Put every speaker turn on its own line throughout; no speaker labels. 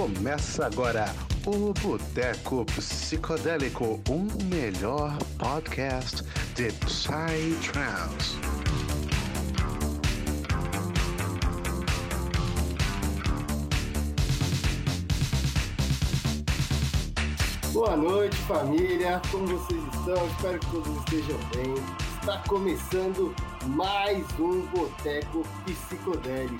Começa agora o Boteco Psicodélico, um melhor podcast de Psytrance.
Boa noite, família. Como vocês estão? Espero que todos estejam bem. Está começando mais um Boteco Psicodélico.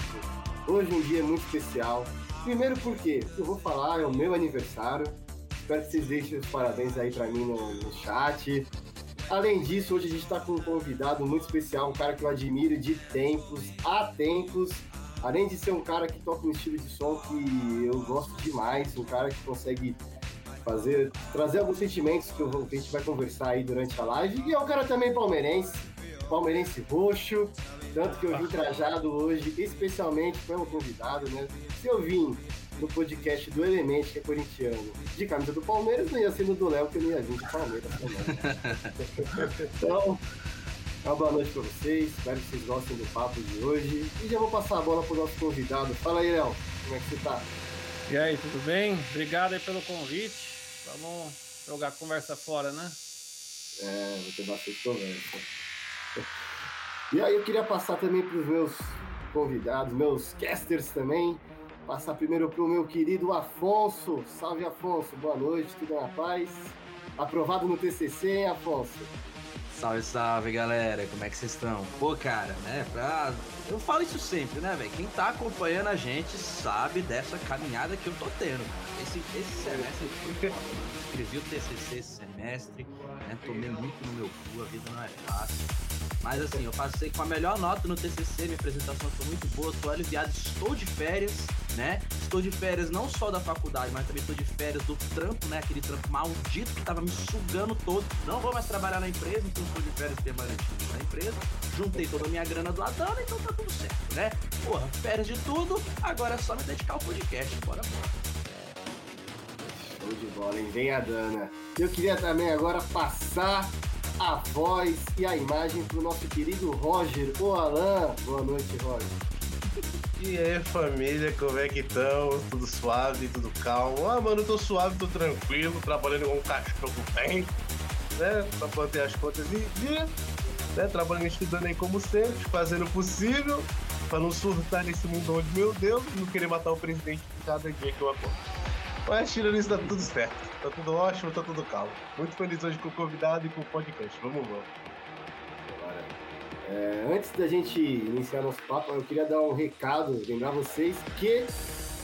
Hoje um dia muito especial. Primeiro porque eu vou falar, é o meu aniversário. Espero que vocês deixem os parabéns aí para mim no, no, chat. Além disso, hoje a gente está com um convidado muito especial, um cara que eu admiro de tempos a tempos. Além de ser um cara que toca um estilo de som que eu gosto demais, um cara que consegue fazer, trazer alguns sentimentos que, eu, que a gente vai conversar aí durante a live. E é um cara também palmeirense, palmeirense roxo, tanto que eu vim trajado hoje especialmente pelo convidado, né? Se eu vim no podcast do Elemente, que é corintiano, de camisa do Palmeiras, não ia ser no do Léo, que eu não ia vir de Palmeiras também. então, uma boa noite pra vocês, espero que vocês gostem do papo de hoje. E já vou passar a bola pro nosso convidado. Fala aí, Léo, como é que você tá?
E aí, tudo bem? Obrigado aí pelo convite. Vamos jogar conversa fora, né?
É, vou ter bastante conversa. E aí eu queria passar também para os meus convidados, meus casters também. Passar primeiro para o meu querido Afonso. Salve, Afonso. Boa noite, tudo na paz. Aprovado no TCC, hein, Afonso?
Salve, salve, galera. Como é que vocês estão? Pô, cara, né? Pra... Eu falo isso sempre, né, velho? Quem tá acompanhando a gente sabe dessa caminhada que eu tô tendo. Esse, esse semestre foi Escrevi o TCC esse semestre, né? Tomei muito no meu cu, a vida não é fácil. Mas assim, eu passei com a melhor nota no TCC, minha apresentação foi muito boa, tô aliviado, estou de férias, né? Estou de férias não só da faculdade, mas também estou de férias do trampo, né? Aquele trampo maldito que tava me sugando todo. Não vou mais trabalhar na empresa, então estou de férias permanentemente na empresa. Juntei toda a minha grana do Adana, então tá tudo certo, né? Porra, férias de tudo, agora é só me dedicar ao podcast. Bora, bora.
Show de bola, hein? Vem a Dana. Eu queria também agora passar a voz e a imagem para o nosso querido Roger, o Alan. Boa noite, Roger.
E aí, família, como é que estão? Tudo suave, tudo calmo? Ah, mano, tô suave, tô tranquilo, trabalhando com um cachorro tem, né? Pra manter as contas em dia, né? Trabalhando estudando aí como sempre, fazendo o possível para não surtar nesse mundo onde, meu Deus, não querer matar o presidente cada dia que eu acordo. Mas tirando isso, tá tudo certo. Tá tudo ótimo, tá tudo calmo. Muito feliz hoje com o convidado e com o podcast. Vamos, vamos.
É, antes da gente iniciar nosso papo, eu queria dar um recado, lembrar vocês que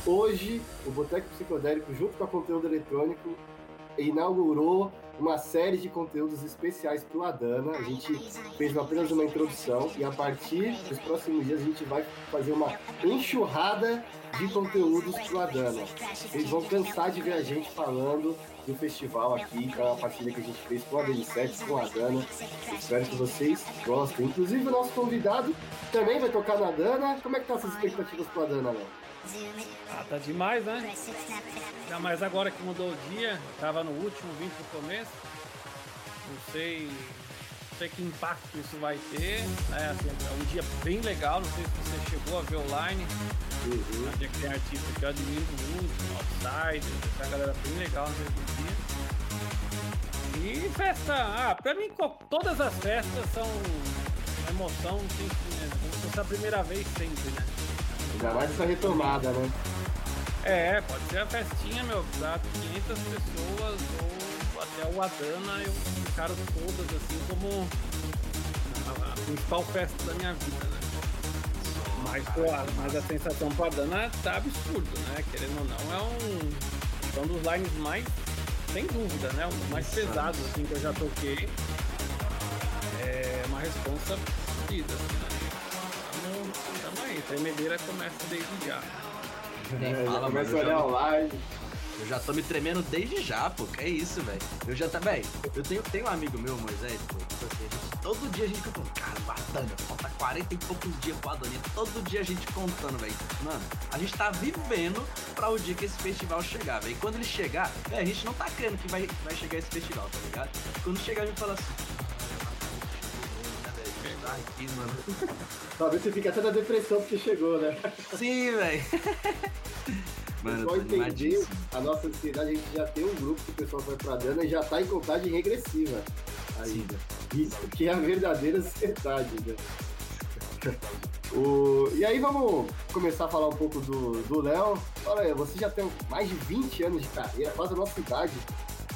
hoje o Boteco Psicodélico, junto com a Conteúdo Eletrônico, inaugurou uma série de conteúdos especiais para o Adana. A gente fez apenas uma introdução e a partir dos próximos dias a gente vai fazer uma enxurrada de conteúdos para o Adana. Vocês vão cansar de ver a gente falando do festival aqui, que é uma partilha que a gente fez com a DN7, com a Dana. Espero que vocês gostem. Inclusive o nosso convidado também vai tocar na Dana. Como é que tá essas expectativas para a Dana, Léo?
Ah, tá demais, né? Ainda mais agora que mudou o dia, tava no último, vim pro começo. Não sei, sei que impacto isso vai ter. Né? Assim, é um dia bem legal, não sei se você chegou a ver online. Uhum. Um dia que tem artista que eu admiro muito, Outside, essa galera bem legal no mesmo dia. E festa, ah, pra mim todas as festas são emoção, tem, né? como se fosse a primeira vez sempre, né?
Ainda mais essa retomada, né?
É, pode ser a festinha, meu, pra 500 pessoas ou até o Adana eu encaro todas assim como a, a, principal festa da minha vida, né? Mas, pô, mas a sensação pro Adana tá absurdo, né? Querendo ou não, é um, é um dos lines mais, sem dúvida, né? Um dos mais pesados assim, que eu já toquei. É uma responsa fodida, assim, né? Tamo aí, tremedeira começa desde já.
Nem é, fala,
começa a olhar online.
Eu já tô me tremendo desde já, pô. Que é isso, velho. Eu já tá, velho. Eu tenho, tenho um amigo meu, Moisés, pô. Tipo assim, todo dia a gente fica falando, cara, Badana, falta 40 e poucos dias pro Adonia. Todo dia a gente contando, velho. Mano, a gente tá vivendo pra o dia que esse festival chegar, velho. E quando ele chegar, véio, a gente não tá crendo que vai, vai chegar esse festival, tá ligado? Quando chegar, a gente fala assim,
aqui, mano. Talvez você fique até na depressão porque chegou, né?
Sim, velho. Mano,
pessoal entender a nossa ansiedade, a gente já tem um grupo que o pessoal vai pra Dana e já tá em contagem regressiva ainda. Isso que é a verdadeira ansiedade, né? O... E aí vamos começar a falar um pouco do Léo. Aí, você já tem mais de 20 anos de carreira, quase a nossa idade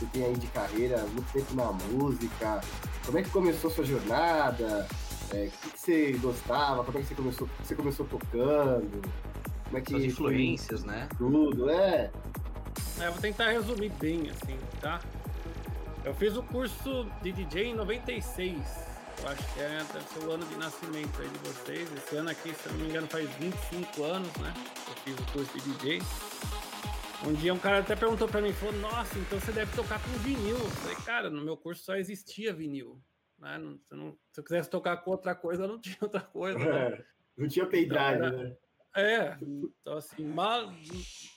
você tem aí de carreira, muito tempo na música. Como é que começou sua jornada? É, o que, que você gostava? Como é que você começou, você começou tocando? Como é que foi
influências, né?
tudo? É,
É, eu vou tentar resumir bem, assim, tá? Eu fiz o curso de DJ em 96. Eu acho que é, deve ser o ano de nascimento aí de vocês. Esse ano aqui, se eu não me engano, faz 25 anos, né? Eu fiz o curso de DJ. Um dia um cara até perguntou pra mim, falou, nossa, então você deve tocar com vinil. Eu falei, cara, no meu curso só existia vinil. Né? Não- se, eu não- se eu quisesse tocar com outra coisa, não tinha outra coisa. né?
não tinha pendrive,
era-
né?
É, então assim, mal,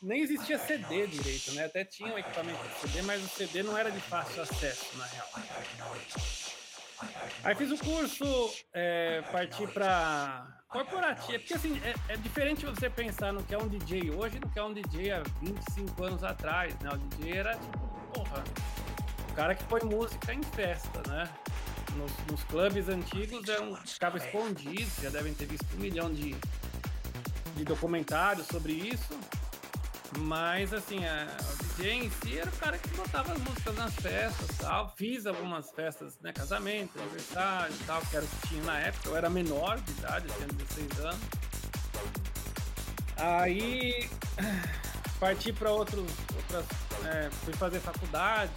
nem existia CD direito, né? Até tinha um equipamento de CD, mas o CD não era de fácil acesso, na real. Aí fiz o curso, é, parti para corporativo, porque assim, é, é diferente você pensar no que é um DJ hoje do que é um DJ há 25 anos atrás, né? O DJ era tipo, porra, o cara que põe música em festa, né? Nos, nos clubes antigos eram, ficava escondido, já devem ter visto um milhão de, de documentários sobre isso. Mas assim, a, DJ em si era o cara que botava as músicas nas festas tal. Fiz algumas festas, né? Casamento, aniversário tal, que era o que tinha na época. Eu era menor de idade, eu tinha 16 anos. Aí parti para outros, outras. é, fui fazer faculdade.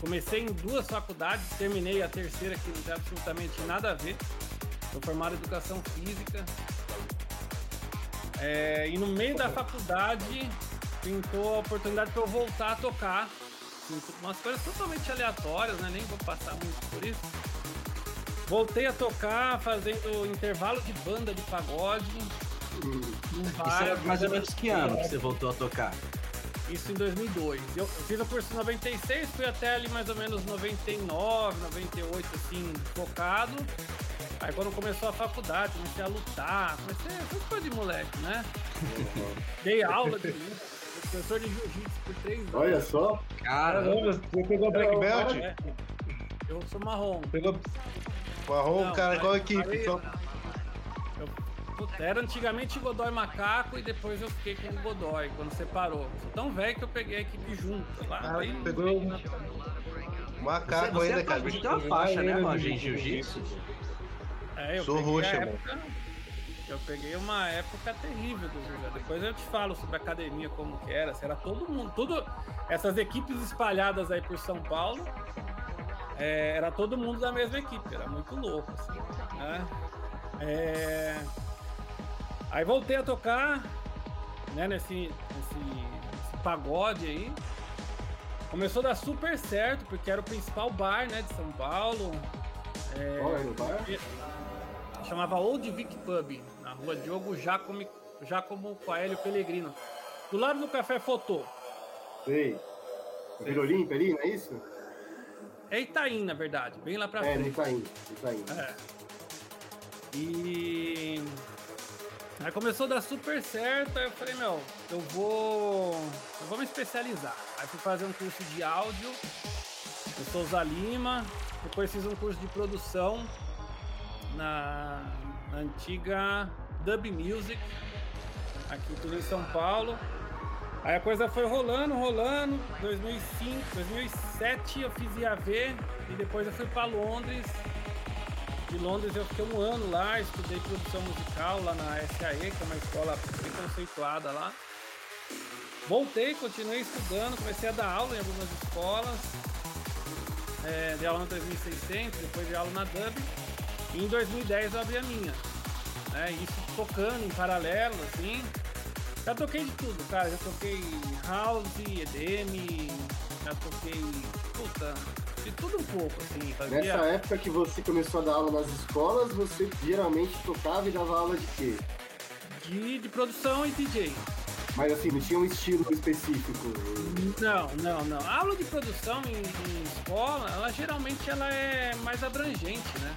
comecei em duas faculdades, terminei a terceira que não tem absolutamente nada a ver. Sou formado em educação física. É, e no meio da faculdade pintou a oportunidade para eu voltar a tocar. Umas coisas totalmente aleatórias, né? Nem vou passar muito por isso. Voltei a tocar fazendo intervalo de banda de pagode.
Isso
bar,
era mais ou menos que ano que você voltou a tocar?
Isso em 2002. Eu fiz o curso em 96, fui até ali mais ou menos 99, 98, assim, focado. Aí quando começou a faculdade, comecei a lutar, comecei essas coisas de moleque, né? Dei aula de professor de jiu-jitsu por três anos.
Olha só.
Caramba, você pegou Black Belt?
É, eu sou marrom.
Pegou marrom,
Não,
cara, qual equipe?
puta, era antigamente Godoy Macaco e depois eu fiquei com o Godoy, quando separou. Sou tão velho que eu peguei a equipe junto. Lá, bem-
pegou um macaco
Você- você
ainda,
é
cara.
pai- tem uma faixa, né, Roger, em jiu-jitsu?
É, eu
Sou roxa,
época- Eu peguei uma época terrível do Júlio. Depois eu te falo sobre a academia como que era. Se era todo mundo, tudo essas equipes espalhadas aí por São Paulo, é, era todo mundo da mesma equipe. Era muito louco, assim, né? É, Aí voltei a tocar, né? Nesse, nesse, nesse pagode aí. Começou a dar super certo, porque era o principal bar, né, de São Paulo. É,
Qual era o bar?
chamava Old Vic Pub, na rua Diogo Giacomo, Giacomo Coelho Pellegrino. Do lado do Café Fotô.
Sei. Vila Olímpia ali, não é isso?
É Itaim, na verdade, bem lá pra
É,
frente.
Itaim. Itaim.
É. E aí começou a dar super certo, aí eu falei, meu, eu vou. Eu vou me especializar. Aí fui fazer um curso de áudio no Souza Lima, depois fiz um curso de produção na, na antiga Dub Music, aqui tudo em São Paulo. Aí a coisa foi rolando, rolando. 2005, 2007 eu fiz IAV e depois eu fui para Londres. De Londres eu fiquei um ano lá, estudei produção musical lá na SAE, que é uma escola bem conceituada lá. Voltei, continuei estudando, comecei a dar aula em algumas escolas. É, dei aula na 2600, depois dei aula na Dub. E em 2010 eu abri a minha. né? isso tocando em paralelo, assim. Já toquei de tudo, cara. Já toquei house, EDM, já toquei. Puta, de tudo um pouco, assim. Fazia
Nessa época que você começou a dar aula nas escolas, você geralmente tocava e dava aula de quê?
de, de produção e DJ.
Mas assim, não tinha um estilo específico.
Não, não, não. A aula de produção em, em escola, ela geralmente ela é mais abrangente, né?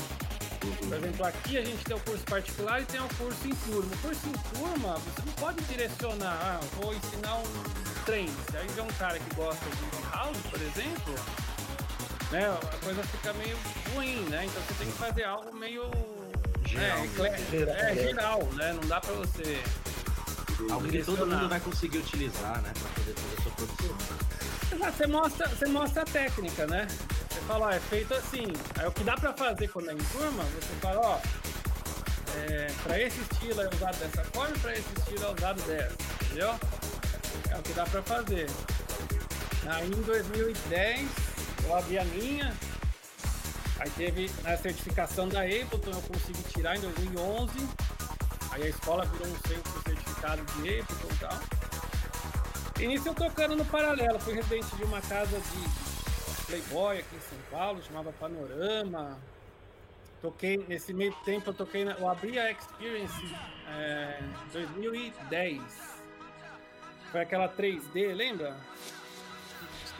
Por exemplo, aqui a gente tem o curso particular e tem o curso em turma. O curso em turma, você não pode direcionar, ah, vou ensinar um trem. Aí vem um cara que gosta de house, por exemplo, né, a coisa fica meio ruim, né? Então você tem que fazer algo meio
Geral.
né, é, geral, né? Não dá pra você
Algo que todo mundo vai conseguir utilizar, né? Pra poder fazer a sua produção.
Você mostra, você mostra a técnica, né? Você fala, ó, é feito assim. Aí o que dá pra fazer quando é em turma, você fala, ó, é, pra esse estilo é usado dessa forma, pra esse estilo é usado dessa, entendeu? É o que dá pra fazer. Aí em 2010, eu abri a minha, aí teve a certificação da Ableton, eu consegui tirar em 2011, aí a escola virou um centro certificado de Ableton e tal. Início eu tocando no paralelo, fui residente de uma casa de Playboy aqui em São Paulo, chamava Panorama. Toquei, nesse meio tempo eu toquei, eu abri a Experience é, em 2010. Foi aquela 3D, lembra?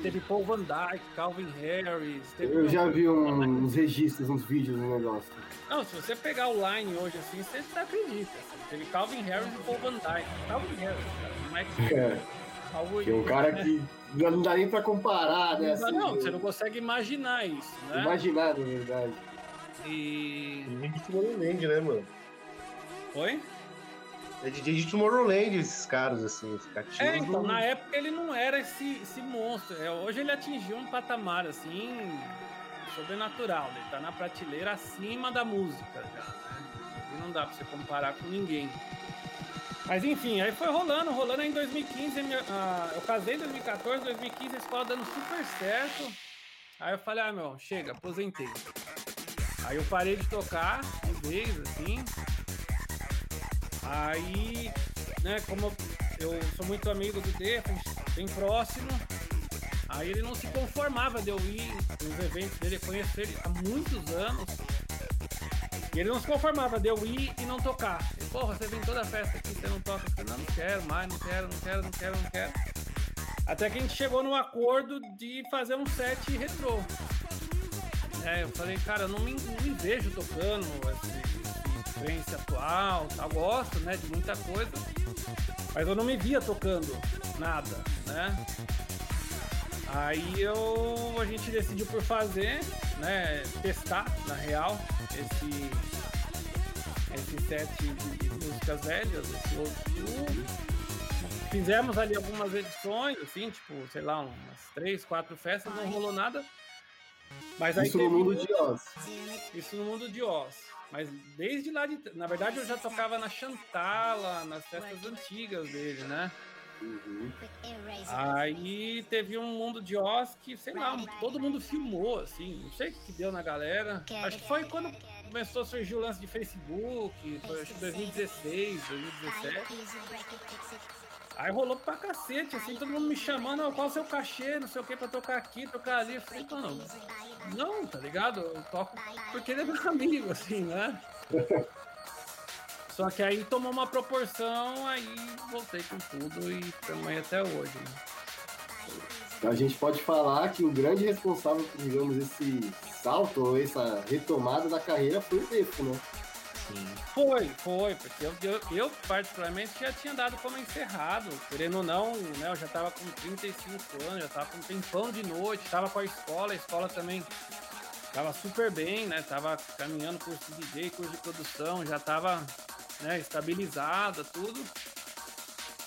Teve Paul Van Dyke, Calvin Harris. Teve
Eu já vi um- uns registros, uns vídeos no negócio.
Não, se você pegar o line hoje assim, você acredita. assim. Teve Calvin Harris e Paul Van Dyke. Calvin Harris, cara. Não é que...
É,
Algo-
que é um cara que não dá nem pra comparar, né?
Não,
assim,
não, você não consegue imaginar isso, né?
Imaginar, na verdade.
E.
De Tomorrowland, né, mano?
Oi?
É DJ de Tomorrowland esses caras, assim, os cativos.
É, então, na época ele não era esse, esse monstro. É, hoje ele atingiu um patamar, assim, sobrenatural. Ele tá na prateleira acima da música já, né? E não dá pra você comparar com ninguém. Mas enfim, aí foi rolando, rolando aí em 2015. a minha- ah, eu casei em 2014, 2015 a escola dando super certo. Aí eu falei, ah, meu, chega, aposentei. Aí eu parei de tocar de vez, assim. Aí, né, como eu sou muito amigo do D, bem próximo, aí ele não se conformava de eu ir nos eventos dele, conheço ele há muitos anos. E ele não se conformava de eu ir e não tocar. Ele, porra, você vem toda festa aqui, você não toca. Não, não quero mais, não quero, não quero, não quero, não quero. Até que a gente chegou num acordo de fazer um set retrô. É, eu falei, cara, eu não me, não me vejo tocando esse, trance atual, tal. gosto, né, de muita coisa, mas eu não me via tocando nada, né? Aí eu, a gente decidiu por fazer, né, testar, na real, esse, esse set de, de músicas velhas, esse old school. Fizemos ali algumas edições, assim, tipo, sei lá, umas três, quatro festas, não rolou nada. Mas aí
Isso no mundo de Oz.
isso no mundo de Oz. Mas desde lá de. Na verdade, eu já tocava na Chantala, nas festas antigas dele, né?
Uhum.
Aí teve um mundo de Oz que, sei lá, todo mundo filmou, assim. Não sei o que deu na galera. Acho que foi quando começou a surgir o lance de Facebook, foi acho que 2016, 2017. Aí rolou pra cacete, assim, todo mundo me chamando, "Ó, qual o seu cachê, não sei o que, pra tocar aqui, tocar ali. Eu falei, mano, não, tá ligado? Eu toco porque ele é meu amigo, assim, né? Só que aí tomou uma proporção, aí voltei com tudo e estamos aí até hoje. Né?
A gente pode falar que o grande responsável por, digamos, esse salto ou essa retomada da carreira foi o Defo, né?
Foi, foi, porque eu, eu, eu, particularmente já tinha dado como encerrado, querendo ou não, né? Eu já tava com 35 anos, já tava com um tempão de noite, tava com a escola, a escola também tava super bem, né? Tava caminhando curso de DJ, curso de produção, já tava né, estabilizada, tudo.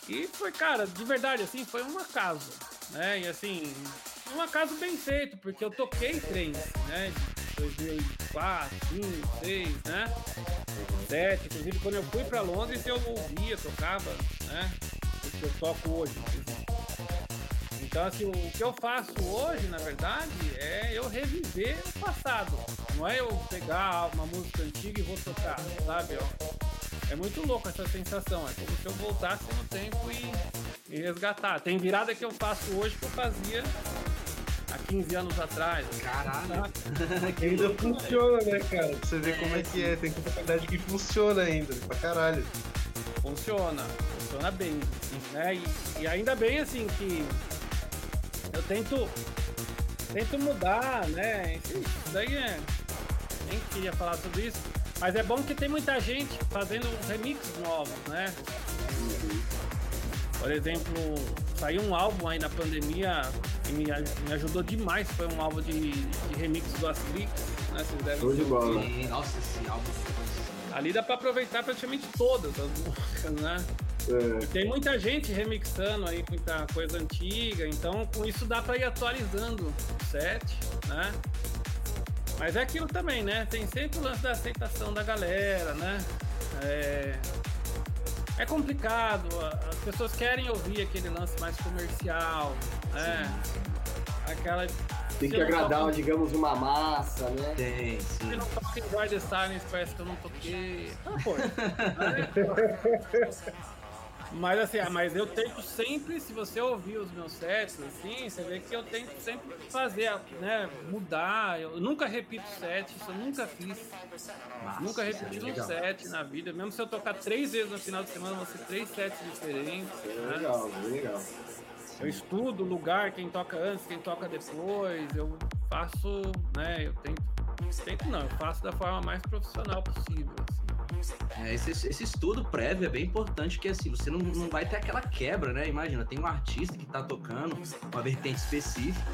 E foi, cara, de verdade, assim, foi um acaso, né? E assim, um acaso bem feito, porque eu toquei trens, né? De 2004, 2005, 2006, né? 7, inclusive quando eu fui pra Londres eu ouvia, tocava, né? O que eu toco hoje. Então, assim, o que eu faço hoje, na verdade, é eu reviver o passado. Não é eu pegar uma música antiga e vou tocar, sabe? É muito louco essa sensação. É como se eu voltasse no tempo e, e resgatar. Tem virada que eu faço hoje que eu fazia há 15 anos atrás.
Caralho.
Sabe?
Ainda funciona, né, cara? Pra você ver como é que é. Tem capacidade que funciona ainda, pra caralho.
funciona, funciona bem, né? E, e ainda bem assim que eu tento tento mudar, né? Isso daí é nem queria falar sobre isso, mas é bom que tem muita gente fazendo remixes novos, né? Por exemplo, saiu um álbum aí na pandemia que me, me ajudou demais, foi um álbum de, de remix do Astrix, né? Vocês devem
Show de bola.
E, nossa, esse álbum.
Ali dá pra aproveitar praticamente todas as músicas, né?
É,
Tem muita gente remixando aí muita coisa antiga, então com isso dá pra ir atualizando o set, né? Mas é aquilo também, né? Tem sempre o lance da aceitação da galera, né? É, é complicado, as pessoas querem ouvir aquele lance mais comercial, né? Aquela.
tem que
se
agradar,
toco-
digamos, uma massa, né?
Tem,
Se
sim.
não toca Enjoy the Silence, parece que eu não toquei. Ah, pô. Mas assim, ah, mas eu tento sempre, se você ouvir os meus sets, assim, você vê que eu tento sempre fazer, né, mudar. Eu nunca repito set, isso eu nunca fiz.
Massa,
nunca
isso é
repeti um set na vida. Mesmo se eu tocar três vezes no final de semana, vão ser três sets diferentes. Né?
legal, legal.
Eu estudo o lugar, quem toca antes, quem toca depois. Eu faço, né, eu tento. Tento não, eu faço da forma mais profissional possível. assim.
É, esse, esse estudo prévio é bem importante, que assim, você não, não vai ter aquela quebra, né? Imagina, tem um artista que tá tocando uma vertente específica,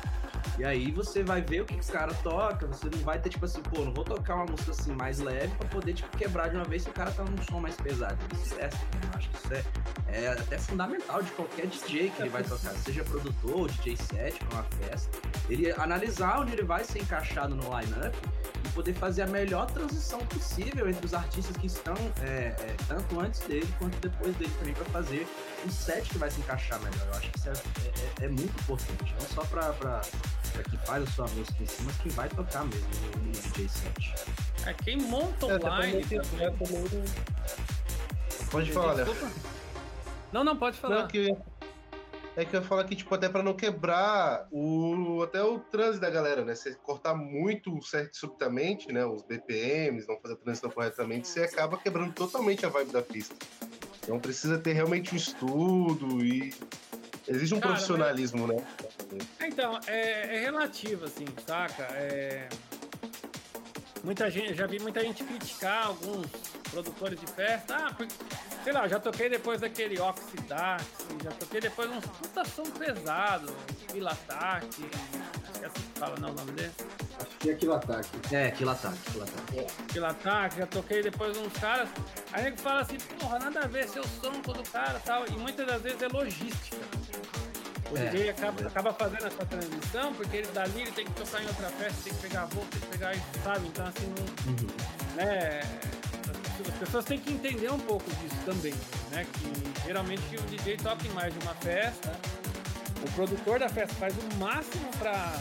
e aí você vai ver o que o cara toca, você não vai ter, tipo assim, pô, não vou tocar uma música assim mais leve pra poder, tipo, quebrar de uma vez se o cara tá num som mais pesado. Isso é, eu acho que isso é, é até fundamental de qualquer DJ que ele vai tocar, seja produtor, DJ set pra uma festa, ele analisar onde ele vai ser encaixado no line-up e poder fazer a melhor transição possível entre os artistas que estão é, é, tanto antes dele quanto depois dele também para fazer um set que vai se encaixar melhor. Eu acho que isso é, é- é muito importante, não só para quem faz a sua música em si, mas quem vai tocar mesmo no, no DJ set.
É, quem monta
É,
online.
também,
também-
é, também- Pode falar, Léo.
Não, não, pode falar.
Não, que é que eu ia falar que, tipo, até pra não quebrar o, até o trânsito da galera, né? Você cortar muito o set subitamente, né? Os BPMs, não fazer a transição corretamente, você acaba quebrando totalmente a vibe da pista. Então precisa ter realmente um estudo e. Existe um
Cara,
profissionalismo, né?
Então, é, é relativo, assim, saca? É... Muita gente, já vi muita gente criticar alguns produtores de festa. Ah, porque, sei lá, já toquei depois daquele Oxidax, já toquei depois uns puta som pesado, Pilatac, acho que é assim que fala, não, o nome dele?
Acho que é aquilo ataque.
É, aquilo ataque, aquilo ataque.
Pilatac, já toquei depois uns caras. Aí nego fala assim, porra, nada a ver seu som com o do cara e tal. E muitas das vezes é logística. O
É,
DJ acaba, acaba fazendo essa transição, porque ele dali ele tem que tocar em outra festa, tem que pegar voo, tem que pegar sabe? Então assim, não,
Uhum.
né? As pessoas têm que entender um pouco disso também, né? Que geralmente o DJ toca em mais de uma festa. O produtor da festa faz o máximo para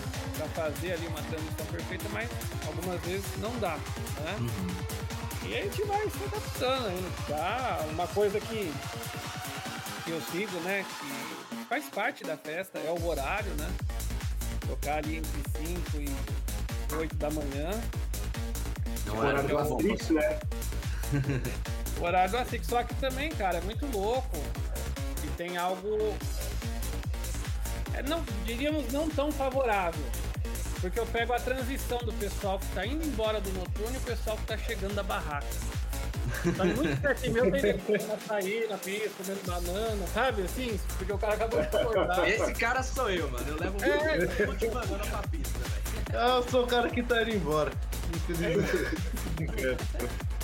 fazer ali uma transição perfeita, mas algumas vezes não dá, né?
Uhum.
E a gente vai se adaptando ainda. Tá? Uma coisa que, que eu sigo, né? Que faz parte da festa é o horário, né? Tocar ali entre 5 e 8 da manhã.
Não
O horário do
bom.
Asterix, né?
O horário do ASIC, só que também, cara, é muito louco. E tem algo. É, não, diríamos não tão favorável. Porque eu pego a transição do pessoal que tá indo embora do noturno e o pessoal que tá chegando da barraca. Tá muito pertinho meu, tem que sair na pista, comendo banana, sabe assim? Porque o cara acabou de acordar.
Esse cara sou eu, mano. Eu levo um
É.
monte de banana pra pista, velho.
Ah, eu sou o cara que tá indo embora. Eu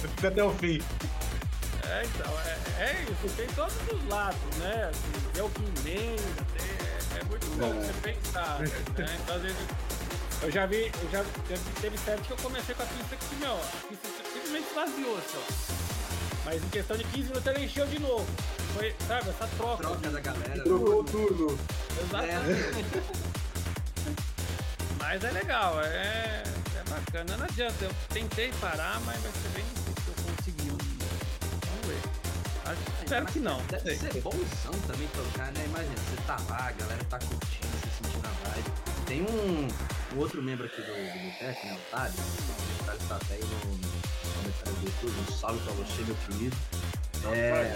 fico até o fim.
É, então, é, é isso, tem todos os lados, né? Assim, é o que emenda, é, é muito bom você pensar, né? Então, às vezes, eu já vi, eu já, já teve certo que eu comecei com a pista que, meu, a pista simplesmente esvaziou, só. Mas em questão de 15 minutos ela encheu de novo. Foi, sabe, essa troca.
Troca da galera.
Trocou o turno.
Exatamente. Mas é legal, é, é bacana. Não adianta, eu tentei parar, mas vai ser bem difícil eu conseguir. Vamos ver. Acho, espero que não.
Deve ser bonzão também tocar, né? Imagina, você tá lá, a galera tá curtindo, Tem um, um outro membro aqui do, do Boteco, né? O Thales. O Thales tá até aí no, no comentário do YouTube. Um salve pra você, meu querido. É,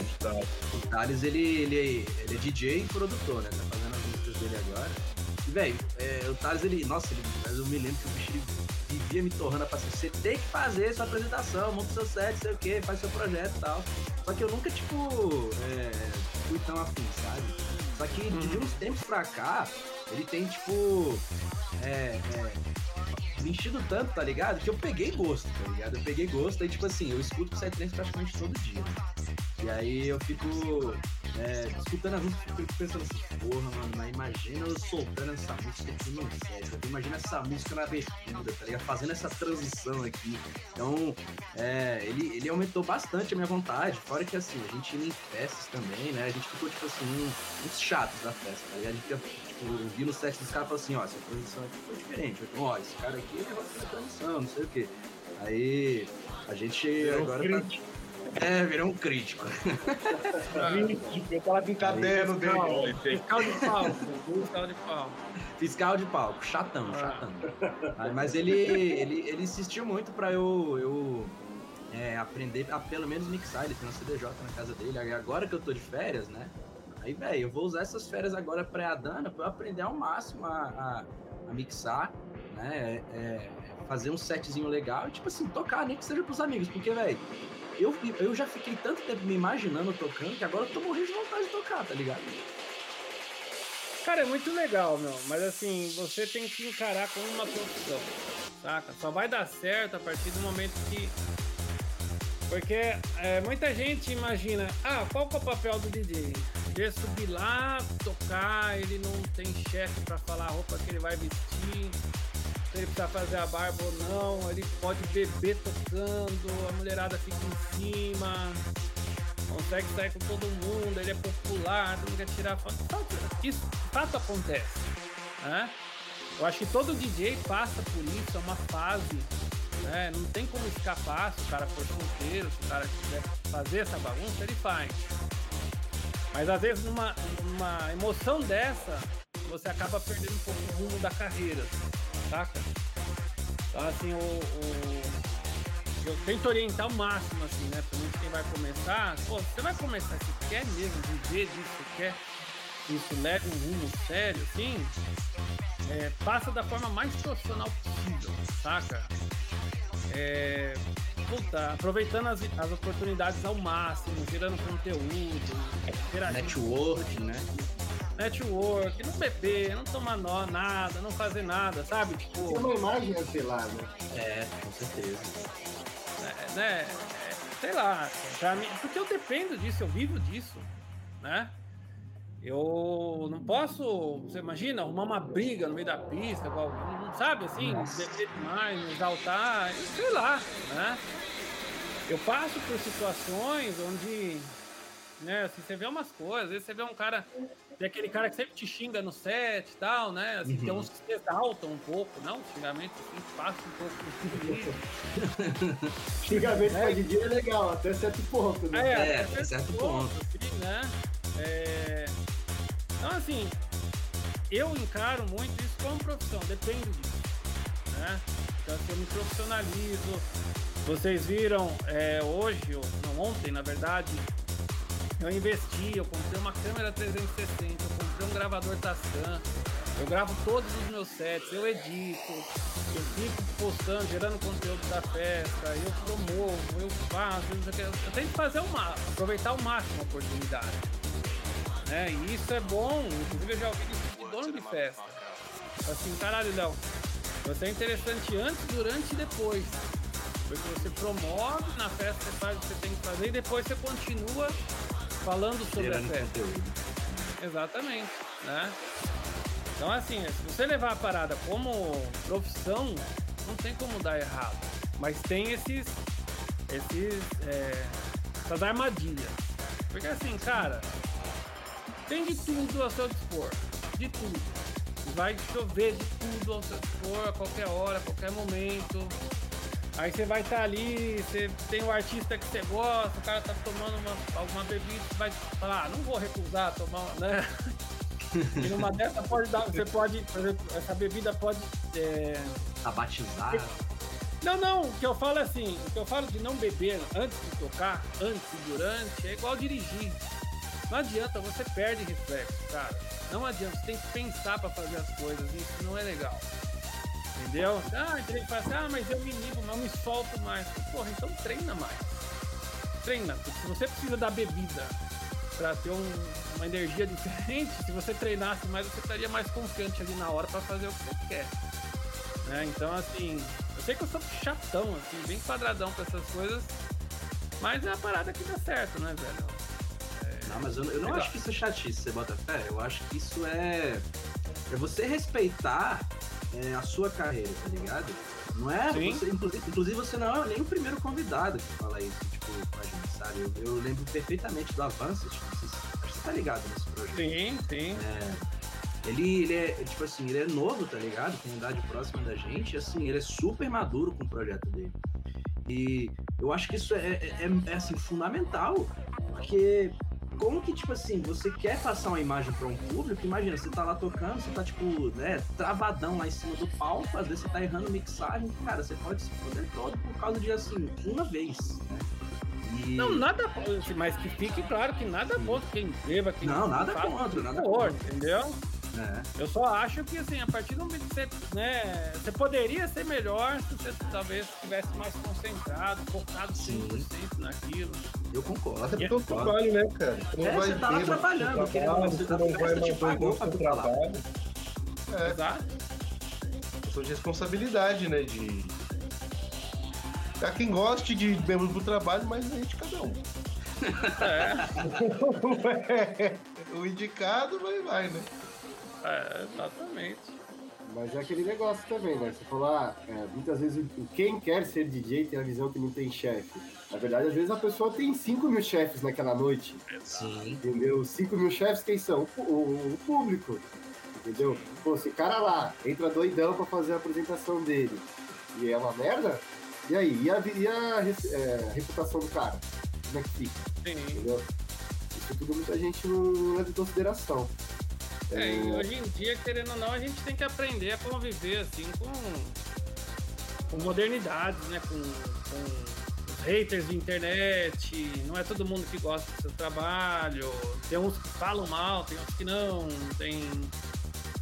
o Thales, ele, ele, ele é DJ e produtor, né? Tá fazendo as músicas dele agora. E, velho, é, o Thales, ele. Nossa, ele, mas eu me lembro que o bicho ele vivia me torrando pra você tem que fazer sua apresentação, monta seu set, sei o que, faz seu projeto e tal. Só que eu nunca, tipo, é, fui tão afim, sabe? Só que de uns tempos pra cá, ele tem, tipo, é, é, me enchido tanto, tá ligado? Que eu peguei gosto, tá ligado? Eu peguei gosto, aí tipo assim, eu escuto o Psytrance praticamente todo dia. E aí eu fico é, escutando a música, fico pensando assim, porra, mano, mas imagina eu soltando essa música aqui no set, imagina essa música na abertura, tá ligado? Fazendo essa transição aqui. Então, é, ele, ele aumentou bastante a minha vontade, fora que assim, a gente ia em festas também, né? A gente ficou, tipo assim, uns chatos da festa, tá ligado? A gente fica, tipo, ouvindo o set dos caras e assim, ó, essa transição aqui foi diferente. Ó, esse cara aqui é outra transição, não sei o quê. Aí a gente
Virou
agora
crítico.
tá. É, virou um crítico.
Crítico, aquela caderno dele.
Fiscal de palco, fiscal de palco.
Fiscal de palco, chatão,
Ah.
chatão. Ah, Mas ele, ele, ele insistiu muito pra eu, eu é, aprender a pelo menos mixar. Ele tem uma CDJ na casa dele. Agora que eu tô de férias, né? Aí, velho, eu vou usar essas férias agora pré-Adana eu aprender ao máximo a, a, a mixar, né? É, é, fazer um setzinho legal e, tipo assim, tocar, nem que seja pros amigos. Porque, velho, eu, eu já fiquei tanto tempo me imaginando tocando que agora eu tô morrendo de vontade de tocar, tá ligado?
Cara, é muito legal, meu. Mas assim, você tem que encarar como uma profissão, saca? Só vai dar certo a partir do momento que. Porque é, muita gente imagina, ah, qual que é o papel do DJ? Ele subir lá, tocar, ele não tem chefe pra falar a roupa que ele vai vestir, se ele precisa fazer a barba ou não, ele pode beber tocando, a mulherada fica em cima, consegue sair com todo mundo, ele é popular, todo mundo quer tirar foto. Fato- Isso, fato acontece, né? Eu acho que todo DJ passa por isso, é uma fase, né? Não tem como escapar se o cara for solteiro, se o cara quiser fazer essa bagunça, ele faz. Mas às vezes numa, numa emoção dessa, você acaba perdendo um pouco o rumo da carreira, saca? Então assim, o, o- eu tento orientar o máximo, assim, né? Pra quem vai começar, pô, você vai começar, você quer mesmo viver disso, você quer que isso leve um rumo sério, assim, é, passa da forma mais profissional possível, saca? É, puta, aproveitando as, as oportunidades ao máximo, gerando conteúdo,
Network, né?
network, não beber, não tomar nó, nada, não fazer nada, sabe? Tipo,
Tem uma imagem a sei lá, né?
É, com certeza.
é, né? é, sei lá, pra mim, porque eu dependo disso, eu vivo disso, né? Eu não posso, você imagina, arrumar uma briga no meio da pista, sabe assim, beber demais, me exaltar, sei lá, né? Eu passo por situações onde, né, assim, você vê umas coisas, às vezes você vê um cara, tem aquele cara que sempre te xinga no set e tal, né? Assim, Tem uns que se exaltam um pouco, não? Xingamento assim, passa um pouco.
Xingamento
É.
pra DJ é legal, até certo ponto, né?
É,
É,
até
até certo ponto.
assim, né? É, Então, assim, eu encaro muito isso como profissão, dependo disso, né? Então, assim, eu me profissionalizo. Vocês viram é, hoje, ou não, ontem, na verdade, eu investi, eu comprei uma câmera 360, eu comprei um gravador Tascam, eu gravo todos os meus sets, eu edito, eu fico postando, gerando conteúdo da festa, eu promovo, eu faço, eu, eu tento fazer uma, aproveitar ao máximo a oportunidade. Né? E isso é bom, inclusive eu já ouvi isso de dono de festa. Assim, caralho, Léo, você é interessante antes, durante e depois. Porque você promove na festa, você faz o que você tem que fazer e depois você continua falando sobre a
Gerando
festa.
conteúdo.
Exatamente, né? Então assim, se você levar a parada como profissão, não tem como dar errado. Mas tem esses, esses, é, essas armadilhas. Porque assim, cara, tem de tudo ao seu dispor, de tudo. Vai chover de tudo ao seu dispor a qualquer hora, a qualquer momento. Aí você vai estar ali, você tem um artista que você gosta, o cara tá tomando uma, alguma bebida, você vai falar, ah, não vou recusar tomar, uma", né? E numa dessa pode dar, você pode, por exemplo, essa bebida pode. é,
Tá.
Não, não, o que eu falo é assim, o que eu falo de não beber antes de tocar, antes e durante, é igual dirigir. Não adianta, você perde reflexo, cara. Não adianta, você tem que pensar pra fazer as coisas, isso não é legal. Entendeu? Ah, gente fala assim, ah, mas eu me inibo, não me solto mais. Porra, então treina mais. Treina. Porque se você precisa da bebida para ter um, uma energia diferente, se você treinasse mais, você estaria mais confiante ali na hora para fazer o que você quer. Né? Então, assim, eu sei que eu sou chatão, assim, bem quadradão com essas coisas, mas é a parada que dá certo, né, velho?
Não, mas eu, eu não acho que isso é chatice, você bota fé. Eu acho que isso é. É você respeitar é, a sua carreira, tá ligado? Não é? Você, inclusive, inclusive, você não é nem o primeiro convidado que fala isso, tipo, com a gente, sabe? Eu, eu lembro perfeitamente do Avanço, tipo, você, você tá ligado nesse projeto.
Sim, sim.
É, ele, ele é, tipo assim, ele é novo, tá ligado? Tem idade próxima da gente, assim, ele é super maduro com o projeto dele. E eu acho que isso é, é, é, é assim, fundamental, porque como que, tipo assim, você quer passar uma imagem para um público, imagina, você tá lá tocando, você tá, tipo, né, travadão lá em cima do palco, às vezes você tá errando mixagem, cara, você pode se foder todo por causa de, assim, uma vez, né?
E... Não, nada mas que fique claro que nada contra quem beba, quem
Não, nada contra, nada contra.
Entendeu? É. Eu só acho que, assim, a partir do momento que você, né, você poderia ser melhor se você talvez estivesse mais concentrado, focado 100% naquilo.
Eu concordo.
Até porque eu trabalho, né, cara?
Você é, você tava trabalhando, querendo você não vai
mandar
pagou
pra trabalho. É. Exato. Questão de responsabilidade, né, de... Há quem goste de membros do trabalho, mas é de cada um. É. o indicado, vai, vai, né?
É, exatamente.
Mas é aquele negócio também, né? Você falar, ah, é, muitas vezes quem quer ser DJ tem a visão que não tem chefe. Na verdade, às vezes a pessoa tem 5 mil chefes naquela noite.
Sim.
Entendeu? 5 mil chefes, quem são? O, o, o, público. Entendeu? Pô, esse cara lá entra doidão pra fazer a apresentação dele e é uma merda, e aí? E a, e a, é, a reputação do cara? Como é que fica?
Sim.
Entendeu? Isso tudo muita gente não leva em consideração.
É, e hoje em dia, querendo ou não, a gente tem que aprender a conviver assim com, com modernidades, né? Com, com os haters de internet. Não é todo mundo que gosta do seu trabalho. Tem uns que falam mal, tem uns que não. Tem.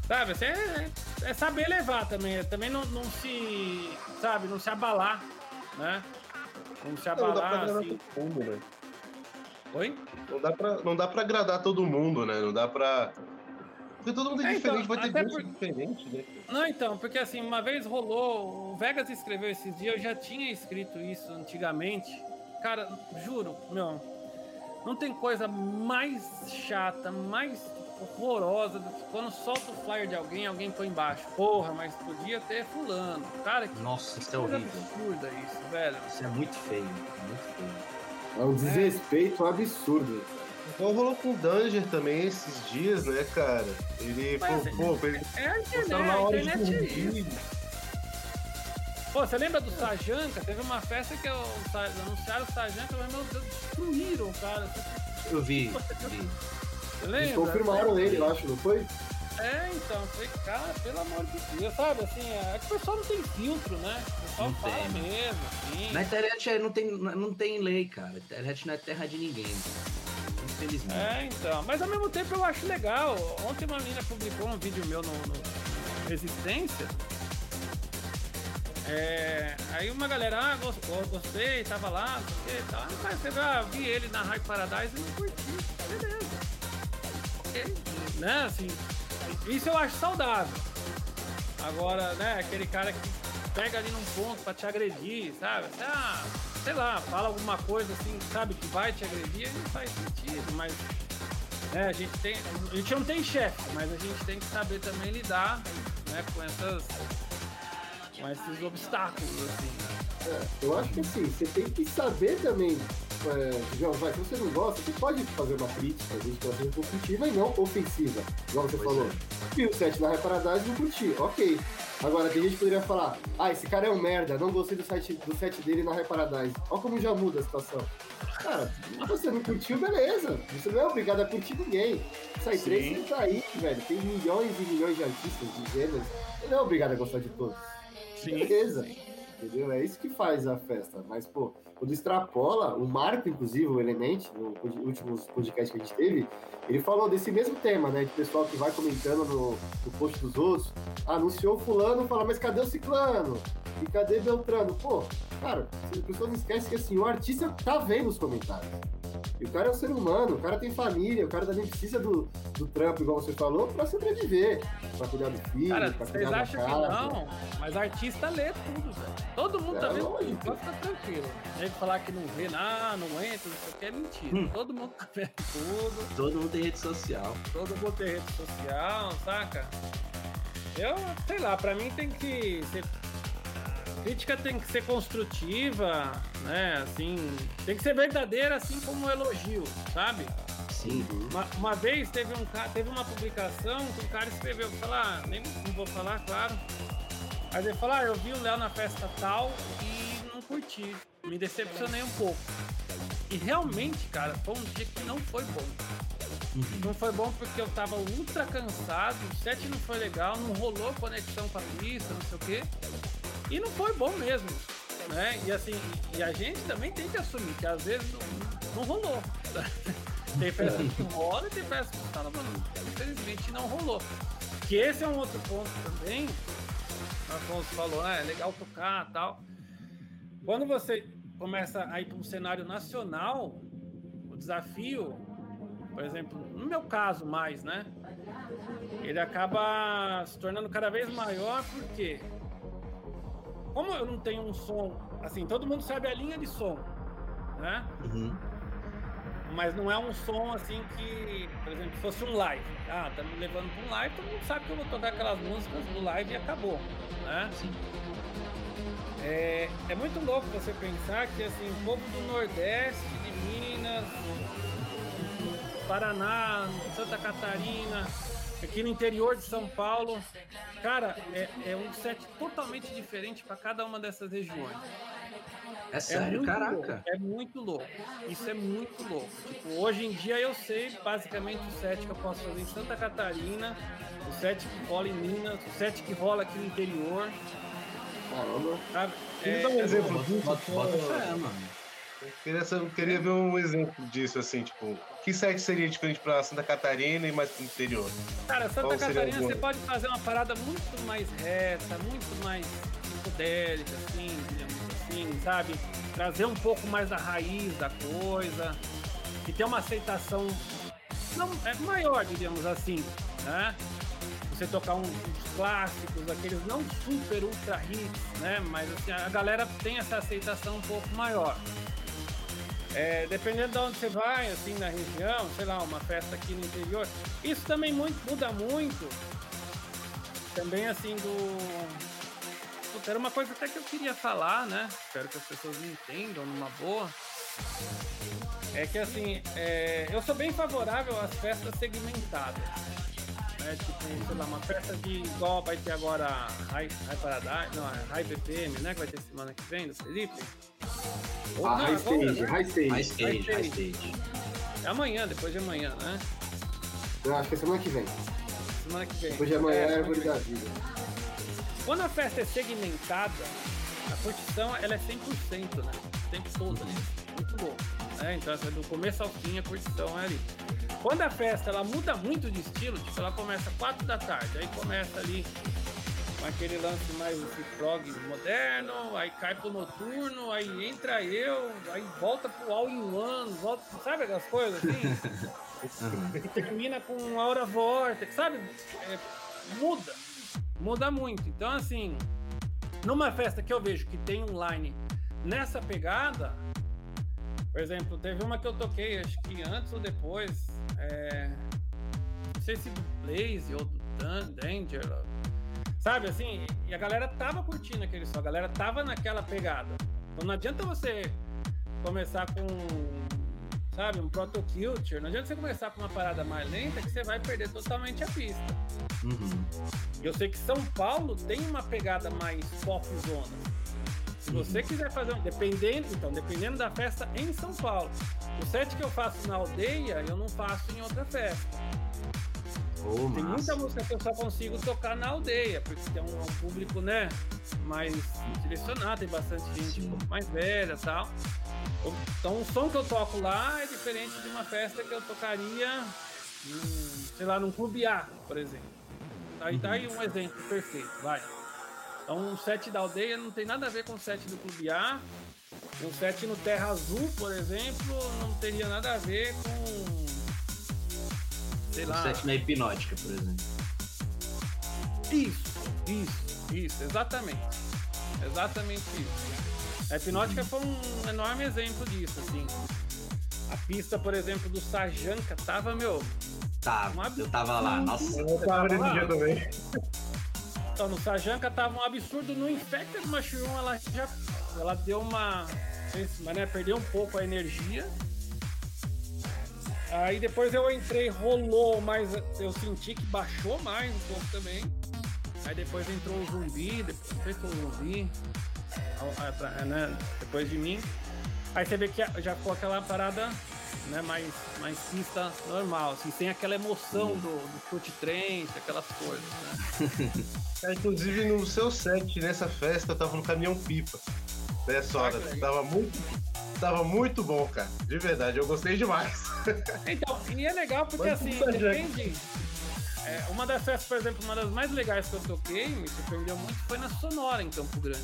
Sabe, assim, é, é saber levar também. É também não, não se. Sabe, não se abalar, né? Não se abalar não assim.
Mundo, né?
Oi?
Não dá, pra, não dá pra agradar todo mundo, né? Não dá pra porque todo mundo é, é diferente, então, vai ter gostos por... diferentes, né?
Não, então, porque assim, uma vez rolou, o Vegas escreveu esses dias, eu já tinha escrito isso antigamente. Cara, juro, meu, não tem coisa mais chata, mais horrorosa do que quando solta o flyer de alguém, alguém põe embaixo. Porra, mas podia ter fulano. Cara, que
Nossa, isso é horrível.
absurda isso, velho.
Isso é muito feio, muito feio.
É um desrespeito é. absurdo.
Igual rolou com o Danger também esses dias, né, cara? Ele
Mas,
falou, pô, ele.
É a internet, na hora a internet de é isso. Pô, você lembra do Sajanka? Teve uma festa que eu, anunciaram o Sajanka, mas meu Deus, destruíram, cara.
Eu vi, vi.
Você lembra? Eles confirmaram ele, eu acho, não foi?
É, então, foi, cara, pelo amor de Deus, sabe, assim, é que o pessoal não tem filtro, né? O pessoal não fala tem. mesmo, assim.
Na internet é, não tem, não tem lei, cara. A internet não é terra de ninguém, cara infelizmente.
É, então. Mas ao mesmo tempo eu acho legal. Ontem uma menina publicou um vídeo meu no, no Resistência. É, aí uma galera, ah, gostei, tava lá, gostei, tá. Você ah, vi ele na High Paradise e não curti. Beleza. Né, assim. Isso eu acho saudável. Agora, né, aquele cara que pega ali num ponto pra te agredir, sabe? Ah, sei lá, fala alguma coisa assim, sabe, que vai te agredir, não faz sentido, mas é, a gente tem. A gente não tem chefe, mas a gente tem que saber também lidar né, com essas. Com esses obstáculos, assim.
É, eu acho que assim, você tem que saber também. É, já, vai, se você não gosta, você pode fazer uma crítica, a gente pode ser positiva e não ofensiva. Igual você pois falou. É. o set na reparadagem não curti, ok. Agora, tem gente que poderia falar, ah, esse cara é um merda, não gostei do, site, do set dele na Reparadise. Olha como já muda a situação. Cara, você não curtiu, beleza. Você não é obrigado a curtir ninguém. Sai três, você tá aí, velho. Tem milhões e milhões de artistas, de gêneros. Você não é obrigado a gostar de todos.
Sim.
Beleza. entendeu? É isso que faz a festa. Mas, pô, quando extrapola, o Marco, inclusive, o Elemente, no últimos podcast que a gente teve, ele falou desse mesmo tema, né? De pessoal que vai comentando no, no post dos outros, anunciou fulano, fala, mas cadê o ciclano? E cadê Beltrano? Pô, cara, as pessoas esquecem que assim, o artista tá vendo os comentários. E o cara é um ser humano, o cara tem família, o cara também precisa do, do trampo, igual você falou, pra sobreviver, pra cuidar do filho,
Cara,
pra
vocês
cuidar da
acham que
casa.
não, mas artista lê tudo, velho. Todo mundo
É,
tá vendo tudo, pode ficar tranquilo. Gente falar que não vê nada, não entra, não sei o que, é mentira.
Hum.
Todo mundo tá vendo tudo,
Todo mundo tem rede social.
todo mundo tem rede social, saca? Eu, sei lá, pra mim tem que ser. Crítica tem que ser construtiva, né? Assim, tem que ser verdadeira, assim como um elogio, sabe?
Sim.
Uma, uma vez teve, um, teve uma publicação que um cara escreveu, falar, nem não vou falar, claro. Mas ele falou, ah, eu vi o Léo na festa tal e não curti. Me decepcionei um pouco. E realmente, cara, foi um dia que não foi bom. Não foi bom porque eu tava ultra cansado, o set não foi legal, não rolou conexão com a pista, não sei o quê. E não foi bom mesmo. Né? E assim, e a gente também tem que assumir que às vezes não, não rolou. Tem festa que rola e tem festa que fala, mano, infelizmente não rolou. Que esse é um outro ponto também. Afonso falou, ah, é legal tocar tal. Quando você começa a ir para um cenário nacional, o desafio, por exemplo, no meu caso mais, né? Ele acaba se tornando cada vez maior porque como eu não tenho um som, assim, todo mundo sabe a linha de som, né?
Uhum.
Mas não é um som assim que, por exemplo, fosse um live. Ah, tá me levando para um live, todo mundo sabe que eu vou tocar aquelas músicas do live e acabou, né?
Sim.
É, é muito louco você pensar que assim, o povo do Nordeste, de Minas, Paraná, Santa Catarina, aqui no interior de São Paulo, cara, é, é um set totalmente diferente para cada uma dessas regiões.
É
É
sério,
muito
caraca.
louco, é muito louco. Isso é muito louco. Tipo, hoje em dia eu sei basicamente o set que eu posso fazer em Santa Catarina, o set que rola em Minas, o set que rola aqui no interior,
Caramba.
sabe?
Queria dar um exemplo
Bota,
disso.
bota, bota fé, mano.
Eu Queria, eu queria ver um exemplo disso, assim, tipo, que set seria diferente pra Santa Catarina e mais pro interior?
Cara, Santa
Qual
Catarina
o
você pode fazer uma parada muito mais reta, muito mais psicodélica, assim, digamos assim, sabe? Trazer um pouco mais da raiz da coisa e ter uma aceitação não, é maior, diríamos assim, né? Você tocar um- uns clássicos, aqueles não super ultra hits, né? Mas assim, a galera tem essa aceitação um pouco maior. É, dependendo de onde você vai, assim, na região, sei lá, uma festa aqui no interior, isso também muito, muda muito. Também, assim, do. Puta, era uma coisa até que eu queria falar, né? Espero que as pessoas me entendam numa boa. É que, assim, é, eu sou bem favorável às festas segmentadas. Né? Tipo, sei lá, uma festa de igual vai ter agora a High, High Paradise, não, High BPM, né? Que vai ter semana que vem, do Felipe. Ou
Ah,
não,
high
agora,
stage,
né?
high stage.
High stage, high
stage. É amanhã, depois de amanhã, né?
Eu acho que é semana que vem.
Semana que vem.
Depois de amanhã é
semana
árvore da vida.
Quando a festa é segmentada, a curtição ela é 100%, né? O tempo todo, né? Muito louco. Né? Então, assim, do começo ao fim, a curtição é ali. Quando a festa ela muda muito de estilo, tipo, ela começa 4 da tarde, aí começa ali com aquele lance mais prog moderno, aí cai pro noturno, aí entra eu, aí volta pro all in one, volta, sabe aquelas coisas assim? e termina com Aura Vortex, sabe? É, muda, muda muito. Então, assim, numa festa que eu vejo que tem um line nessa pegada, por exemplo, teve uma que eu toquei, acho que antes ou depois, é, não sei se do Blaze ou do Dan- Danger, sabe assim? E a galera tava curtindo aquele som, a galera tava naquela pegada. Então não adianta você começar com, sabe, um Proto Culture, não adianta você começar com uma parada mais lenta que você vai perder totalmente a pista.
Uhum.
Eu sei que São Paulo tem uma pegada mais pop zona. Se você quiser fazer, um- dependendo, então, dependendo da festa em São Paulo. O set que eu faço na aldeia, eu não faço em outra festa.
Oh,
Tem muita música que eu só consigo tocar na aldeia, porque tem um, um público, né, mais direcionado, tem bastante gente um pouco mais velha e tal. Então o som que eu toco lá é diferente de uma festa que eu tocaria, num, sei lá, num clube A, por exemplo. Aí tá aí um exemplo perfeito, vai. Então um set da aldeia não tem nada a ver com o set do clube A. Um set no Terra Azul, por exemplo, não teria nada a ver com. Sei
Um
lá.
set na hipnótica, por exemplo.
Isso, isso, isso, exatamente. Exatamente isso. A hipnótica foi um enorme exemplo disso, assim. A pista, por exemplo, do Sajanka tava, meu.
Tá,
Um absurdo.
eu tava lá. Nossa,
Eu tava nesse
lá?
dia também.
Então, no Sajanka tava um absurdo. No Infected Mushroom, ela já. Ela deu uma. Mas, né, perdeu um pouco a energia. Aí depois eu entrei, rolou, mas eu senti que baixou mais um pouco também. Aí depois entrou o zumbi, depois, foi o zumbi, né, depois de mim. Aí você vê que já ficou aquela parada né, mais, mais pista normal, assim, sem aquela emoção do, do chute trance, aquelas coisas, né?
Cara, inclusive no seu set, nessa festa, eu tava no caminhão pipa. Nessa
Ah,
hora. tava muito. Tava muito bom, cara. De verdade, eu gostei demais.
Então, e é legal porque
Mas
assim, depende. É, uma das festas, por exemplo, uma das mais legais que eu toquei, me surpreendeu muito, foi na Sonora, em Campo Grande.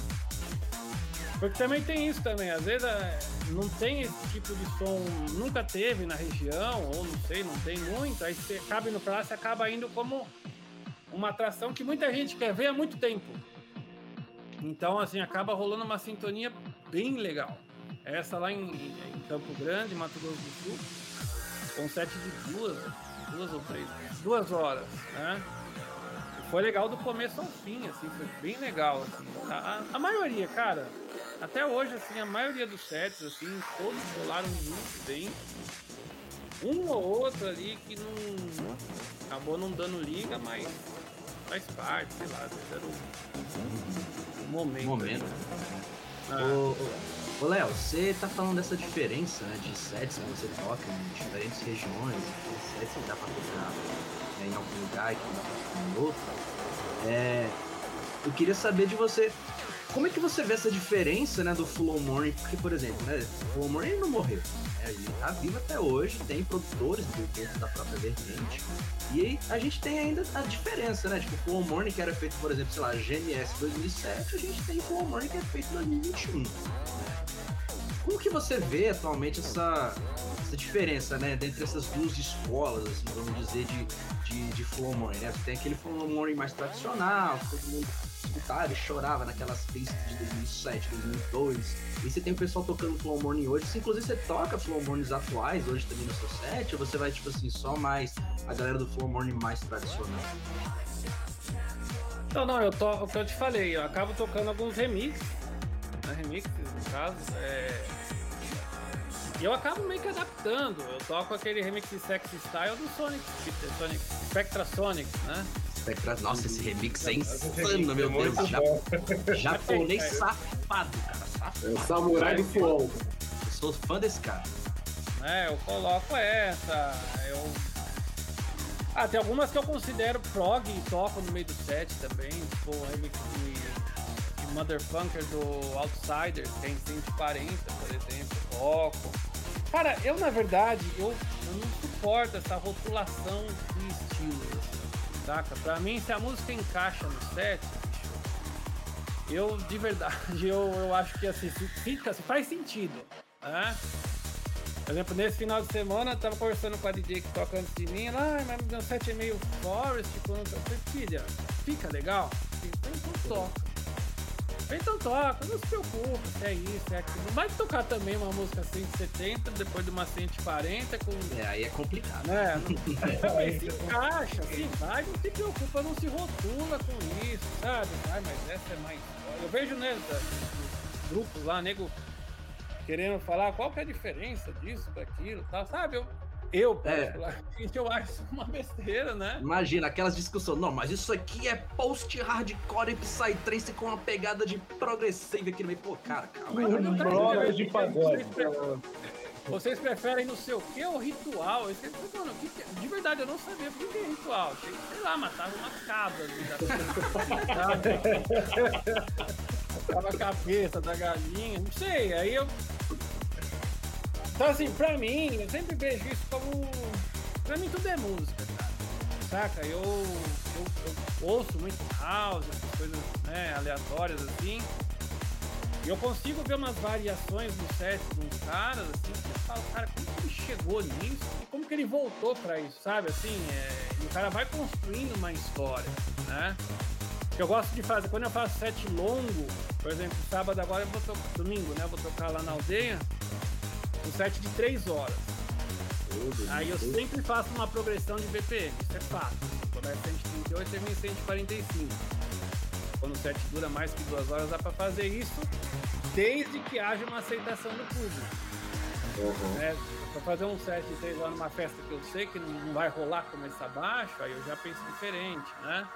Porque também tem isso também, às vezes é, não tem esse tipo de som, nunca teve na região, ou não sei, não tem muito, aí você acaba indo pra lá, você acaba indo como uma atração que muita gente quer ver há muito tempo. Então, assim, acaba rolando uma sintonia bem legal. Essa lá em, em Campo Grande, Mato Grosso do Sul, com um set de duas, duas ou três, duas horas, né? Foi legal do começo ao fim, assim, foi bem legal, assim. A, a- a maioria, cara, até hoje, assim, a maioria dos sets, assim, todos rolaram muito bem. Um ou outro ali que não acabou não dando liga, mas faz parte, sei lá, era o, o momento.
momento.
Ah.
Ô, ô, ô, Léo, você tá falando dessa diferença né, de sets que você toca em diferentes regiões, sets que dá pra tocar né, em algum lugar e que não em outro. É, eu queria saber de você, como é que você vê essa diferença né, do Flow Morning? Porque, por exemplo, né, o Flow Morning não morreu. né, ele tá vivo até hoje, tem produtores dentro da própria vertente. E a gente tem ainda a diferença, né? Tipo, o Flow Morning que era feito, por exemplo, sei lá, GMS 2007, a gente tem o Flow Morning que é feito em 2021. né? Como que você vê atualmente essa, essa diferença, né, dentre essas duas escolas, assim, vamos dizer, de, de, de Flow Morning, né? Tem aquele Flow Morning mais tradicional, todo mundo escutava e chorava naquelas pistas de 2007, 2002. E você tem o pessoal tocando Flow Morning hoje. Se, inclusive você toca Flow Mornings atuais hoje também no seu set, ou você vai, tipo assim, só mais a galera do Flow Morning mais tradicional?
Não, não, eu to, o que eu te falei, eu acabo tocando alguns remixes, né, remixes no caso, é... E eu acabo meio que adaptando, eu toco aquele remix de Sexy Style do Sonic, Sonic Spectra Sonic, né?
Spectra- Nossa, esse remix é insano,
remix
meu
é muito
Deus. Já,
bom.
japonês safado, cara. Safado.
É o samurai do flow.
Eu sou fã desse cara.
É, eu coloco essa, eu... Ah, tem algumas que eu considero prog e toco no meio do set também, tipo remix de Motherfunker do Outsiders, que é em 140, por exemplo, toco. Cara, eu na verdade, eu, eu não suporto essa rotulação de estilos, saca? Pra mim, se a música encaixa no set, eu de verdade, eu, eu acho que assim, fica, faz sentido, né? Por exemplo, nesse final de semana, eu tava conversando com a DJ que toca antes de mim, ela, ah, mas meu set é meio forest, quando eu falei, filha, fica legal? Então, então toca. Então toca, não se preocupa, se é isso, é aquilo. Vai tocar também uma música 170, depois de uma 140, com.
É, aí é complicado.
Né? Não, se encaixa, se vai, não se preocupa, não se rotula com isso, sabe? Ai, mas essa é mais. Eu vejo, né, grupos lá, nego querendo falar qual que é a diferença disso, daquilo, tal, sabe? Eu, eu
É.
particularmente, eu acho isso uma besteira, né?
Imagina aquelas discussões, não, mas isso aqui é post-hardcore e psytrance com uma pegada de progressiva aqui no meio. Pô, cara, calma
vejo
de pagode.
vocês pre- Vocês preferem não sei o que ou ritual? Eu falei, mano, que que é? de verdade eu não sabia o que que é ritual. Achei que, sei lá, matava uma cabra. Matava a cabeça da galinha, não sei. Aí eu. Então, assim, pra mim, eu sempre vejo isso como. Pra mim, tudo é música, cara. Saca? Eu, eu, eu ouço muito house, essas coisas né, aleatórias assim. E eu consigo ver umas variações no set uns caras, assim, que eu falo, cara, como que ele chegou nisso e como que ele voltou pra isso, sabe? Assim, é... o cara vai construindo uma história, né? Que eu gosto de fazer, quando eu faço set longo, por exemplo, sábado agora eu vou tocar, domingo, né? Eu vou tocar lá na aldeia, um set de 3 horas. Aí eu sempre faço uma progressão de BPM, isso é fácil. Começa 138 e termina em 145. Quando o set dura mais que duas horas, dá para fazer isso, desde que haja uma aceitação do público.
Uhum.
Né? Pra fazer um set de três horas numa festa que eu sei que não vai rolar começar baixo, aí eu já penso diferente, né?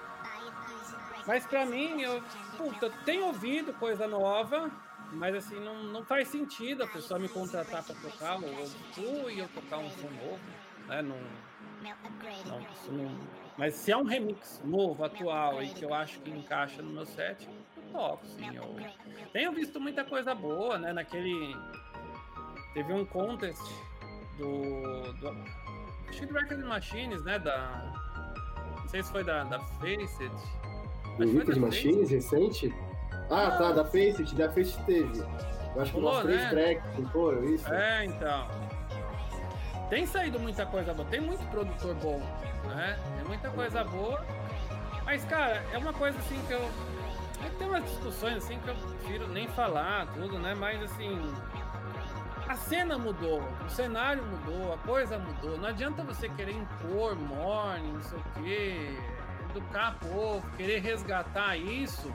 Mas pra mim, eu puta, tenho ouvido coisa nova, mas assim, não, não faz sentido a pessoa me contratar pra tocar o old school e eu tocar um som novo, né? Não, não, isso não- Mas se é um remix novo, atual e que eu acho que encaixa no meu set, eu toco, sim. Eu tenho visto muita coisa boa, né? Naquele. Teve um contest do. do acho que do Record Machines, né? Da. Não sei se foi da, da Faceit.
Do
da
Machines recente? Ah, tá, da Faceit, da Faceit teve. Eu acho que
Rolou,
umas três
né?
tracks, foram isso?
É, então. Tem saído muita coisa boa, tem muito produtor bom, né? Tem muita coisa boa. Mas, cara, é uma coisa assim que eu. é que Tem umas discussões assim que eu prefiro nem falar, tudo, né? Mas assim. A cena mudou, o cenário mudou, a coisa mudou. Não adianta você querer impor morning, não sei o quê, educar povo, querer resgatar isso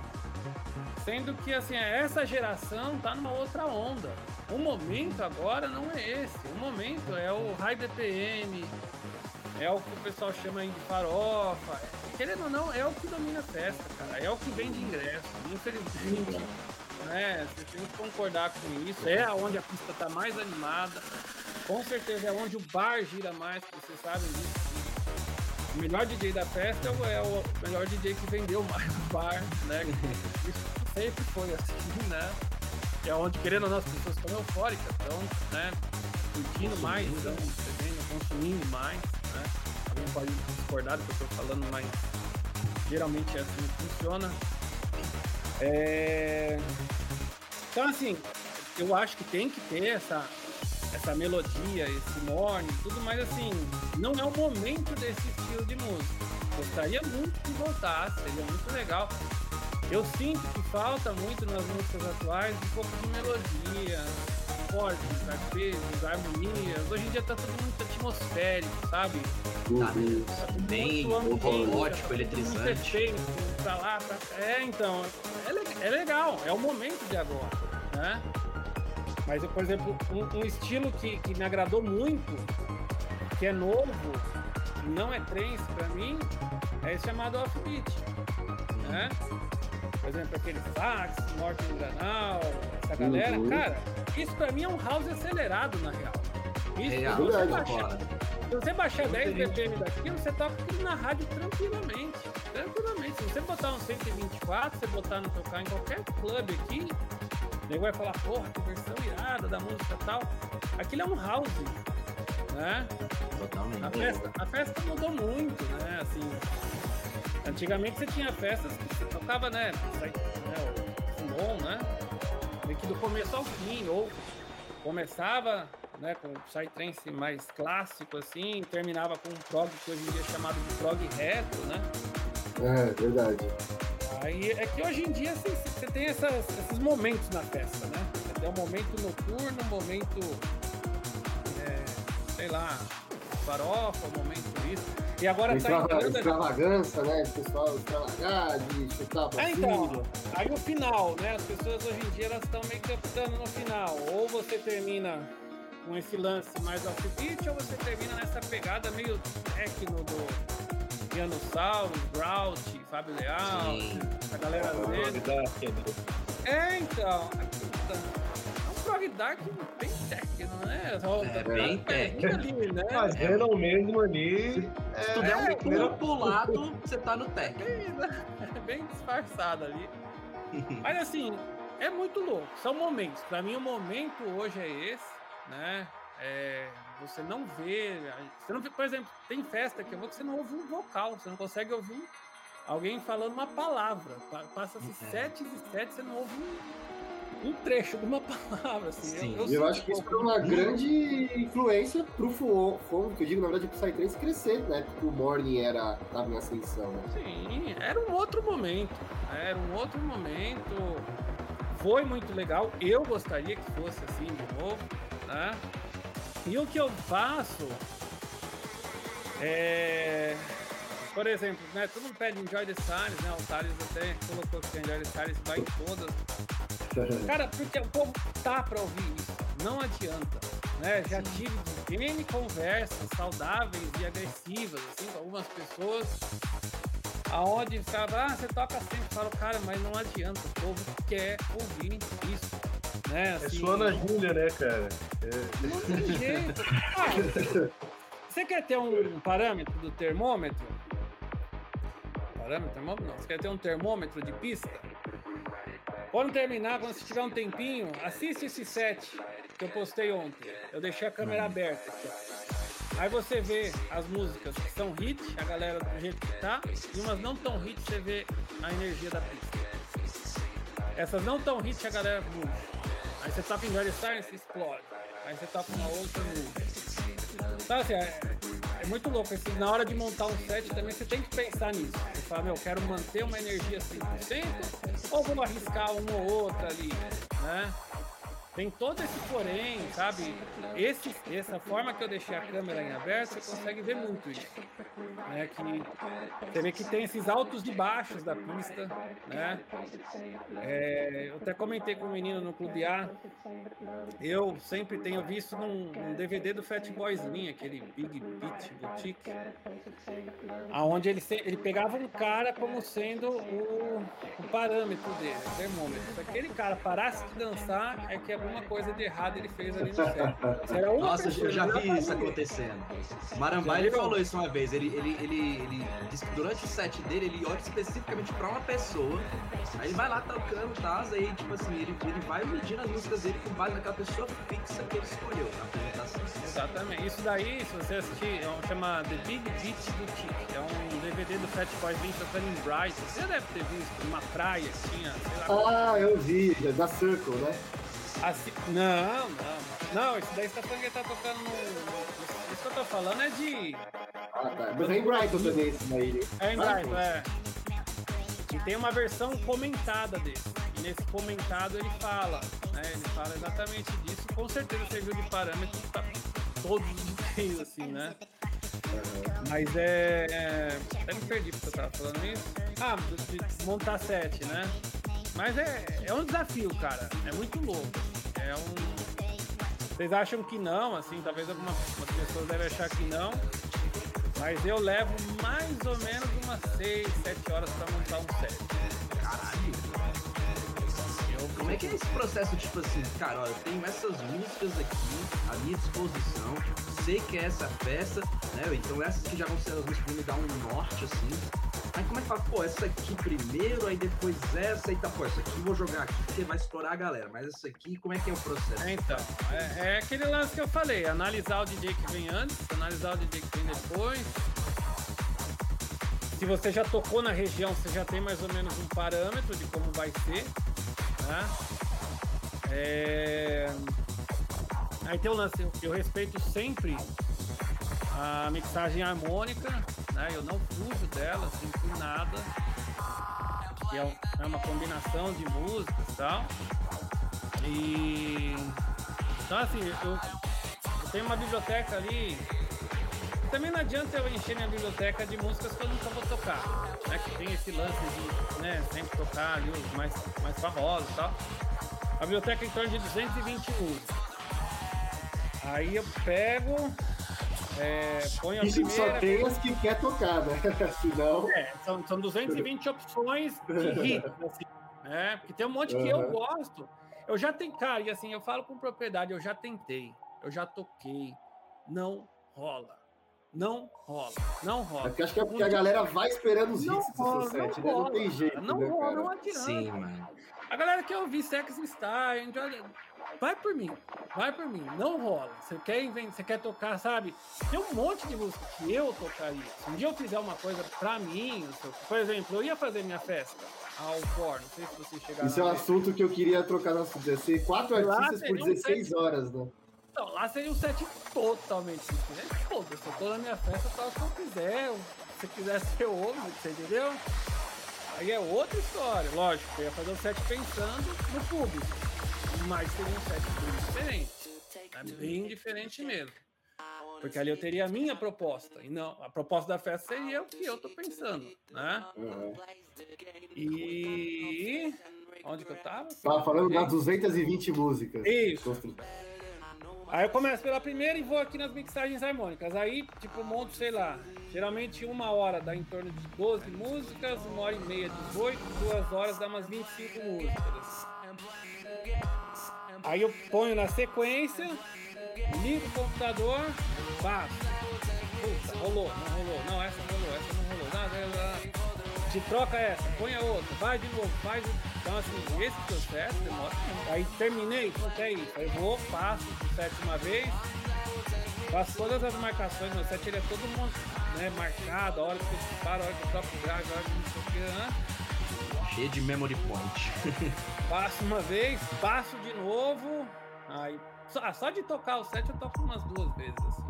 Sendo que assim, essa geração tá numa outra onda. O momento agora não é esse. O momento é o high BPM, é o que o pessoal chama de farofa. Querendo ou não, é o que domina a festa, cara. É o que vende ingresso. Infelizmente, né? Você tem que concordar com isso. É onde a pista tá mais animada. Com certeza é onde o bar gira mais, vocês sabem disso. O melhor DJ da festa é o, é melhor DJ que vendeu mais o bar, né? Isso sempre foi assim, né? Que é onde, querendo ou não, as pessoas estão eufóricas, estão, né? Curtindo mais, estão bebendo, consumindo mais, né? Alguém pode discordar do que eu estou falando, mas geralmente é assim que funciona. É... Então, assim, eu acho que tem que ter essa, essa melodia, esse morning, tudo, mas assim, não é o momento desse estilo de música. Gostaria muito que voltasse, seria muito legal. Eu sinto que falta muito nas músicas atuais um pouco de melodia, acordes, arpejos, harmonias. Hoje em dia tá tudo muito atmosférico, sabe?
Tá, né?
Tá tudo
Bem
muito ambiente,
robótico,
muito
eletrizante.
efeito, pra lá, pra cá. É, então, é, le- é legal, é o momento de agora, né? Mas, por exemplo, um, um estilo que, que me agradou muito, que é novo, não é trance pra mim, é esse chamado offbeat, né? Por exemplo, aquele fax, Morte no Granal, essa galera,
Uhum.
cara, isso pra mim é um house acelerado, na real. Isso, se você
verdade,
baixar. Se você baixar
Muita
10
gente-
BPM daquilo, você toca aquilo na rádio tranquilamente. Tranquilamente. Se você botar um 124, você botar no tocar em qualquer clube aqui, o nego vai falar, porra, que versão irada da música e tal. Aquilo é um house, né? A
Totalmente.
festa, a festa mudou muito, né? Assim, antigamente você tinha festas que você tocava, né? né, o Simon, né? Meio que do começo ao fim, ou começava né, com o Psytrance mais clássico, assim, e terminava com um prog que hoje em dia é chamado de prog reto, né?
É, verdade.
Aí é que hoje em dia assim, você tem essas- esses momentos na festa, né? Você tem um momento noturno, um momento, é, sei lá, farofa, um momento isso. E agora tá
Extrava-
entrando...
extravagância, né? O pessoal extravagar, de chutar pra cima.
então, aí o final, né? As pessoas hoje em dia elas estão meio que optando no final. Ou você termina com esse lance mais offbeat, ou você termina nessa pegada meio techno do Piano Sauro, Grout, Fábio Leal,
Sim.
a galera dele. É, então. É um prog dark bem techno, né?
É,
tá
bem
bem
técnico.
ali, né?
Fazendo o mesmo ali.
Se tu der um pulo pro lado, você tá no técnico.
É bem disfarçado ali. Mas assim, é muito louco. São momentos. Pra mim, o momento hoje é esse, né? É, você não vê, você não vê, por exemplo, tem festa que eu vou que você não ouve um vocal, você não consegue ouvir alguém falando uma palavra. Pa- Passa-se
É.
sete e sete, você não ouve um, um trecho de uma palavra. Assim.
Sim.
Eu
sinto
acho que isso foi uma grande influência pro Fuon, que eu digo, na verdade, pro Psytrance crescer, né? Porque o Morning era, tava em ascensão, né?
Sim, era um outro momento. Era um outro momento. Foi muito legal. Eu gostaria que fosse assim de novo, né? E o que eu faço é. Por exemplo, né? Todo mundo pede Enjoy the Silence, né? O Thales até colocou que Enjoy the Silence vai em todas. Cara, porque o povo tá pra ouvir isso. Não adianta. Né? Já tive N conversas saudáveis e agressivas, assim, com algumas pessoas. Aonde ficava, ah, você toca sempre. Eu falo, cara, mas não adianta. O povo quer ouvir isso. Né?
É
Assim,
sua Ana Júlia, né, cara?
não tem jeito. Ah, você quer ter um parâmetro do termômetro? Parâmetro? Termômetro? Não. Você quer ter um termômetro de pista? Quando terminar, quando você tiver um tempinho, assiste esse set que eu postei ontem. Eu deixei a câmera aberta aqui. Aí você vê as músicas que são hit, a galera do jeito que tá, e umas não tão hit, você vê a energia da pista. Essas não tão hit, a galera. Aí você toca em Joy Silence, explode. Aí você toca uma outra muda. Então, assim, é, é muito louco. Assim, na hora de montar um set também você tem que pensar nisso. Você fala, meu, quero manter uma energia 100% ou vou arriscar uma ou outra ali, né? Tem todo esse porém, sabe? Esse, essa forma que eu deixei a câmera em aberto, você consegue ver muito isso. Né? Que você vê que tem esses altos e baixos da pista, né? É, eu até comentei com o menino no Clube A. Eu sempre tenho visto num, num DVD do Fat Boy Slim, aquele Big Beat Boutique, aonde ele, ele pegava um cara como sendo o, o parâmetro dele, o termômetro. Se aquele cara parasse de dançar, é que alguma coisa de errado ele fez ali no set. Uma
Nossa,
pessoa,
eu já vi isso acontecendo. Marambá, ele falou isso uma vez. Ele, ele, ele, ele disse que durante o set dele, ele olha especificamente pra uma pessoa. Aí ele vai lá tocando, tá? Aí, tipo assim, ele, ele vai medindo as músicas dele com base naquela pessoa fixa que ele escolheu na apresentação.
Exatamente. Isso daí, se você assistir, é um, chama The Big Beat Boutique. É um DVD do Fat Boy Slim tocando em Brighton. Você deve ter visto numa praia que tinha, sei lá.
Ah, eu vi, da Circle, né?
Assim, não, não. Não, isso daí você tá tocando no. Isso que eu tô falando é de.
Ah, tá. Mas é em Brighton também esse daí.
É em Brighton, é. E tem uma versão comentada dele. E nesse comentado ele fala, né? Ele fala exatamente disso. Com certeza serviu de parâmetro pra todos os meios, assim, né? Mas é. Até me perdi porque eu tava falando isso. Ah, de montar set, né? Mas é, é um desafio, cara. É muito louco. É um. Vocês acham que não, assim, talvez algumas pessoas devem achar que não. Mas eu levo mais ou menos umas 6, 7 horas pra montar um set.
Caralho. Como é que é esse processo, tipo assim, cara, ó, eu tenho essas músicas aqui à minha disposição, sei que é essa festa, né? Então essas que já vão ser as músicas que me dar um norte, assim. Aí como é que fala, pô, essa aqui primeiro, aí depois essa, aí tá, pô, essa aqui vou jogar aqui porque vai estourar a galera, mas essa aqui, como é que é o processo?
Então, é, é aquele lance que eu falei, analisar o DJ que vem antes, analisar o DJ que vem depois. Se você já tocou na região, você já tem mais ou menos um parâmetro de como vai ser. Né? É, Aí tem o lance, eu- respeito sempre a mixagem harmônica, né? Eu não fujo dela, assim, por nada. É é uma combinação de músicas e tal. E então assim, eu, eu tenho uma biblioteca ali. Também não adianta eu encher minha biblioteca de músicas que eu nunca vou tocar. Né? Que tem esse lance de né, sempre tocar ali os mais, mais famosos e tal. A biblioteca é em torno de 220 músicas. Aí eu pego, é, ponho a
Isso só
primeira.
tem as que quer tocar, né? Senão.
É, são, são 220 opções de hits, assim, né? Porque tem um monte que eu
Aham.
gosto. Eu já tentei, cara, e assim, eu falo com propriedade, eu já tentei. eu já toquei. Não rola. Não rola, não rola.
É porque acho que é porque a galera vai esperando os
Não
hits do
rola,
seu set,
não
né? Não
rola,
tem jeito,
Não
né,
rola, não
cara?
adianta.
Sim, mano.
A galera quer ouvir Sex Star, Enjoy... vai por mim, vai por mim, não rola. Você quer inventar, você quer tocar, sabe? Tem um monte de música que eu tocaria. Se um dia eu fizer uma coisa pra mim, não por exemplo, eu ia fazer minha festa ao For, não sei se vocês chegaram
Isso é um assunto que eu queria trocar no assunto. Ia ser quatro
Lá
artistas por
seria um
16 horas, né?
Então, lá seria um set totalmente diferente. Foda-se, eu tô na minha festa, eu toco o que eu quiser. Se quiser ser outro, você entendeu? Aí é outra história, lógico. Eu ia fazer o set pensando no público. Mas seria um set bem diferente. É bem diferente mesmo. Porque ali eu teria a minha proposta. E não, a proposta da festa seria o que eu tô pensando, né?
Uhum.
E. Onde que eu tava?
Tava falando das 220 músicas.
Isso.
Constru-
Aí eu começo pela primeira e vou aqui nas mixagens harmônicas. Aí, tipo, monto, sei lá, geralmente uma hora dá em torno de 12 músicas, uma hora e meia, 18, duas horas dá umas 25 músicas. Aí eu ponho na sequência, ligo o computador, faço. Puta, rolou, não rolou, não, essa rolou, essa não rolou, nada, Te troca essa, põe a outra, vai de novo, faz. o- Então, assim, esse processo demora. tempo. Aí terminei, puta, é isso. Aí eu vou, faço o set uma vez, faço todas as marcações. Meu set ele é todo mundo né, marcado, a hora que eu disparo, a hora que eu troco o grave, a hora que não sei o que, né?
Cheio de memory point.
Passo uma vez, passo de novo. Aí, só, ah, só de tocar o set eu toco umas duas vezes, assim.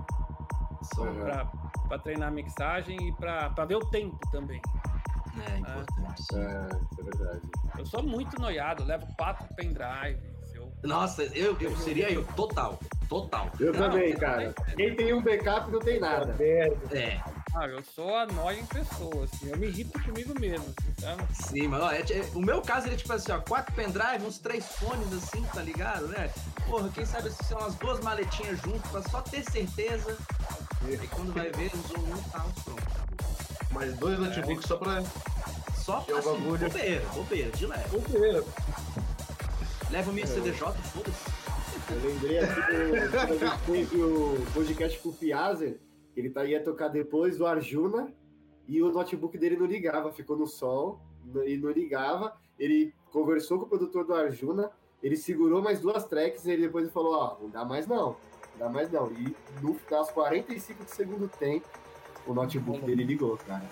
Só
Uhum.
Pra, pra treinar a mixagem e pra, pra ver o tempo também.
É importante. sim.
É, isso é verdade.
Eu sou muito noiado, levo quatro pendrives. Eu...
Nossa, eu, eu seria eu, total. Total.
Eu
Não,
também, cara.
tem-
Quem tem um backup não tem nada.
É,
Ah, eu sou a nóia em pessoa, assim. Eu me irrito comigo mesmo, assim, sabe?
sim, mas ó, é, é- o meu caso ele é tipo assim, ó, quatro pendrive, uns três fones assim, tá ligado, né? Porra, quem sabe se são umas duas maletinhas juntas pra só ter certeza. E quando vai ver, usou um tal, pronto.
Mais dois notebooks só pra.
Só
É o
assim,
bagulho.
bobeira, bobeira, de leve.
Bobeira.
Leva o meu CDJ, foda-se.
Eu lembrei aqui do, quando a gente teve o podcast com o Piazzer, ele tá, ia tocar depois do Arjuna e o notebook dele não ligava, ficou no sol e não ligava. Ele conversou com o produtor do Arjuna, ele segurou mais duas tracks e ele depois ele falou: Ó, não dá mais não, não dá mais não. E no, nas 45 do segundo tempo, o notebook dele ligou, cara.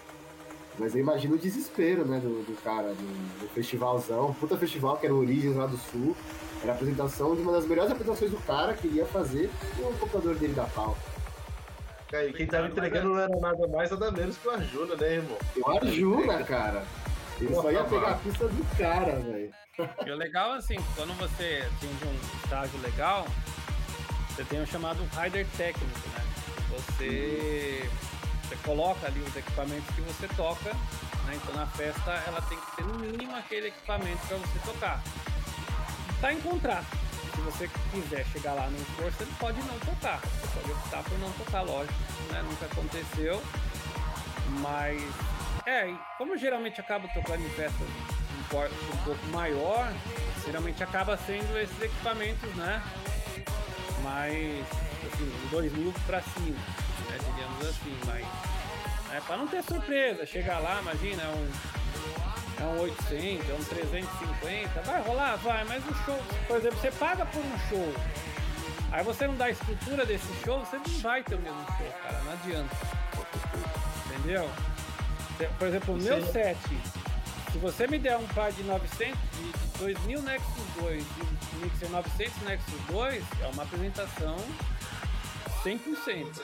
Mas eu imagino o desespero, né, do, do cara, do, do festivalzão, puta festival que era o Origins lá do Sul. Era a apresentação de uma das melhores apresentações do cara que ia fazer e o computador dele da pau.
Cara, e quem tava entregando não era nada mais, nada menos que o Arjuna, né, irmão?
O Arjuna, cara. Ele só ia pegar a pista do cara, velho.
E o legal, assim, quando você atinge um estágio legal, você tem o chamado rider técnico, né? Você, você coloca ali os equipamentos que você toca, né? Então na festa ela tem que ter no mínimo aquele equipamento para você tocar. Tá em contrato. Se você quiser chegar lá no for, você pode não tocar. Você pode optar por não tocar, lógico. Né? Nunca aconteceu. Mas é, como geralmente acaba tocando em festas um um pouco maior, geralmente acaba sendo esses equipamentos, né? Mais, assim, 2 mil pra cima? Digamos assim, mas é para não ter surpresa, chegar lá, imagina, é um, é um 800, é um 350, vai rolar? Vai, mas o show, por exemplo, você paga por um show, aí você não dá a estrutura desse show, você não vai ter o mesmo show, cara, não adianta. Entendeu? Por exemplo, o meu set, se você me der um par de 900, de 2000 Nexus 2 e um Mixer 900 Nexus 2, é uma apresentação 100%.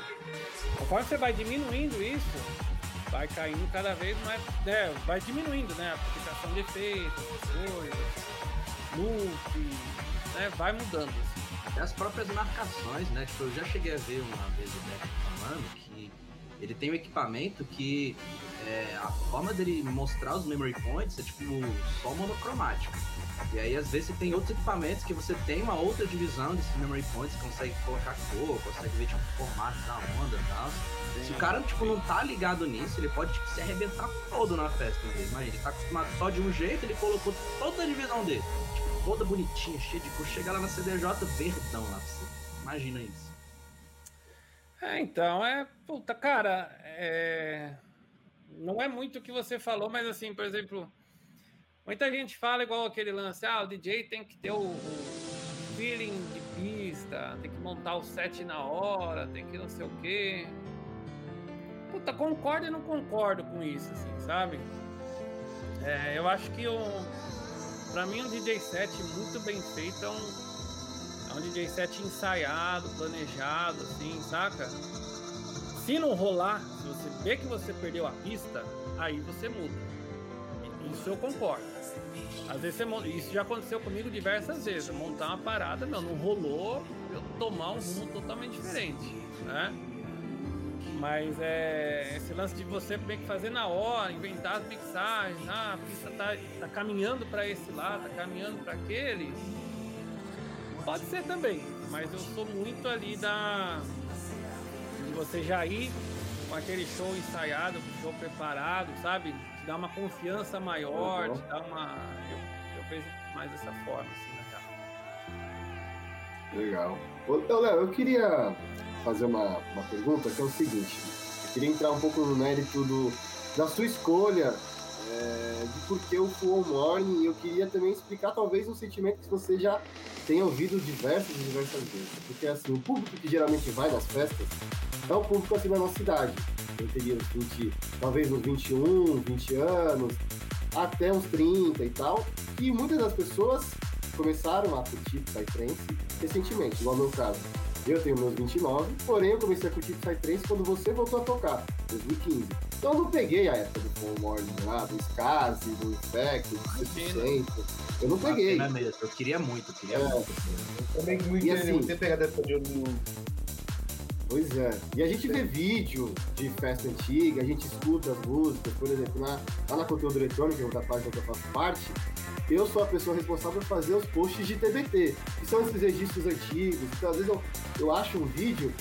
Conforme você vai diminuindo isso, vai caindo cada vez mais, né, vai diminuindo, né, a aplicação de efeitos, coisas, loop, né, vai mudando. assim.
As próprias marcações, né? Tipo, eu já cheguei a ver uma vez o Beck falando que ele tem um equipamento que é, a forma dele mostrar os memory points é tipo só monocromático. E aí, às vezes, você tem outros equipamentos que você tem uma outra divisão desses memory points, consegue colocar cor, consegue ver tipo, o formato da onda e tal. Se o cara tipo, não tá ligado nisso, ele pode tipo, se arrebentar todo na festa dele. Mas ele tá acostumado só de um jeito, ele colocou toda a divisão dele. Tipo, toda bonitinha, cheia de cor. Chega lá na CDJ, verdão lá pra você. Imagina isso.
É, então, é. Puta, cara, é. Não é muito o que você falou, mas assim, por exemplo, muita gente fala igual aquele lance, ah, o DJ tem que ter o, o feeling de pista, tem que montar o set na hora, tem que não sei o quê. Puta, concordo e não concordo com isso, assim, sabe? É, eu acho que um, pra mim um DJ set muito bem feito é um, um DJ set ensaiado, planejado, assim, saca? Se não rolar, se você vê que você perdeu a pista, aí você muda. Isso eu concordo. Às vezes você, isso já aconteceu comigo diversas vezes. Montar uma parada, meu, não rolou, eu tomar um rumo totalmente diferente, né? Mas é esse lance de você meio que fazer na hora, inventar as mixagens, ah, a pista tá, tá caminhando para esse lado, tá caminhando para aquele. Pode ser também, mas eu sou muito ali da você já ir com aquele show ensaiado, com o show preparado, sabe? Te dá uma confiança maior, uhum. te dá uma. Eu, eu vejo mais dessa forma, assim,
né, Legal. Ô, Léo, eu queria fazer uma, uma pergunta que é o seguinte. Eu queria entrar um pouco no mérito do, da sua escolha é, de por que o Full Morning. E eu queria também explicar talvez um sentimento que você já tenha ouvido diversas e diversas vezes. Porque assim, o público que geralmente vai nas festas é o público assim da nossa cidade. Eu teria uns 20, talvez uns 21, 20 anos, até uns 30 e tal. E muitas das pessoas começaram a curtir Psytrance recentemente, igual no meu caso. Eu tenho meus 29, porém eu comecei a curtir Psytrance quando você voltou a tocar, 2015. Então eu não peguei a época do Paul Morning lá, do Skazi, do Infect, do 100%. Eu não peguei.
Mesmo. Eu queria muito, eu queria é. muito.
Eu também muito assim, ter pegado essa de
Pois é. E a gente vê vídeo de festa antiga, a gente escuta as músicas, por exemplo, na, lá na conteúdo eletrônico, que é outra página que eu faço parte, eu sou a pessoa responsável por fazer os posts de TBT, que são esses registros antigos. Então, às vezes eu, eu acho um vídeo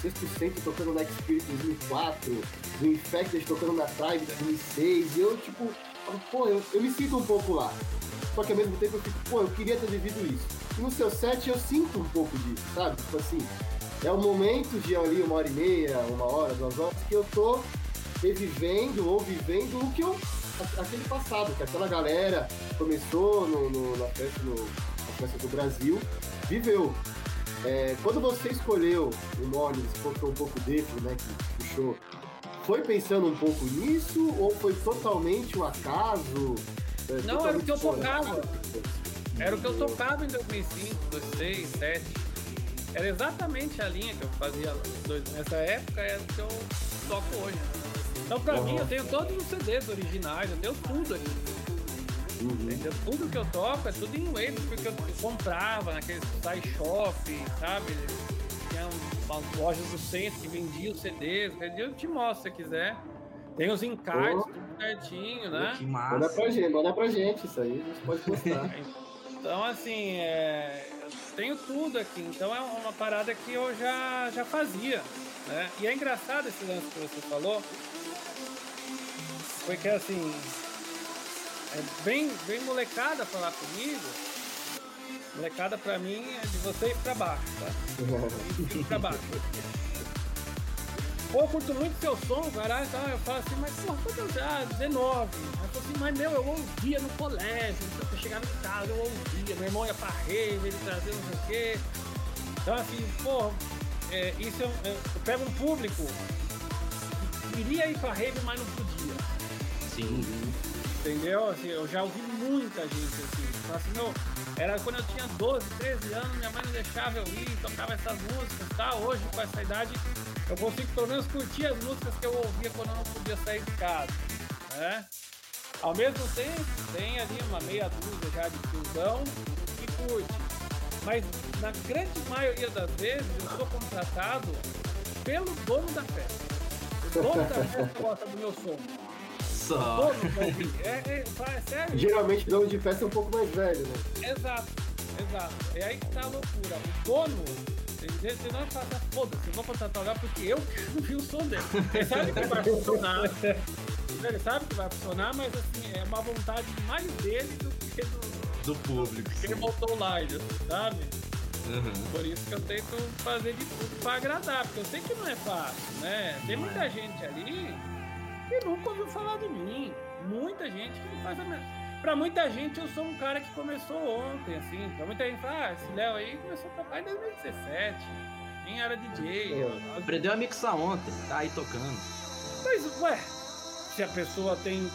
Sexto Centro tocando na Spirit 2004, do Infected tocando na Tribe 2006, e eu, tipo, pô, eu, eu me sinto um pouco lá. Só que ao mesmo tempo eu fico, pô, eu queria ter vivido isso. E no seu set eu sinto um pouco disso, sabe? Tipo assim, é o momento de ali uma hora e meia, uma hora, duas horas, que eu tô revivendo ou vivendo o que eu. Aquele passado, que aquela galera começou no, no na, festa, no, na festa do Brasil, viveu. É, quando você escolheu o você colocou um pouco dele, né, que puxou, foi pensando um pouco nisso ou foi totalmente um acaso?
É, Não, era o que eu tocava. Era o que eu tocava em 2005, 2006, 2007. Era exatamente a linha que eu fazia nessa época, é que eu toco hoje. Então, pra uhum. mim, eu tenho todos os CDs originais, eu tenho tudo aqui. Uhum. Entendeu? Tudo que eu toco é tudo em wave, porque eu comprava naqueles site shop, sabe? Tinha umas lojas do centro que vendiam CDs. Eu te mostro se quiser. Tem os encartes, oh. tudo certinho, né?
Que massa. Manda pra gente, manda pra gente, isso aí a gente pode postar.
então, assim, é tenho tudo aqui. Então é uma parada que eu já, já fazia. Né? E é engraçado esse lance que você falou. Porque assim. É bem, bem molecada falar comigo. Molecada pra mim é de você ir pra baixo, tá? Ir pra baixo. Pô, eu curto muito seu som, caralho, eu falo assim, mas porra, quando eu já, 19. Aí eu falo assim, mas meu, eu ouvia no colégio, então eu chegava em casa, eu ouvia, meu irmão ia pra rave, ele trazia não sei o quê. Então assim, porra, é, isso eu, eu, eu, pego um público que queria ir pra rave, mas não podia.
Sim.
Entendeu? Assim, eu já ouvi muita gente assim. Assim, meu, era quando eu tinha 12, 13 anos, minha mãe não deixava eu ir, tocava essas músicas, tá? Hoje, com essa idade, eu consigo pelo menos curtir as músicas que eu ouvia quando eu não podia sair de casa, né? Ao mesmo tempo, tem ali uma meia dúzia já de tiozão que curte. Mas na grande maioria das vezes eu sou contratado pelo dono da festa. O dono da festa gosta do meu som.
Só.
É, é, é, sério.
Geralmente o dono de festa é um pouco mais velho, né?
Exato, exato. É aí que tá a loucura. O dono você não fala, foda-se, eu vou contratar o porque eu quero vi o som dele. Ele sabe que vai funcionar. Ele sabe que vai funcionar, mas assim, é uma vontade mais dele do que do,
do público.
Que ele montou o live, sabe?
Uhum.
Por isso que eu tento fazer de tudo pra agradar, porque eu sei que não é fácil, né? Tem muita
é.
gente ali que nunca ouviu falar de mim. Muita gente que não faz a mesma. Pra muita gente eu sou um cara que começou ontem, assim. Pra muita gente fala, ah, esse Léo aí começou a tocar em 2017. Nem era DJ.
É.
eu-
Aprendeu a mixar ontem, tá aí tocando.
Mas, ué, se a pessoa tem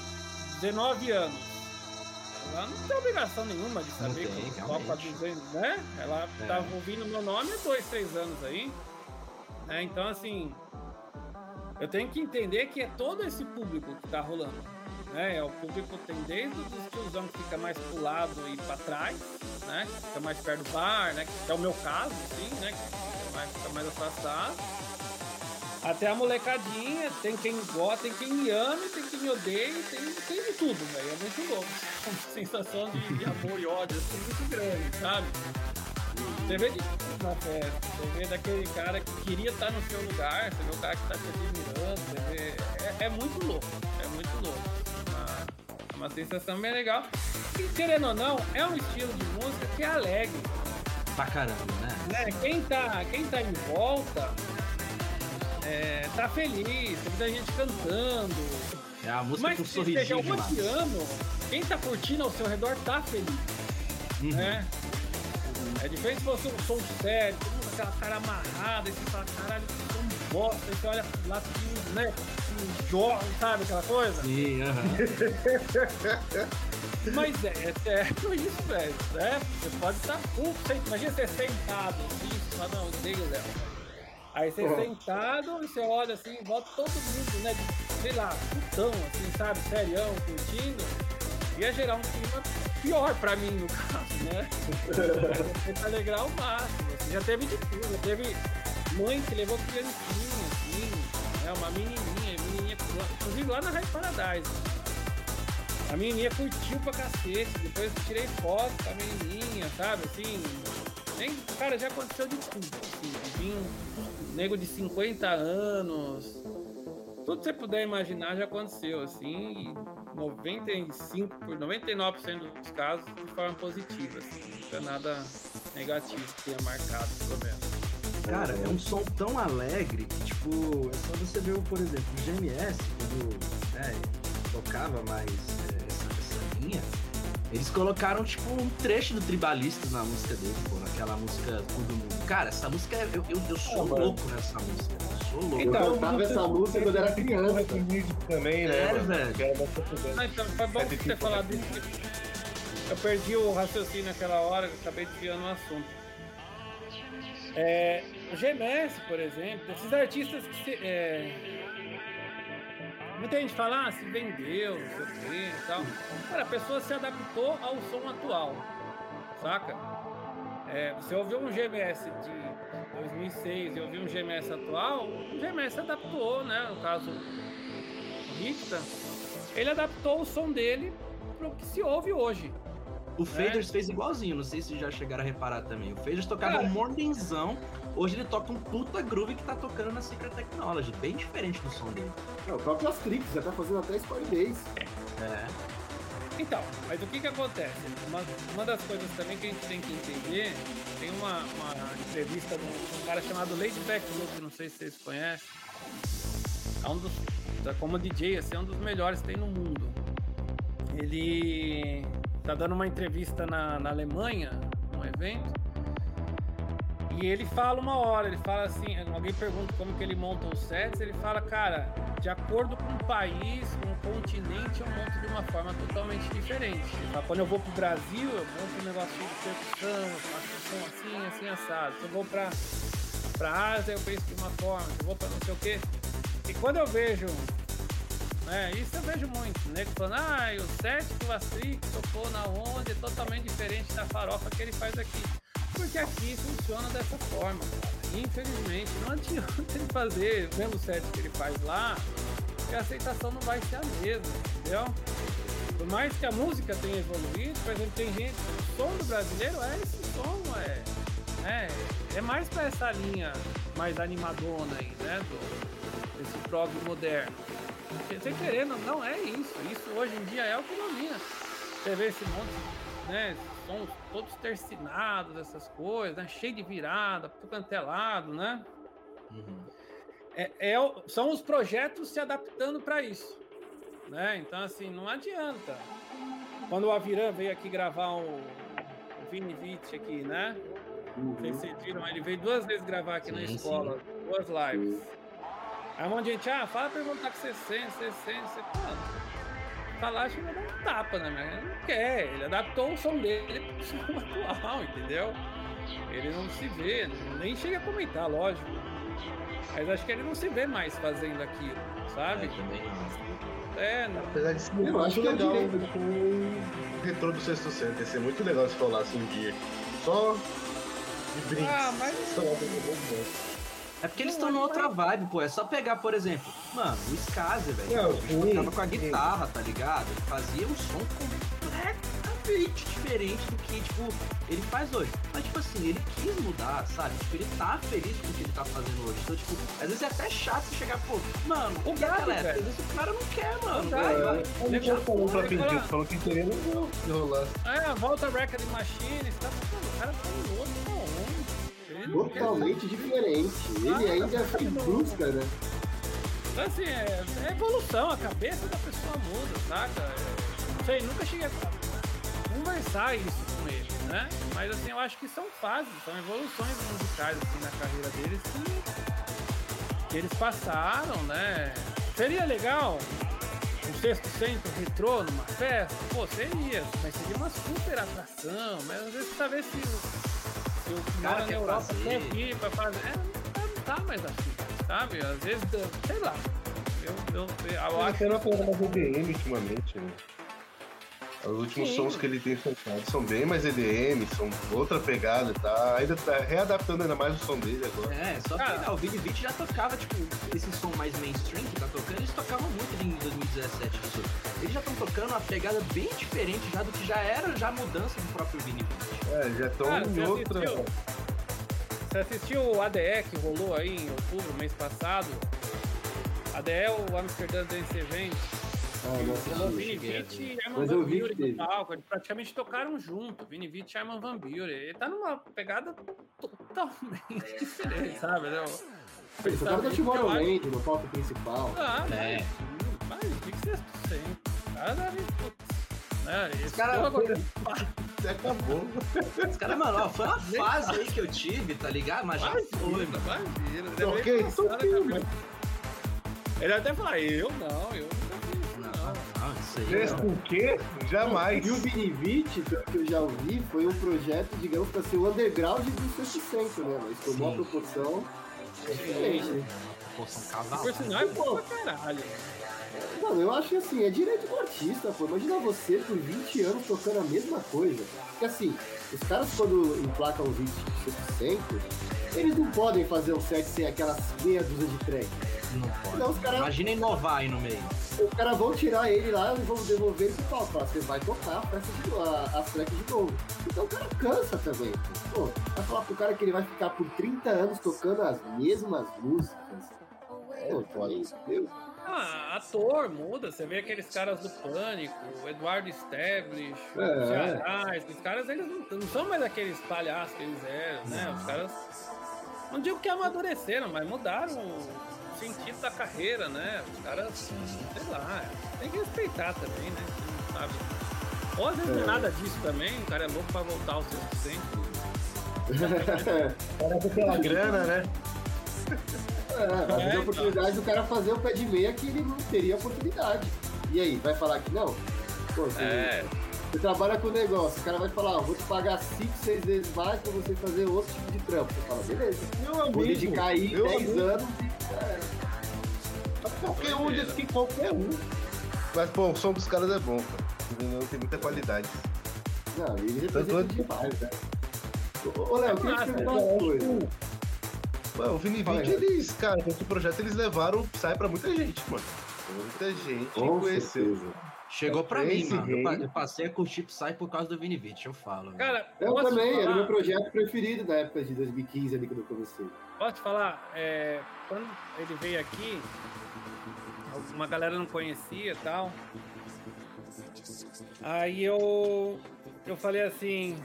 19 anos, ela não tem obrigação nenhuma de
Não
saber
tem,
que
realmente.
200, né? Ela
É.
tá ouvindo meu nome há dois, três anos aí. né? Então, assim, eu tenho que entender que é todo esse público que tá rolando. Né? É o público tem desde os tiozão que fica mais pro lado e pra trás, né? Que Fica mais perto do bar, né? Que é o meu caso, assim, né? Que fica mais, fica mais afastado. Até a molecadinha, tem quem gosta, tem quem me ama, tem quem me odeia, tem, tem de tudo, velho. É muito louco. Uma sensação de, de amor e ódio assim, muito grande, sabe? Você vê de na festa. Você vê daquele cara que queria estar no seu lugar, você vê o cara que tá te admirando, você vê. É, é muito louco, é muito louco. Uma, é uma sensação bem legal. E querendo ou não, é um estilo de música que é alegre
Pra caramba, né?
né, quem tá, quem tá em volta é, tá feliz, tem muita gente cantando.
É a música
Mas
com um sorrisinho de lado.
odiando, quem tá curtindo ao seu redor tá feliz,
Uhum.
né? É diferente se fosse um som sério, todo mundo com aquela cara amarrada, e você fala, caralho, que som bosta, aí você olha lá, assim, né? Um jovem, sabe aquela coisa?
Sim, aham.
Mas é, é sério isso, velho. É, você pode estar puto, você- imagina você sentado, assim, você fala, não, odeio o Léo. Aí você
Uhum.
sentado e você olha assim, volta todo mundo, né? de, Sei lá, putão, assim, sabe, serião, curtindo. Ia gerar um clima pior pra mim, no caso, né? Tá alegrar ao máximo. Você já teve de tudo, já teve mãe que levou criancinha, assim, né? Uma menininha, menininha, inclusive lá na Rádio Paradise. A menininha curtiu pra cacete, depois tirei foto com a menininha, sabe, assim... Nem, cara, já aconteceu de tudo, assim, um nego de 50 anos, tudo que você puder imaginar já aconteceu, assim, e 95, por 99% dos casos de forma positiva, assim, nunca nada negativo que tenha marcado, pelo menos.
Cara, é um som tão alegre que, tipo, é só você ver, por exemplo, o GMS, quando né, tocava mais é, essa, essa linha, eles colocaram, tipo, um trecho do Tribalistas na música dele, pô, naquela música Todo Mundo. Cara, essa música, é- eu, eu, eu sou
Ah, mano.
louco nessa música, eu sou louco.
Eu
Então,
cantava essa música quando era criança.
também, né?
É,
mano?
velho.
Ah, então, foi bom
É
você ter falado isso. Eu perdi o raciocínio naquela hora, eu acabei desviando o assunto. É, o GMS, por exemplo, esses artistas que se, é, Muita gente fala, ah, se vendeu, não sei o quê e tal. Cara, a pessoa se adaptou ao som atual, saca? É, você ouviu um GMS de 2006 e ouviu um GMS atual, o GMS adaptou, né? No caso, o Ricta, ele adaptou o som dele pro que se ouve hoje.
O Faders fez igualzinho, não sei se já chegaram a reparar também. O Faders tocava
Cara.
um morningzão, hoje ele toca um puta groove que tá tocando na Secret Technology, bem diferente do som dele.
É, o próprio Astrix já tá fazendo até Story Days.
É.
Então, mas o que que acontece? Uma, uma das coisas também que a gente tem que entender, tem uma, uma entrevista de um, um cara chamado Lady Back Luke, não sei se vocês conhecem. É um dos, tá como DJ, assim, é um dos melhores que tem no mundo. Ele tá dando uma entrevista na, na Alemanha, num evento, e ele fala uma hora, ele fala assim, alguém pergunta como que ele monta os sets, ele fala, cara, de acordo com o país, com o continente, eu monto de uma forma totalmente diferente. Fala, quando eu vou pro Brasil, eu monto um negócio de percussão, faço som assim, assim, assado. Se eu vou pra, pra Ásia, eu penso de uma forma, se eu vou pra não sei o quê. E quando eu vejo, né, isso eu vejo muito, né, falando, ah, o set que o Astrix tocou na onda é totalmente diferente da farofa que ele faz aqui. Porque aqui funciona dessa forma, cara. Infelizmente, não adianta ele fazer o mesmo set que ele faz lá, que a aceitação não vai ser a mesma, entendeu? Por mais que a música tenha evoluído, por exemplo, tem gente, o som do brasileiro é esse som, é, é, é mais pra essa linha mais animadona aí, né, do, desse prog moderno. Porque, Sem querendo, não é isso. Isso hoje em dia é o que domina. Você vê esse monte né? Sons todos tercinados, essas coisas, né? Cheio de virada, tudo cantelado, né?
Uhum.
É, é são os projetos se adaptando para isso, né? Então, assim, não adianta. Quando o Aviran veio aqui gravar o, o Vini Vitti aqui, né? Não sei se vocês viram, ele veio duas vezes gravar aqui na
Sim,
escola, duas lives. Aí um monte de gente, ah, fala pra perguntar que você sente, você sente, você. Mano, falar, acho que vai dar um tapa, né? Mas ele não quer, ele adaptou o som dele pro som atual, entendeu? Ele não se vê, nem chega a comentar, lógico. Mas acho que ele não se vê mais fazendo aquilo,
É,
sabe?
também não.
É, não.
Apesar de ser
Eu
muito
acho que é
legal o retrô do Sexto Centro. Ia ser muito legal se rolasse um dia. Só de brinks.
Ah, mas-
Só de
É porque eles estão numa outra vibe, pô. É só pegar, por exemplo, mano, o Skaze, velho. Ele tocava com a guitarra, tá ligado? Ele fazia um som completamente diferente do que, tipo, ele faz hoje. Mas, tipo assim, ele quis mudar, sabe? Tipo, ele tá feliz com o que ele tá fazendo hoje. Então, tipo, às vezes é até chato você chegar, pô, mano, o
Gabi,
galera,
velho.
às vezes o cara não quer, mano. Vai.
Ele já falou pra
Ele
pedir, falou que queria não rolasse.
É, volta Record Machine, tá, o cara tá em outro mundo. Ele não
Totalmente diferente. Ele ainda fica em busca, né?
Então, assim, é, é evolução, a cabeça da pessoa muda, saca? É, não sei, nunca cheguei a conversar isso com ele, né? Mas assim, eu acho que são fases, são evoluções musicais assim, na carreira deles que, que eles passaram, né? Seria legal um sexto centro retrô numa festa? Pô, seria, mas seria uma super atração, mas às vezes talvez se, o- se o
cara
cara na
quer
Europa
fazer.
quer vir pra fazer. É, não, não tá mais assim, sabe? Às vezes, sei lá. Eu, eu, eu, eu acho
Ele não pegando mais EDM ultimamente, né? Os últimos
Sim.
sons que ele tem soltado são bem mais EDM, são outra pegada, tá? Ainda tá readaptando ainda mais o som dele agora.
É, só pegar. O Vini Beat já tocava, tipo, esse som mais mainstream que tá tocando, eles tocavam muito em 2017 isso. Eles já estão tocando uma pegada bem diferente já do que já era já a mudança do próprio Vini Beat.
É, já estão
Cara,
em outra.
assistiu? Você assistiu o ADE que rolou aí em outubro, mês passado? ADE é o Amsterdã Dance Event.
Ah, não assisti.
Vini Vitt e Arman
Mas
Van
eu vi
Buren no palco. Eles praticamente tocaram junto. Vini Vitt e Arman Van Buren. Ele tá numa pegada totalmente diferente, sabe? né?
Eles tocaram da Tomorrowland no palco principal.
Ah,
É.
mas, o que vocês? O cara Né? Esse
cara-
povo agora-
Acabou.
Os caras, mano, ó, foi uma fase aí que eu tive, tá ligado? Mas já foi,
Imagina,
mano.
imagina. Ele
Toquei,
deve pensar na
toquei,
cabeça. Ele até fala, eu não, eu
Não,
não.
não, isso aí.
Fez
não.
com o quê? Jamais.
E o Vinivite, pelo que eu já ouvi, foi um projeto, digamos, para ser o underground do Sexto Centro, né? Mas tomou uma proporção diferente. né?
Pô, são
Por sinal, é bom pra caralho.
Mano, eu acho que assim, é direito do artista, pô. Imagina você por 20 anos tocando a mesma coisa. Porque assim, os caras quando emplacam os hits do Sexto Centro, eles não podem fazer um set sem aquelas meia dúzia de track.
Não pode.
Não, os caras
Imagina inovar aí no meio.
os caras vão tirar ele lá e vão devolver ele pro palco. Você vai tocar a peça de, a, as tracks de novo. Então o cara cansa também. Pô, vai falar pro cara que ele vai ficar por 30 anos tocando as mesmas músicas. Pô, pô, meu
Ah, ator muda. Você vê aqueles caras do Pânico, o Eduardo Establish, o
É.
Cearás. Os caras, eles não, não são mais aqueles palhaços que eles eram, né? Os caras, não digo que amadureceram, mas mudaram o sentido da carreira, né? Os caras, sei lá, tem que respeitar também, né? Não sabe. Ou às vezes não é nada disso também, o cara é louco pra voltar ao seu centro.
Parece pela grana, né?
É, vai ter
É,
a oportunidade do cara fazer o pé de meia que ele não teria oportunidade. E aí, vai falar que não? Pô, você,
É,
você trabalha com o negócio, o cara vai falar, vou te pagar 5, 6 vezes mais pra você fazer outro tipo de trampo. Você fala, beleza.
Meu
Vou
amigo.
dedicar aí
meu
10
amigo.
anos e já era.
Qualquer um diz que qualquer um. Mas, pô, o som dos caras é bom, cara. Não tem muita qualidade.
Não, ele representa demais, né? Ô, Léo, eu queria te
massa,
perguntar uma
acho
coisa.
que- Mano, o Vini Vitti, eles, cara, com esse projeto eles levaram sai pra muita gente, mano. Muita gente
Com
conheceu.
certeza.
Chegou pra
Esse
mim, mano. Eu, passei a curtir Psy por causa do Vini Vitt, eu falo.
cara,
Eu
posso
também, era o
falar-
meu projeto preferido da época de 2015 ali quando eu comecei.
Posso te falar, é, quando ele veio aqui, uma galera não conhecia e tal. Aí eu eu falei assim.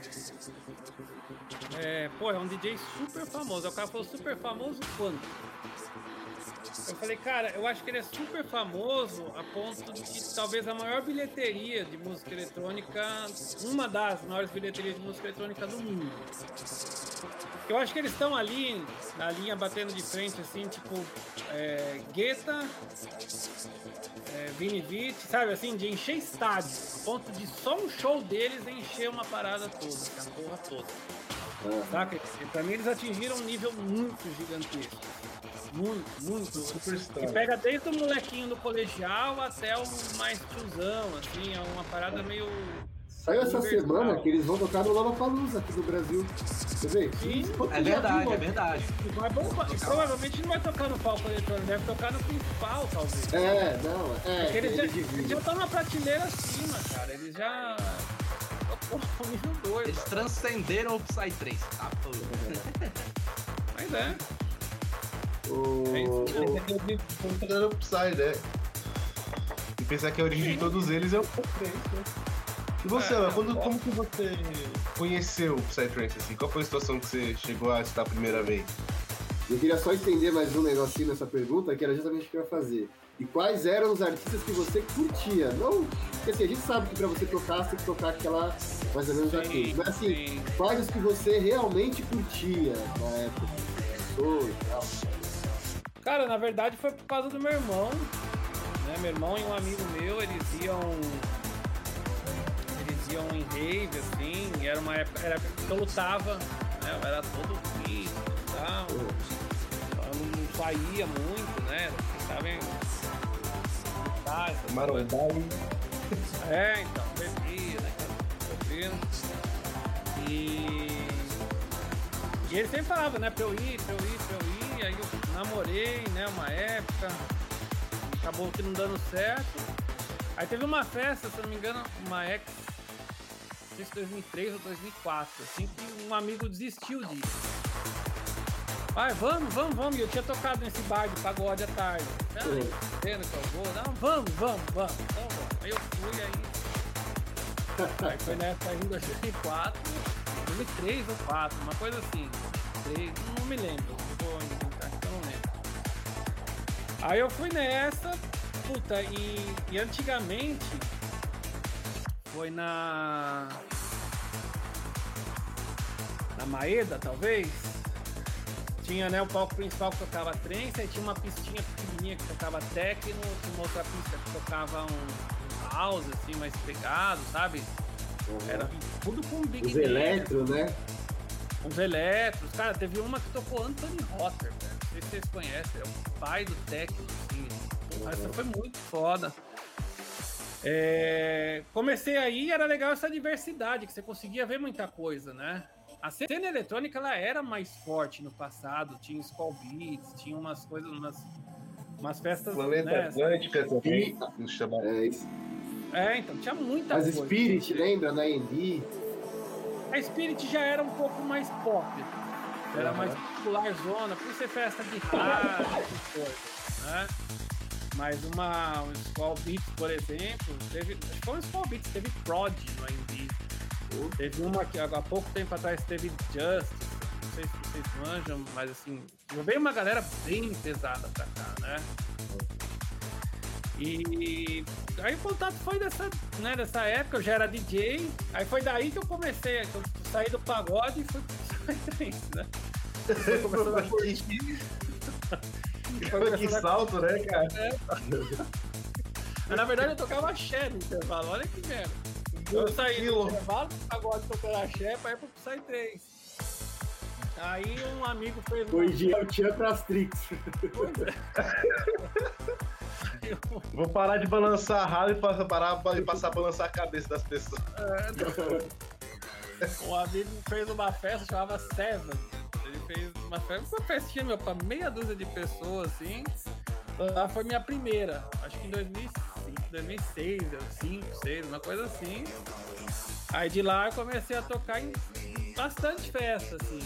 É, pô, é um DJ super famoso. O cara falou super famoso quanto? Eu falei, cara, eu acho que ele é super famoso a ponto de que talvez a maior bilheteria de música eletrônica, uma das maiores bilheterias de música eletrônica do mundo. Eu acho que eles estão ali, na linha batendo de frente, assim, tipo, é, Guetta, é, Vini Vici, sabe assim, de encher estádio, a ponto de só um show deles encher uma parada toda, a porra toda. Saca? E pra mim eles atingiram um nível muito gigantesco. Muito, muito.
Superstar.
Que pega desde o molequinho do colegial até o mais tiozão, assim, é uma parada meio.
Saiu essa semana que eles vão tocar no Lollapalooza aqui no Brasil. Você vê?
Sim.
É verdade, é verdade.
E vai bombar. E provavelmente não vai tocar no palco eletrônico, deve tocar no principal, talvez.
É, não, é.
Porque eles já,
ele
eles já estão na prateleira acima, cara. Eles já. Pô, nível 2.
Eles transcenderam o Psytrance. Tá, pô.
Mas é.
O-
É isso.
Aqui é o Upside, né? E pensar que a origem de todos eles é o Psytrance, né? E você,
É, é.
quando, como que você conheceu o Psytrance, assim? Qual foi a situação que você chegou a estar a primeira vez?
Eu queria só estender mais um negocinho nessa pergunta, que era justamente o que eu ia fazer. E quais eram os artistas que você curtia? Não, porque assim, a gente sabe que pra você tocar, você tem que tocar aquela mais ou menos aquilo. Mas assim,
sim.
quais os que você realmente curtia na época? E tal.
Cara, na verdade foi por causa do meu irmão. Né? Meu irmão e um amigo meu, eles iam. Eles iam em rave, assim, e era uma época. Era época que eu lutava, né? Eu era todo fit e tal. Eu não, saía muito, né? Tava em.
Marombai.
É, então, bebia, né? Bebendo. E. E ele sempre falava, né, pra eu ir, pra eu ir, pra eu ir. Aí eu namorei, né, uma época. Acabou que não dando certo. Aí teve uma festa, se não me engano, uma ex. Não sei se 2003 ou 2004, assim, que um amigo desistiu disso. Vai, vamos, vamos, vamos. Eu tinha tocado nesse bar de pagode à tarde. Ah, vendo que eu vou? Não, vamos, vamos, vamos. Então, vamos. Aí eu fui, aí. Aí foi nessa aí em 2004, 2003 ou 2004, uma coisa assim. 3, não me lembro. Vou que eu não lembro. Aí eu fui nessa, puta, e, e antigamente foi na. Na Maeda, talvez. Tinha né, o palco principal que tocava trance, aí tinha uma pistinha pequenininha que tocava techno, tinha uma outra pista que tocava um house, assim, mais pegado, sabe? Era tudo com Big
Os eletro, né?
Uns eletros. Cara, teve uma que tocou Anthony Rotter, velho. Não sei se vocês conhecem, é o pai do techno, assim. Porra, essa foi muito foda. É, Comecei aí e era legal essa diversidade, que você conseguia ver muita coisa, né? A cena eletrônica ela era mais forte no passado, tinha Skull Beats, tinha umas coisas, umas, umas festas.
Planeta
né?
Atlântica também.
É, isso.
É, então, tinha muita
As
coisa.
Spirit, lembra? Na AMD.
A Spirit já era um pouco mais pop. Era
Aham.
mais popular zona, por ser festa de rádio, essas coisas, né? Mas uma um Skull Beats, por exemplo, teve. Acho que foi um Skull Beats, teve Prod no AMD. Teve uma que há pouco tempo atrás teve Justice. Não sei se vocês manjam, mas assim, veio uma galera bem pesada pra cá, né? E aí o contato foi dessa, né, dessa época, eu já era DJ, aí foi daí que eu comecei, que eu saí do pagode e fui né? Foi
Que salto, né, cara?
Mas, Na verdade eu tocava axé no intervalo, olha que merda. Eu saí do intervalo do pagode tocando axé pra ir pro Psytrance. Aí um amigo fez uma
Hoje é o Tchan pras Trix.
Vou parar de balançar a rala e passar, parar e passar a balançar a cabeça das pessoas.
Um amigo fez uma festa, chamava Seven. Ele fez uma festinha meu, pra meia dúzia de pessoas, assim. Lá foi minha primeira, acho que em 2005, 2006, 2005, 2006, uma coisa assim. Aí de lá eu comecei a tocar em bastante festa, assim.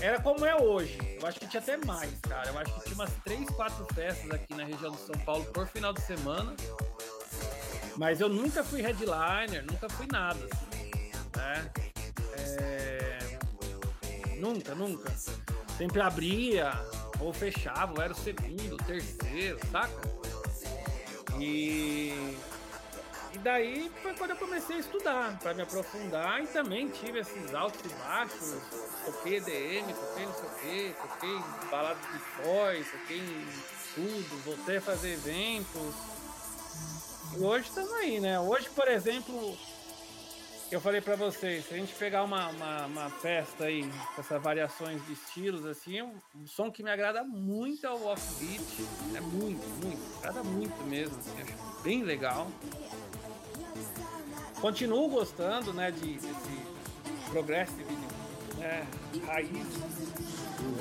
Era como é hoje. Eu acho que tinha até mais, cara. Eu acho que tinha umas 3, 4 festas aqui na região de São Paulo por final de semana. Mas eu nunca fui headliner, nunca fui nada. assim. né? É, Nunca, nunca. Sempre abria ou fechava, ou era o segundo, o terceiro, saca? E. E daí foi quando eu comecei a estudar, para me aprofundar, e também tive esses altos e baixos. Toquei EDM, toquei não sei o quê, toquei balada de voz, toquei tudo, voltei a fazer eventos. E hoje estamos aí, né? Hoje, por exemplo, eu falei para vocês, se a gente pegar uma, uma, uma, festa aí, com essas variações de estilos, assim, um, um som que me agrada muito é o offbeat. É muito, muito, agrada muito mesmo, assim, acho bem legal. Continuo gostando, né, de, desse progressive, né, raiz,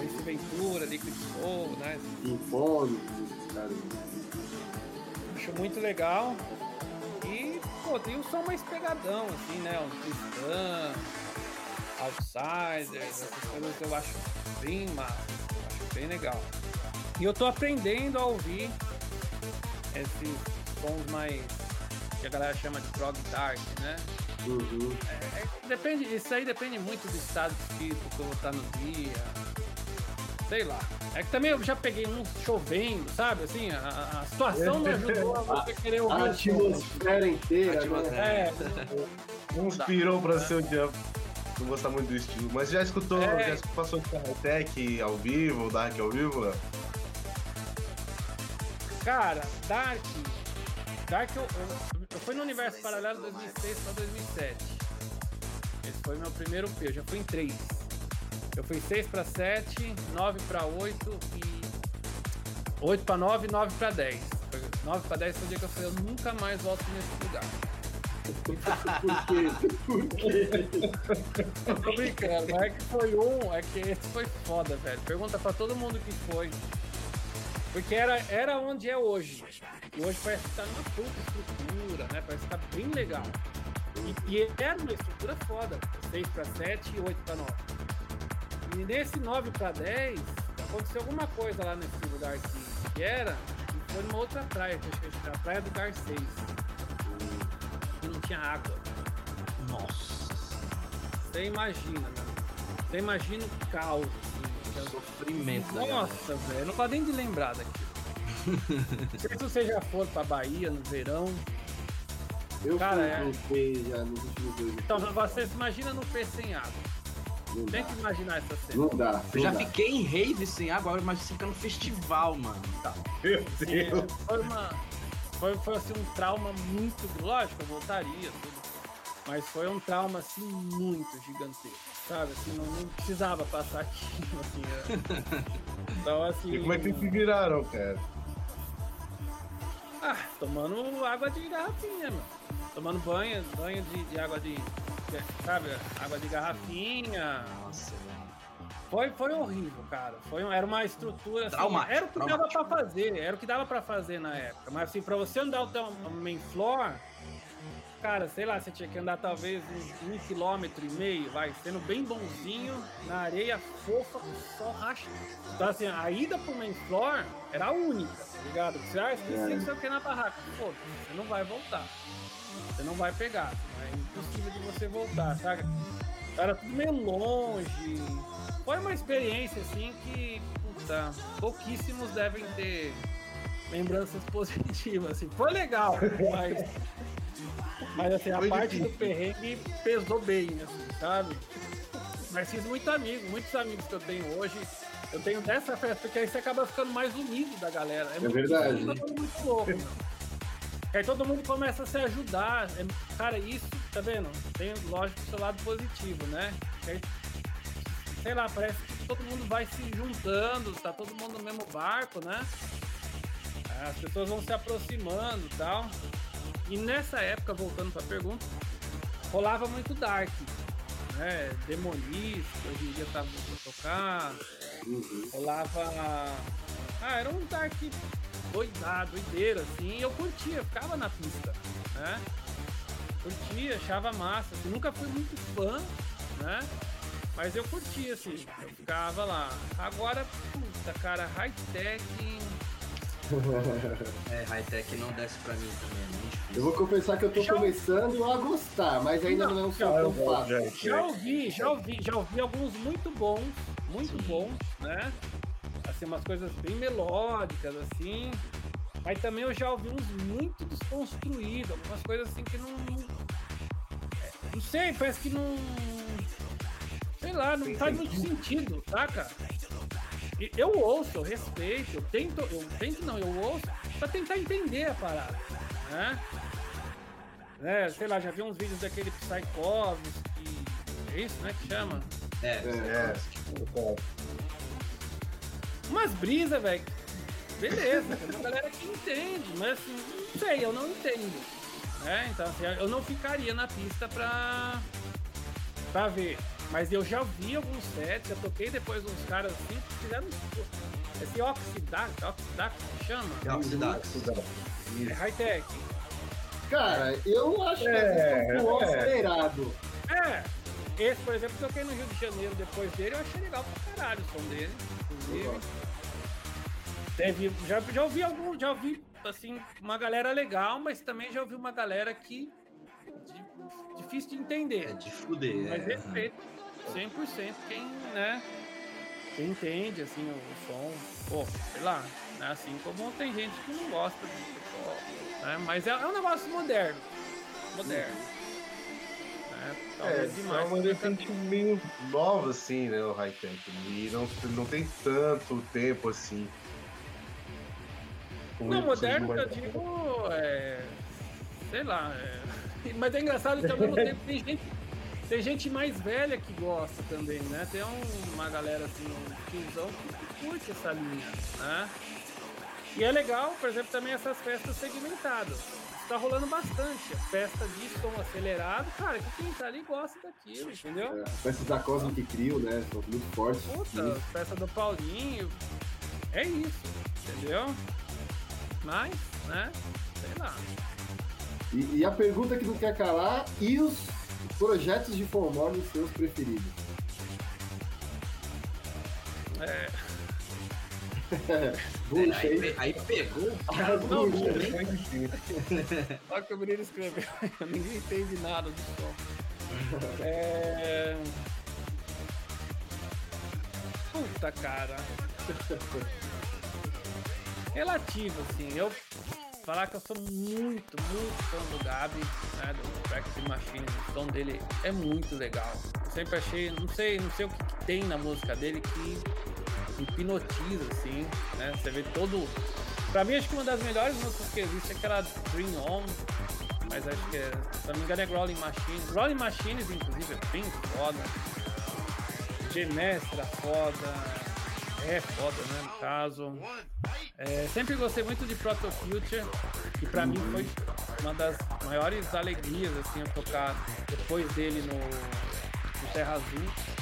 esse Ventura, Liquid Soul, né.
Sinfônico, cara.
Acho muito legal. Tem um som mais pegadão, assim, né, um Tristan, Outsiders, essas coisas eu acho bem massa, acho bem legal. E eu tô aprendendo a ouvir esses sons mais que a galera chama de prog dark, né?
Uhum.
É, é, depende, isso aí depende muito do estado de espírito que eu vou estar no dia. Sei lá. É que também eu já peguei um chovendo, sabe? Assim, a, a situação não ajudou a você querer
A
ouvir o som.
atmosfera inteira,
Atmosfera.
né?
É,
inspirou pra ser o dia. Não gostar muito do estilo. Mas já escutou,
É.
já passou de high-tech ao vivo, Dark ao vivo?
cara, Dark. Dark eu, eu, eu fui no Universo Paralelo 2006 pra 2007. Esse foi meu primeiro P, eu já fui em três. Eu fui 6 para 7, 9 para 8 e 8 para 9 e 9 para 10. Foi 9 para 10 foi o dia que eu falei, eu nunca mais volto nesse lugar.
Por quê? Por quê?
Eu tô brincando, não é que foi um, é que esse foi foda, velho. Pergunta pra todo mundo que foi. Porque era, era onde é hoje. E hoje parece que tá numa puta estrutura, né? Parece que tá bem legal. E, e era uma estrutura foda. 6 para 7 e 8 para 9. E nesse 9 para 10, aconteceu alguma coisa lá nesse lugar que, que era, e foi numa outra praia, que acho que era a praia do Garcês. E não tinha água.
Nossa.
Você imagina, mano. Você imagina o caos. Assim, que eu-
Sofrimento.
Nossa, velho, não gosto nem de lembrar daquilo. Não sei se você já for pra Bahia no verão.
Eu
Cara,
fui
é.
no P já nos últimos dois
Então você imagina no P sem água.
Não
Tem
dá.
que imaginar essa cena.
Não dá.
Eu já
dá.
fiquei em rave sem água, agora mas fica no festival, mano.
Meu
É,
Deus.
foi uma. Foi, foi assim um trauma muito. Lógico, eu voltaria, tudo. Mas foi um trauma assim muito gigantesco. Sabe? Assim, não, não precisava passar aquilo, assim. é. Então assim.
E como é que se viraram, cara?
Ah, tomando água de garrafinha, mano. Tomando banho, banho de, de água de. Sabe? Água de garrafinha.
Nossa.
Foi, foi horrível, cara. Foi, um- era uma estrutura. Assim, era o que dava pra fazer, era o que dava pra fazer na época. Mas assim, pra você andar o teu main floor, cara, sei lá, você tinha que andar talvez um, um quilômetro e meio, vai, sendo bem bonzinho, na areia fofa, com sol racha. Então assim, a ida pro main floor era a única, tá ligado? Você, ah, esqueci que sei o que na barraca. Pô, você não vai voltar. Você não vai pegar. É impossível de você voltar, sabe? Era tudo meio longe. Foi uma experiência assim que, puta, pouquíssimos devem ter lembranças positivas. Assim. Foi legal, mas. Mas assim, a
Foi
parte do
difícil.
perrengue pesou bem, assim, sabe? Mas fiz muito amigo, muitos amigos que eu tenho hoje. Eu tenho dessa festa, porque aí você acaba ficando mais unido da galera. muito-
verdade.
Tá todo muito louco. Aí todo mundo começa a se ajudar. É, Cara, isso, tá vendo? Tem, lógico, o seu lado positivo, né? Aí, sei lá, parece que todo mundo vai se juntando, tá todo mundo no mesmo barco, né? As pessoas vão se aproximando e tal. E nessa época, voltando pra pergunta, rolava muito Dark. Né? Demonista, hoje em dia tava pra tocar.
Uhum.
Rolava. Ah, era um dark doidado, doideira, assim, e eu curtia, eu ficava na pista, né? Curtia, achava massa, assim, nunca fui muito fã, né? Mas eu curtia, assim, eu ficava lá. Agora, puta, cara, high-tech.
É, high-tech não desce pra mim também, é muito difícil.
Eu vou confessar que eu tô
Já-
começando a gostar, mas ainda não, é um som tão fácil.
Já ouvi, já ouvi, já ouvi alguns muito bons, muito bons, né? Assim, umas coisas bem melódicas, assim. Mas também eu já ouvi uns muito desconstruídos, algumas coisas assim que não. é, Não sei, parece que não. Sei lá, não faz muito sentido, saca? E Eu ouço, eu respeito, eu tento, eu tento não, eu ouço pra tentar entender a parada, né? né? Sei lá, já vi uns vídeos daquele Psychovski, é isso, né, que chama?
É,
É,
Umas brisas, velho. Beleza, tem uma galera que entende, mas assim, não sei, eu não entendo. Né? Então, assim, eu não ficaria na pista pra, pra ver. Mas eu já vi alguns sets, já toquei depois uns caras assim que fizeram esse Oxidax, Oxidax que chama?
é Oxidax.
É high-tech.
Cara, eu acho que
É,
é um
é.
É, esse, por exemplo, toquei no Rio de Janeiro depois dele, eu achei legal pra caralho o som dele, inclusive. Teve, já, já ouvi algum, já ouvi, assim, uma galera legal, mas também já ouvi uma galera que di- difícil de entender.
É de fuder,
Mas
é.
respeito 100% quem, né, quem entende, assim, o som, pô, sei lá, né, assim como tem gente que não gosta pessoal, né, mas é, é um negócio moderno, moderno.
É,
talvez
é
demais.
uma vertente meio nova, assim, né, o high-tech. E não, não tem tanto tempo, assim.
Não, moderno eu digo é. Sei lá. é- Mas é engraçado que ao mesmo tempo tem gente, tem gente mais velha que gosta também, né? Tem um- uma galera assim, um tiozão que curte essa linha, né? E é legal, por exemplo, também essas festas segmentadas. Tá rolando bastante. Festa de som acelerado, cara, que quem tá ali gosta daquilo, entendeu?
É, Festas da Cosmic Crew, né? São muito fortes.
Puta, festa do Paulinho. É isso, entendeu? Mas, né? Sei lá.
E, e a pergunta que não quer calar, e os projetos de Formorn seus preferidos?
É,
Bucha,
Aí, aí pegou
Não,
Bucha.
Foi difícil.
Olha o que o menino escreveu. Ninguém entende nada do som. É... Puta, cara. Relativo, assim. Eu falar que eu sou muito, muito fã do Gabi, né? Do Practice Machine. O som dele é muito legal. Eu sempre achei, não sei, não sei o que, que tem na música dele que hipnotiza, assim, né? Você vê todo. Pra mim, acho que uma das melhores músicas que existe é aquela Dream On, mas acho que, é, se não me engano, é Growling Machines. Growling Machines, inclusive, é bem foda. Gemestra, foda. É foda, né, no caso. É, sempre gostei muito de Proto Future, que pra mim foi uma das maiores alegrias, assim, eu tocar depois dele no, no Terra Azul.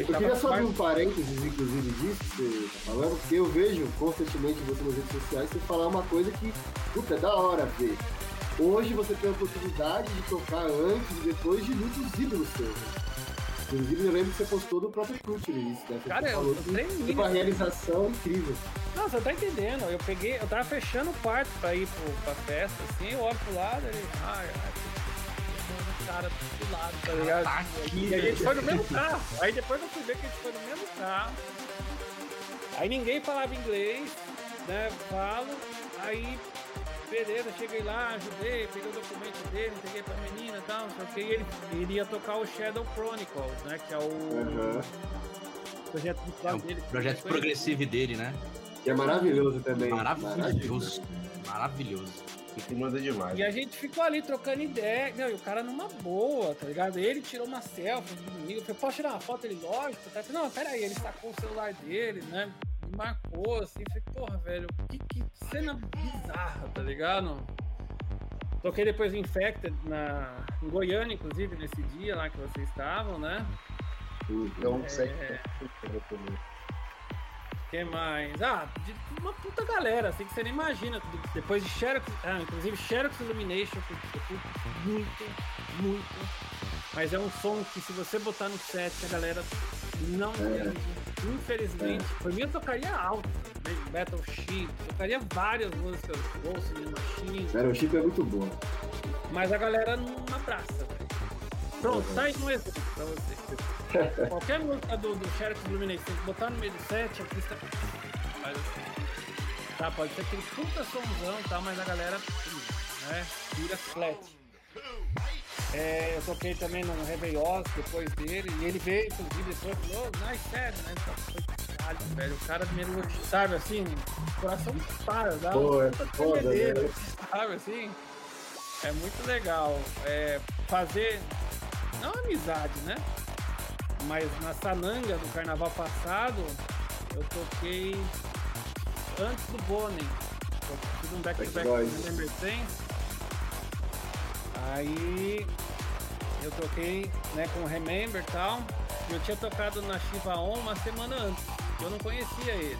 Eu, queria só abrir um parênteses, inclusive, disso que você tá falando, porque eu vejo constantemente você nas redes sociais você falar uma coisa que, puta, é da hora ver. Hoje você tem a oportunidade de tocar antes e depois de muitos ídolos seus. né? Inclusive, eu lembro que você postou do próprio Culture isso, né? Você
Cara, eu-
falou
eu
teve uma realização incrível.
Não, você tá entendendo. Eu peguei, eu tava fechando o quarto pra ir pro, pra festa, assim, eu olho pro lado ai, o cara do lado, tá ligado?
Tá aqui,
E a gente foi no mesmo carro. Aí depois eu fui ver que a gente foi no mesmo carro. Aí ninguém falava inglês, né? Falo. Aí, beleza, cheguei lá, ajudei, peguei o documento dele, entreguei pra menina e tal, não sei o que. Ele, ele ia tocar o Shadow Chronicles, né? Que é o
Aham.
projeto do
É um
dele.
projeto progressivo dele, né?
Que é maravilhoso também.
Maravilhoso. Maravilhoso.
Manda demais.
E a gente ficou ali trocando ideia. Não, e o cara numa boa, tá ligado? Ele tirou uma selfie comigo. Eu falei, posso tirar uma foto? Ele, lógico. Tá? Não, peraí. Ele sacou o celular dele, né? Me marcou, assim. Falei, porra, velho, que, que cena bizarra, tá ligado? Toquei depois o Infected na, em Goiânia, inclusive, nesse dia lá que vocês estavam, né?
Então,
É.
segue.
Que mais? Ah, de uma puta galera, assim, que você nem imagina. De- Depois de Xerox, ah, inclusive Xerox Illumination, que eu curto muito, muito. Mas é um som que se você botar no set, a galera não entende infelizmente, por mim eu tocaria alto. né? Battleship, tocaria várias músicas, Ghost in Machine,
Battleship é muito boa.
mas a galera não abraça, velho. Pronto, tá aí um exemplo pra você. Qualquer música do, do Sheriff Luminescence, botar no meio do set, a pista assim. Tá, pode ser aquele puta somzão e tal, mas a galera né, vira flat. É, eu toquei também no Réveillon depois dele, e ele veio, inclusive, depois e falou, oh, nice set, né? Foi caralho, velho, o cara me elogiou, sabe assim, coração para, dá
Pô, é foda, né?
sabe assim? É muito legal é, fazer, não amizade, né? Mas na Sananga do carnaval passado, eu toquei antes do Bonnie. Eu fiz um back to back
Backboys.
com Remember Sense. Aí eu toquei né, com o Remember e tal. E eu tinha tocado na Shiva On uma semana antes. Eu não conhecia ele.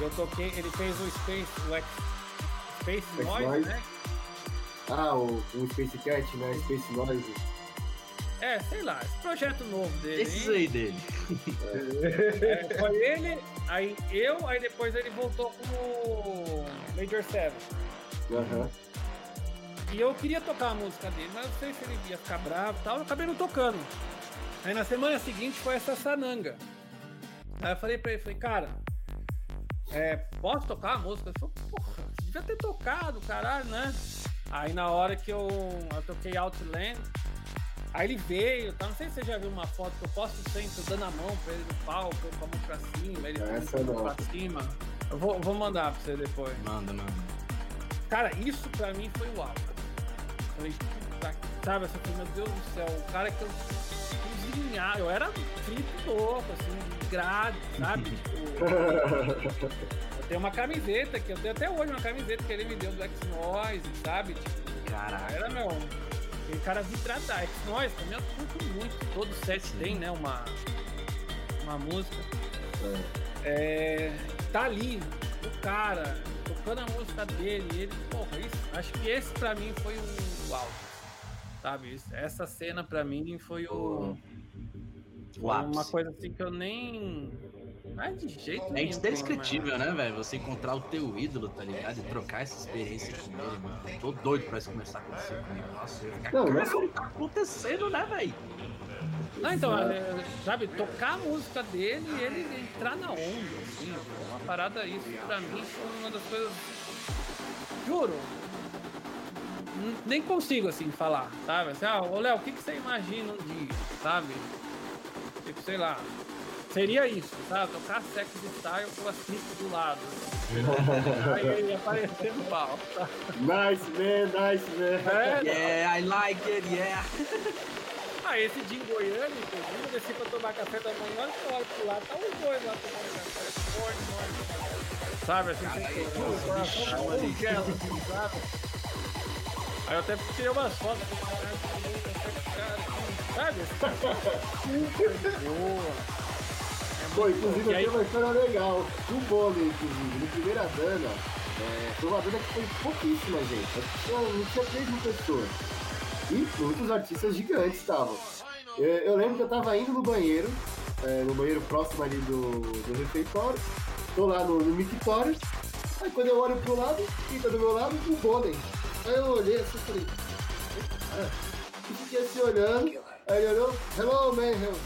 Eu toquei, ele fez o Space, o X, Space Noise. né?
Ah, o, o Space Cat, né? Space Noise.
É, sei lá, esse projeto novo dele.
Esses
hein?
aí dele.
É, foi ele, aí eu, aí depois ele voltou como Major Seven.
Aham.
E eu queria tocar a música dele, mas não sei se ele ia ficar bravo e tal, eu acabei não tocando. Aí na semana seguinte foi essa Sananga. Aí eu falei pra ele, falei, cara, é, posso tocar a música? Ele falou, porra, você devia ter tocado, caralho, né? Aí na hora que eu, eu toquei Outland, aí ele veio, tá? Não sei se você já viu uma foto que eu posto sempre dando a mão pra ele no palco, eu com a mão pra cima, ele
Essa
com a mão
não.
pra cima. Eu vou, vou mandar pra você depois.
Manda, manda.
Cara, isso pra mim foi o alto. Falei, puta, sabe, assim, falei, meu Deus do céu, o cara que eu cozinhar, eu era frito louco, assim, de grade, sabe? tipo, eu tenho uma camiseta que eu tenho até hoje uma camiseta que ele me deu do X-Noise, sabe? Tipo,
Caraca.
era meu. Aquele cara vidrado, X-Noise também eu curto muito. Todo set tem, né, uma, uma música. É, tá ali, o cara, tocando a música dele, e ele, porra, isso, acho que esse pra mim foi o alto. Sabe, isso- essa cena pra mim foi o.
O
uma coisa assim que eu nem. Não é de jeito
É indescritível, né, velho? Você encontrar o teu ídolo, tá ligado? E trocar essa experiência com ele, mano. Tô doido pra isso começar a acontecer comigo. Nossa, eu ia ficar.
Não, não é
Cara, o que tá acontecendo, né, velho?
Não, então, é, sabe, tocar a música dele e ele entrar na onda, assim, uma parada isso pra mim foi uma das coisas. Juro. Nem consigo assim falar, sabe? Assim, ah, ô Léo, o que, que você imagina um dia, sabe? Tipo, sei lá. Seria isso, sabe? Tocar sex style com a Smith do lado. Aí ele ia aparecer no pau. tá?
nice, man, nice, man.
É,
Yeah, I like it, yeah.
Ah, esse em Goiânia, inclusive, eu desci pra tomar café da manhã, olha que eu olho pro lado, tá os dois lá tomando café. Morne, morne. Sabe, assim,
Cara,
tá
ali.
congela, assim, sabe? Aí eu até tirei umas fotos, que sabe? Super boa. É
Pô, inclusive
aí,
tenho uma história legal. O Bonnie, inclusive, no primeira dana, é, foi uma dana que foi pouquíssima, gente. Tinha, não tinha 3 mil pessoas. E muitos artistas gigantes estavam. Eu, eu lembro que eu tava indo no banheiro, é, no banheiro próximo ali do, do refeitório. Tô lá no, no mictório. Aí quando eu olho pro lado, tá do meu lado? O Bonnie. Aí eu olhei assim e falei, "Ah", fiquei assim olhando. Aí ele olhou, hello man, hello,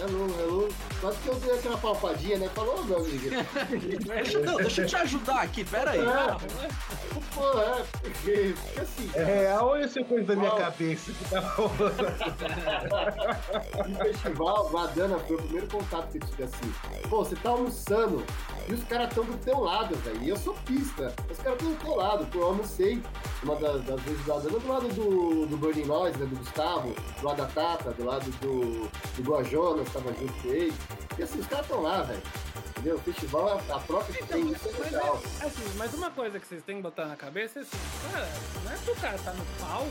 hello, hello. Quase que eu dei aquela palpadinha, né? Falou, meu amigo.
Deixa, não, deixa eu te ajudar aqui, pera aí.
É, pô, é, porque fica assim,
É real ou isso é coisa da minha
Uau.
cabeça que tá rolando?
No festival, Guadana foi o primeiro contato que eu tive assim. Pô, você tá almoçando e os caras estão do teu lado, velho. E eu sou pista. Os caras estão do teu lado. Pô, eu almocei uma das, das vezes do Guadana do lado do, do Burning Noise, né? Do Gustavo, do lado da Tata, do lado do, do Boa Jonas, tava junto com eles. E assim, os caras estão lá, velho. Entendeu? O festival, a, a troca que tem isso é
Mas,
legal.
é, assim, mas uma coisa que vocês têm que botar na cabeça é assim, cara, não é que o cara tá no palco,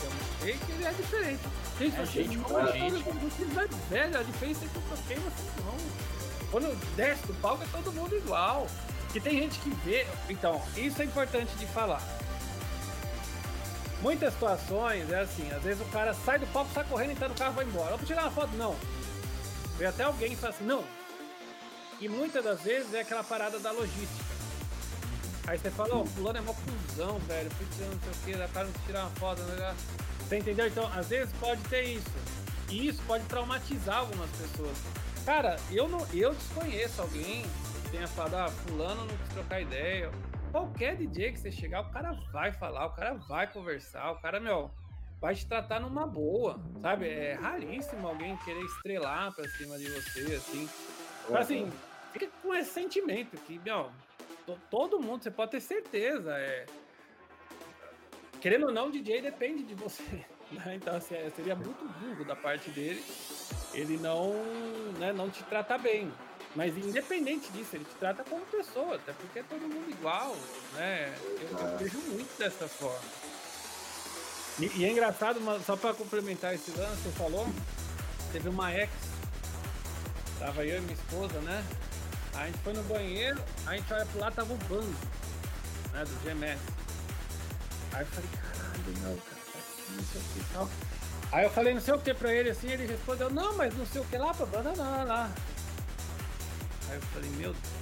que é um sei que ele é diferente. Gente,
É gente como a gente.
velho, a diferença é que eu toquei vocês não. Quando desce do palco é todo mundo igual. Que tem gente que vê. Então, isso é importante de falar. Muitas situações é assim, às vezes o cara sai do palco, sai correndo, entra no carro e vai embora. Ó, pra tirar uma foto, não. Vem até alguém e fala assim, não, E muitas das vezes é aquela parada da logística. Aí você fala, ó, fulano é mó cuzão, velho, putz, não sei o que, da cara não tirar uma foto, né? Você entendeu? Então, às vezes pode ter isso. E isso pode traumatizar algumas pessoas. Cara, eu não, eu desconheço alguém que tenha falado, ah, fulano não quis trocar ideia. Qualquer DJ que você chegar, o cara vai falar, o cara vai conversar, o cara, meu, vai te tratar numa boa, sabe? É raríssimo alguém querer estrelar pra cima de você, assim. Mas, assim, fica com esse sentimento que, meu, to- todo mundo, você pode ter certeza, é... Querendo ou não, o DJ depende de você. Né? Então, assim, é- seria muito burro da parte dele ele não, né, não te trata bem. Mas independente disso, ele te trata como pessoa, até porque é todo mundo igual, né? Eu, eu vejo muito dessa forma. E, e é engraçado, só para complementar esse lance, você falou, teve uma ex, tava eu e minha esposa, né? A gente foi no banheiro, a gente olha pro lado, tava o Banzo, né, do GMS. Aí eu falei, caralho, não, cara, não sei o que e tal. Aí eu falei não sei o que pra ele assim, ele respondeu, não, mas não sei o que lá, pra não, lá. Aí eu falei, meu Deus.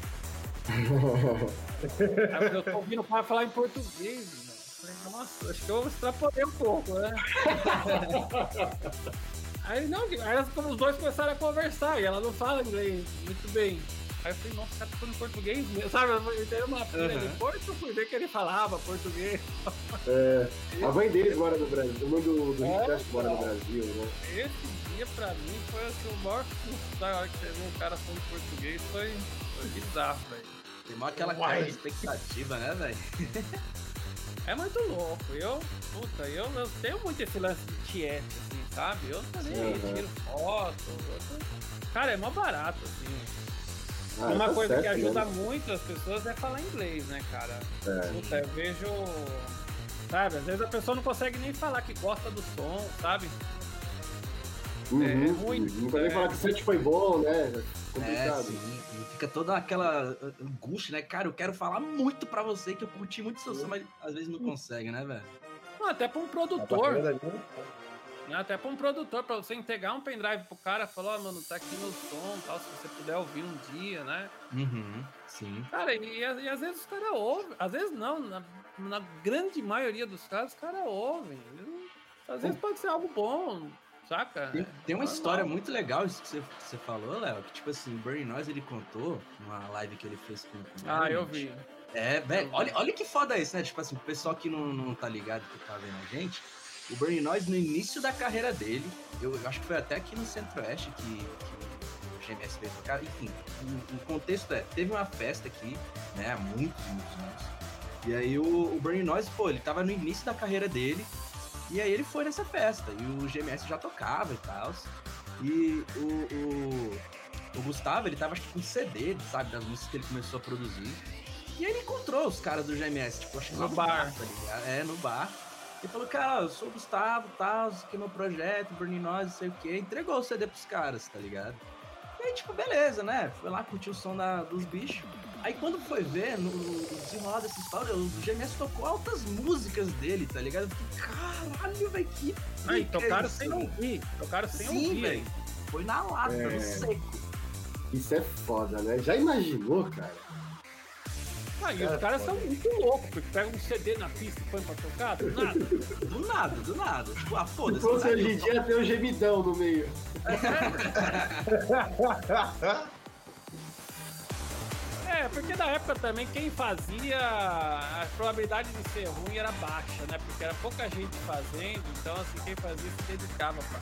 Aí eu tô ouvindo o cara falar em português, mano. Eu falei, nossa, acho que eu extrapolei um pouco, né? Aí não, aí os dois começaram a conversar, e ela não fala inglês muito bem. Aí eu falei, nossa, o cara tá falando português mesmo, sabe? Eu entrei numa pilha
Uhum.
depois que eu fui ver que ele falava português.
É, a mãe deles mora no Brasil, a mãe do, do
É,
Rick Cast mora no
então.
Brasil, né?
Esse dia pra mim foi assim, o maior susto da hora que você viu um cara falando português, foi, foi bizarro, velho.
Tem mó aquela cara de expectativa, né, velho?
É muito louco. Eu, puta, eu, eu tenho muito esse lance de tiete, assim, sabe? Eu aí,
Uhum.
tiro foto. eu tô- Cara, é mó barato, assim.
Ah,
Uma
tá
coisa
certo,
que ajuda
né?
muito as pessoas é falar inglês, né, cara?
É.
Puta, eu vejo. Sabe, às vezes a pessoa não consegue nem falar que gosta do som, sabe?
Uhum,
é ruim,
Não nem
é.
falar que o set foi bom, né?
É,
Complicado.
sim. E fica toda aquela angústia, né? Cara, eu quero falar muito pra você que eu curti muito seu som, mas às vezes não consegue, né, velho?
Não, até pra um produtor. né? Até pra um produtor, pra você entregar um pendrive pro cara, falar, ó, mano, tá aqui meu som, tal, se você puder ouvir um dia, né?
Uhum, sim.
Cara, e, e às vezes os caras ouvem, às vezes não, na, na grande maioria dos casos os caras ouvem. Não- Às vezes pode ser algo bom, saca?
Tem, tem uma
Normal.
história muito legal isso que você, que você falou, Léo, que tipo assim, o Bernie Noise ele contou numa live que ele fez com com o
Ah, eu vi.
É, velho, olha, olha que foda isso, né? Tipo assim, o pessoal que não, não tá ligado, que tá vendo a gente, o Bernie Noise, no início da carreira dele, eu, eu acho que foi até aqui no Centro-Oeste que, que o GMS veio tocar, enfim, o, o contexto é, teve uma festa aqui, né, há muitos, muitos anos, e aí o, o Bernie Noise, pô, ele tava no início da carreira dele, e aí ele foi nessa festa, e o GMS já tocava e tal, e o, o, o Gustavo, ele tava acho que com CD, sabe, das músicas que ele começou a produzir, e ele encontrou os caras do GMS, tipo, acho que
No
lá
bar.
tá ligado? É, no bar. E falou, cara, eu sou o Gustavo, tal, isso aqui é meu projeto, Burning Noise, não sei o quê. Entregou o CD pros caras, tá ligado? E aí, tipo, beleza, né? Foi lá curtir o som da- dos bichos. Aí quando foi ver, no, desenrolar dessa história, o GMS tocou altas músicas dele, tá ligado? Eu fiquei, caralho, velho, que
Aí, tocaram
isso,
sem
velho."
ouvir. Tocaram sem
Sim,
ouvir.
velho. Foi na lata,
É.
no seco.
Isso é foda, né? Já imaginou, cara?
Ah, e
Cara,
os caras
foda.
são muito loucos, porque pegam um CD na pista e põem pra tocar, do nada.
Do nada, do nada. Tipo, ah,
Se
foda-se.
fosse hoje em dia, tem um gemidão no meio.
É, porque na época também quem fazia, a probabilidade de ser ruim era baixa, né? Porque era pouca gente fazendo, então assim, quem fazia se dedicava pra.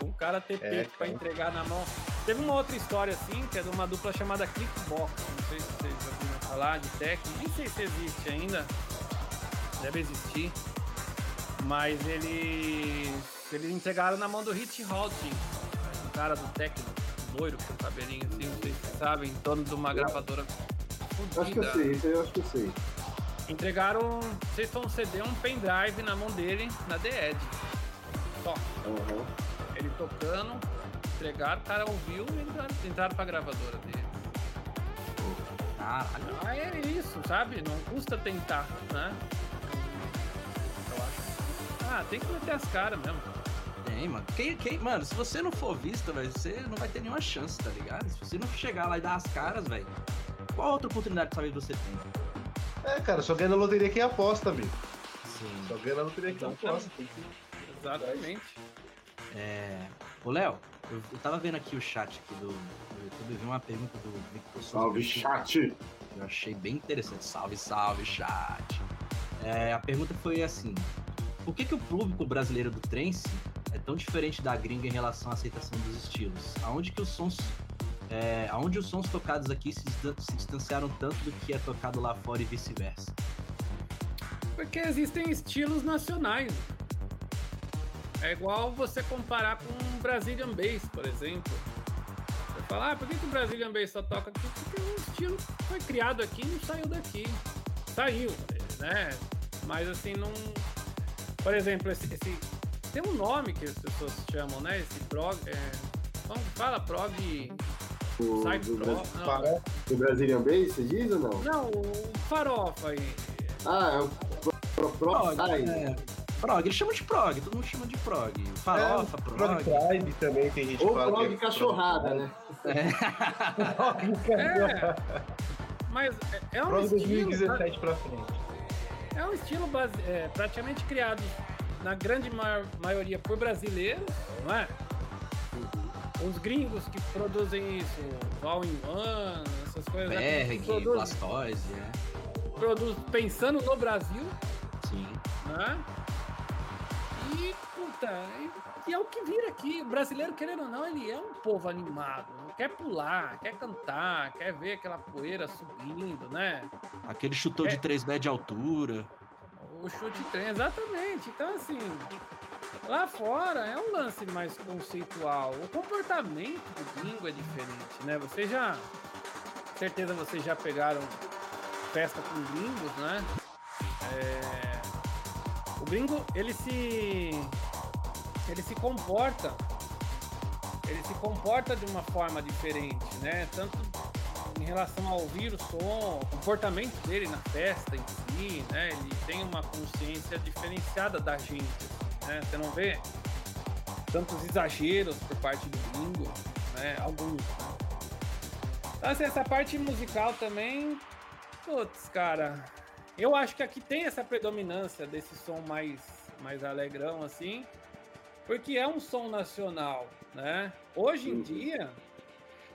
Tipo, um cara ter
É,
pra
cara.
entregar na mão. Teve uma outra história assim, que é de uma dupla chamada Clickbox. Não sei se vocês já ouviram falar de tech, nem sei se existe ainda. Deve existir. Mas eles. Eles entregaram na mão do Hit Halting, um cara do técnico, loiro com cabelinho assim, não sei se vocês sabem, dono de uma gravadora
Eu acho que eu sei, eu acho que eu sei.
Entregaram, sei se foi um CD, um pendrive na mão dele, na The Edge. Só.
Aham.
Ele tocando, entregaram, o cara ouviu e entraram, entraram pra gravadora dele.
Caralho.
Ah, é isso, sabe? Não custa tentar, né? Eu acho. Ah, tem que meter as caras mesmo.
Tem, mano. Quem, quem, mano, se você não for visto, velho, você não vai ter nenhuma chance, tá ligado? Se você não chegar lá e dar as caras, velho, qual outra oportunidade talvez você tem?
É, cara, só ganha na loteria quem aposta, amigo.
Sim.
Só ganha na loteria quem aposta.
Exatamente.
É. Ô, Léo, eu, eu tava vendo aqui o chat aqui do, do YouTube, vi uma pergunta do Victor Souza.
Salve, chat!
Eu achei bem interessante. Salve, salve, chat. É, a pergunta foi assim: Por que, que o público brasileiro do trance é tão diferente da gringa em relação à aceitação dos estilos? Aonde que os sons. É, aonde os sons tocados aqui se, se distanciaram tanto do que é tocado lá fora e vice-versa?
Porque existem estilos nacionais. É igual você comparar com um Brazilian Bass, por exemplo. Você fala, ah, por que, que o Brazilian Bass só toca aqui? Porque o estilo foi criado aqui e não saiu daqui. Saiu, né? Mas assim, não. Por exemplo, esse, esse- Tem um nome que as pessoas chamam, né? Esse prog. É... Como fala? Prog.
O,
Sai
do,
pro. Não,
do Brazilian Bass, você diz ou não?
não, o farofa aí.
Ah, é o Pro, pro, pro
prog, eles chamam de prog, todo mundo chama de prog. Farofa,
Prog
prog.
Tribe também tem gente
Ou
fala
prog
que é
cachorrada, né?
É. Mas é- é um
Prog
estilo.
2017 pra frente.
É um estilo base- é, praticamente criado na grande ma- maioria por brasileiros, não é? Os gringos que produzem isso, All in One, essas coisas.
Berg,
produzem,
Blastoise, é.
produz pensando no Brasil,
Sim.
né? E, puta, e, e é o que vira aqui. O brasileiro, querendo ou não, ele é um povo animado. Quer pular, quer cantar, quer ver aquela poeira subindo, né?
Aquele chutou
É.
de 3 metros de altura.
O chute trem, exatamente. Então, assim, lá fora é um lance mais conceitual. O comportamento do gringo é diferente, né? Vocês já. Certeza vocês já pegaram festa com gringos, né? É, O gringo, ele se. Ele se comporta. Ele se comporta de uma forma diferente, né? Tanto em relação a ouvir o som, o comportamento dele na festa em si, né? Ele tem uma consciência diferenciada da gente, né? Você não vê tantos exageros por parte do gringo, né? Alguns. Né? Então, assim, essa parte musical também, putz, cara, eu acho que aqui tem essa predominância desse som mais, mais alegrão, assim, porque é um som nacional, né? Hoje em dia,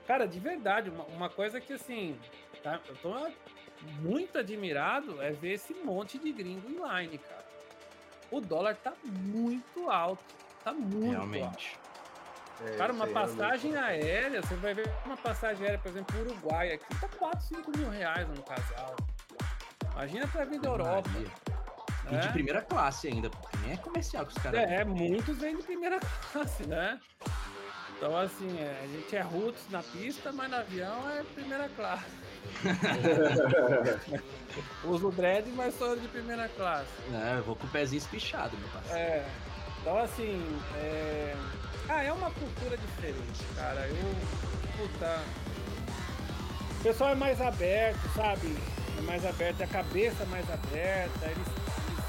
Cara, de verdade, uma, uma coisa que assim, tá, eu tô muito admirado é ver esse monte de gringo inline, cara. O dólar tá muito alto. Tá muito alto.
Realmente.
É,
Cara, uma
aí,
passagem aérea, você vai ver uma passagem aérea, por exemplo, Uruguai aqui, tá 4, 5 mil reais no casal. Imagina pra vir da Europa.
E
né?
de primeira classe ainda, porque nem é comercial que os caras.
É, muitos vêm de primeira classe, né? Então, assim, é, a gente é roots na pista, mas no avião é primeira classe. Uso dread, mas sou de primeira classe.
É, eu vou com o pezinho espichado, meu parceiro.
É, então, assim, é... Ah, é uma cultura diferente, cara. Eu, puta... O pessoal é mais aberto, sabe? É mais aberto, a cabeça é mais aberta, eles, eles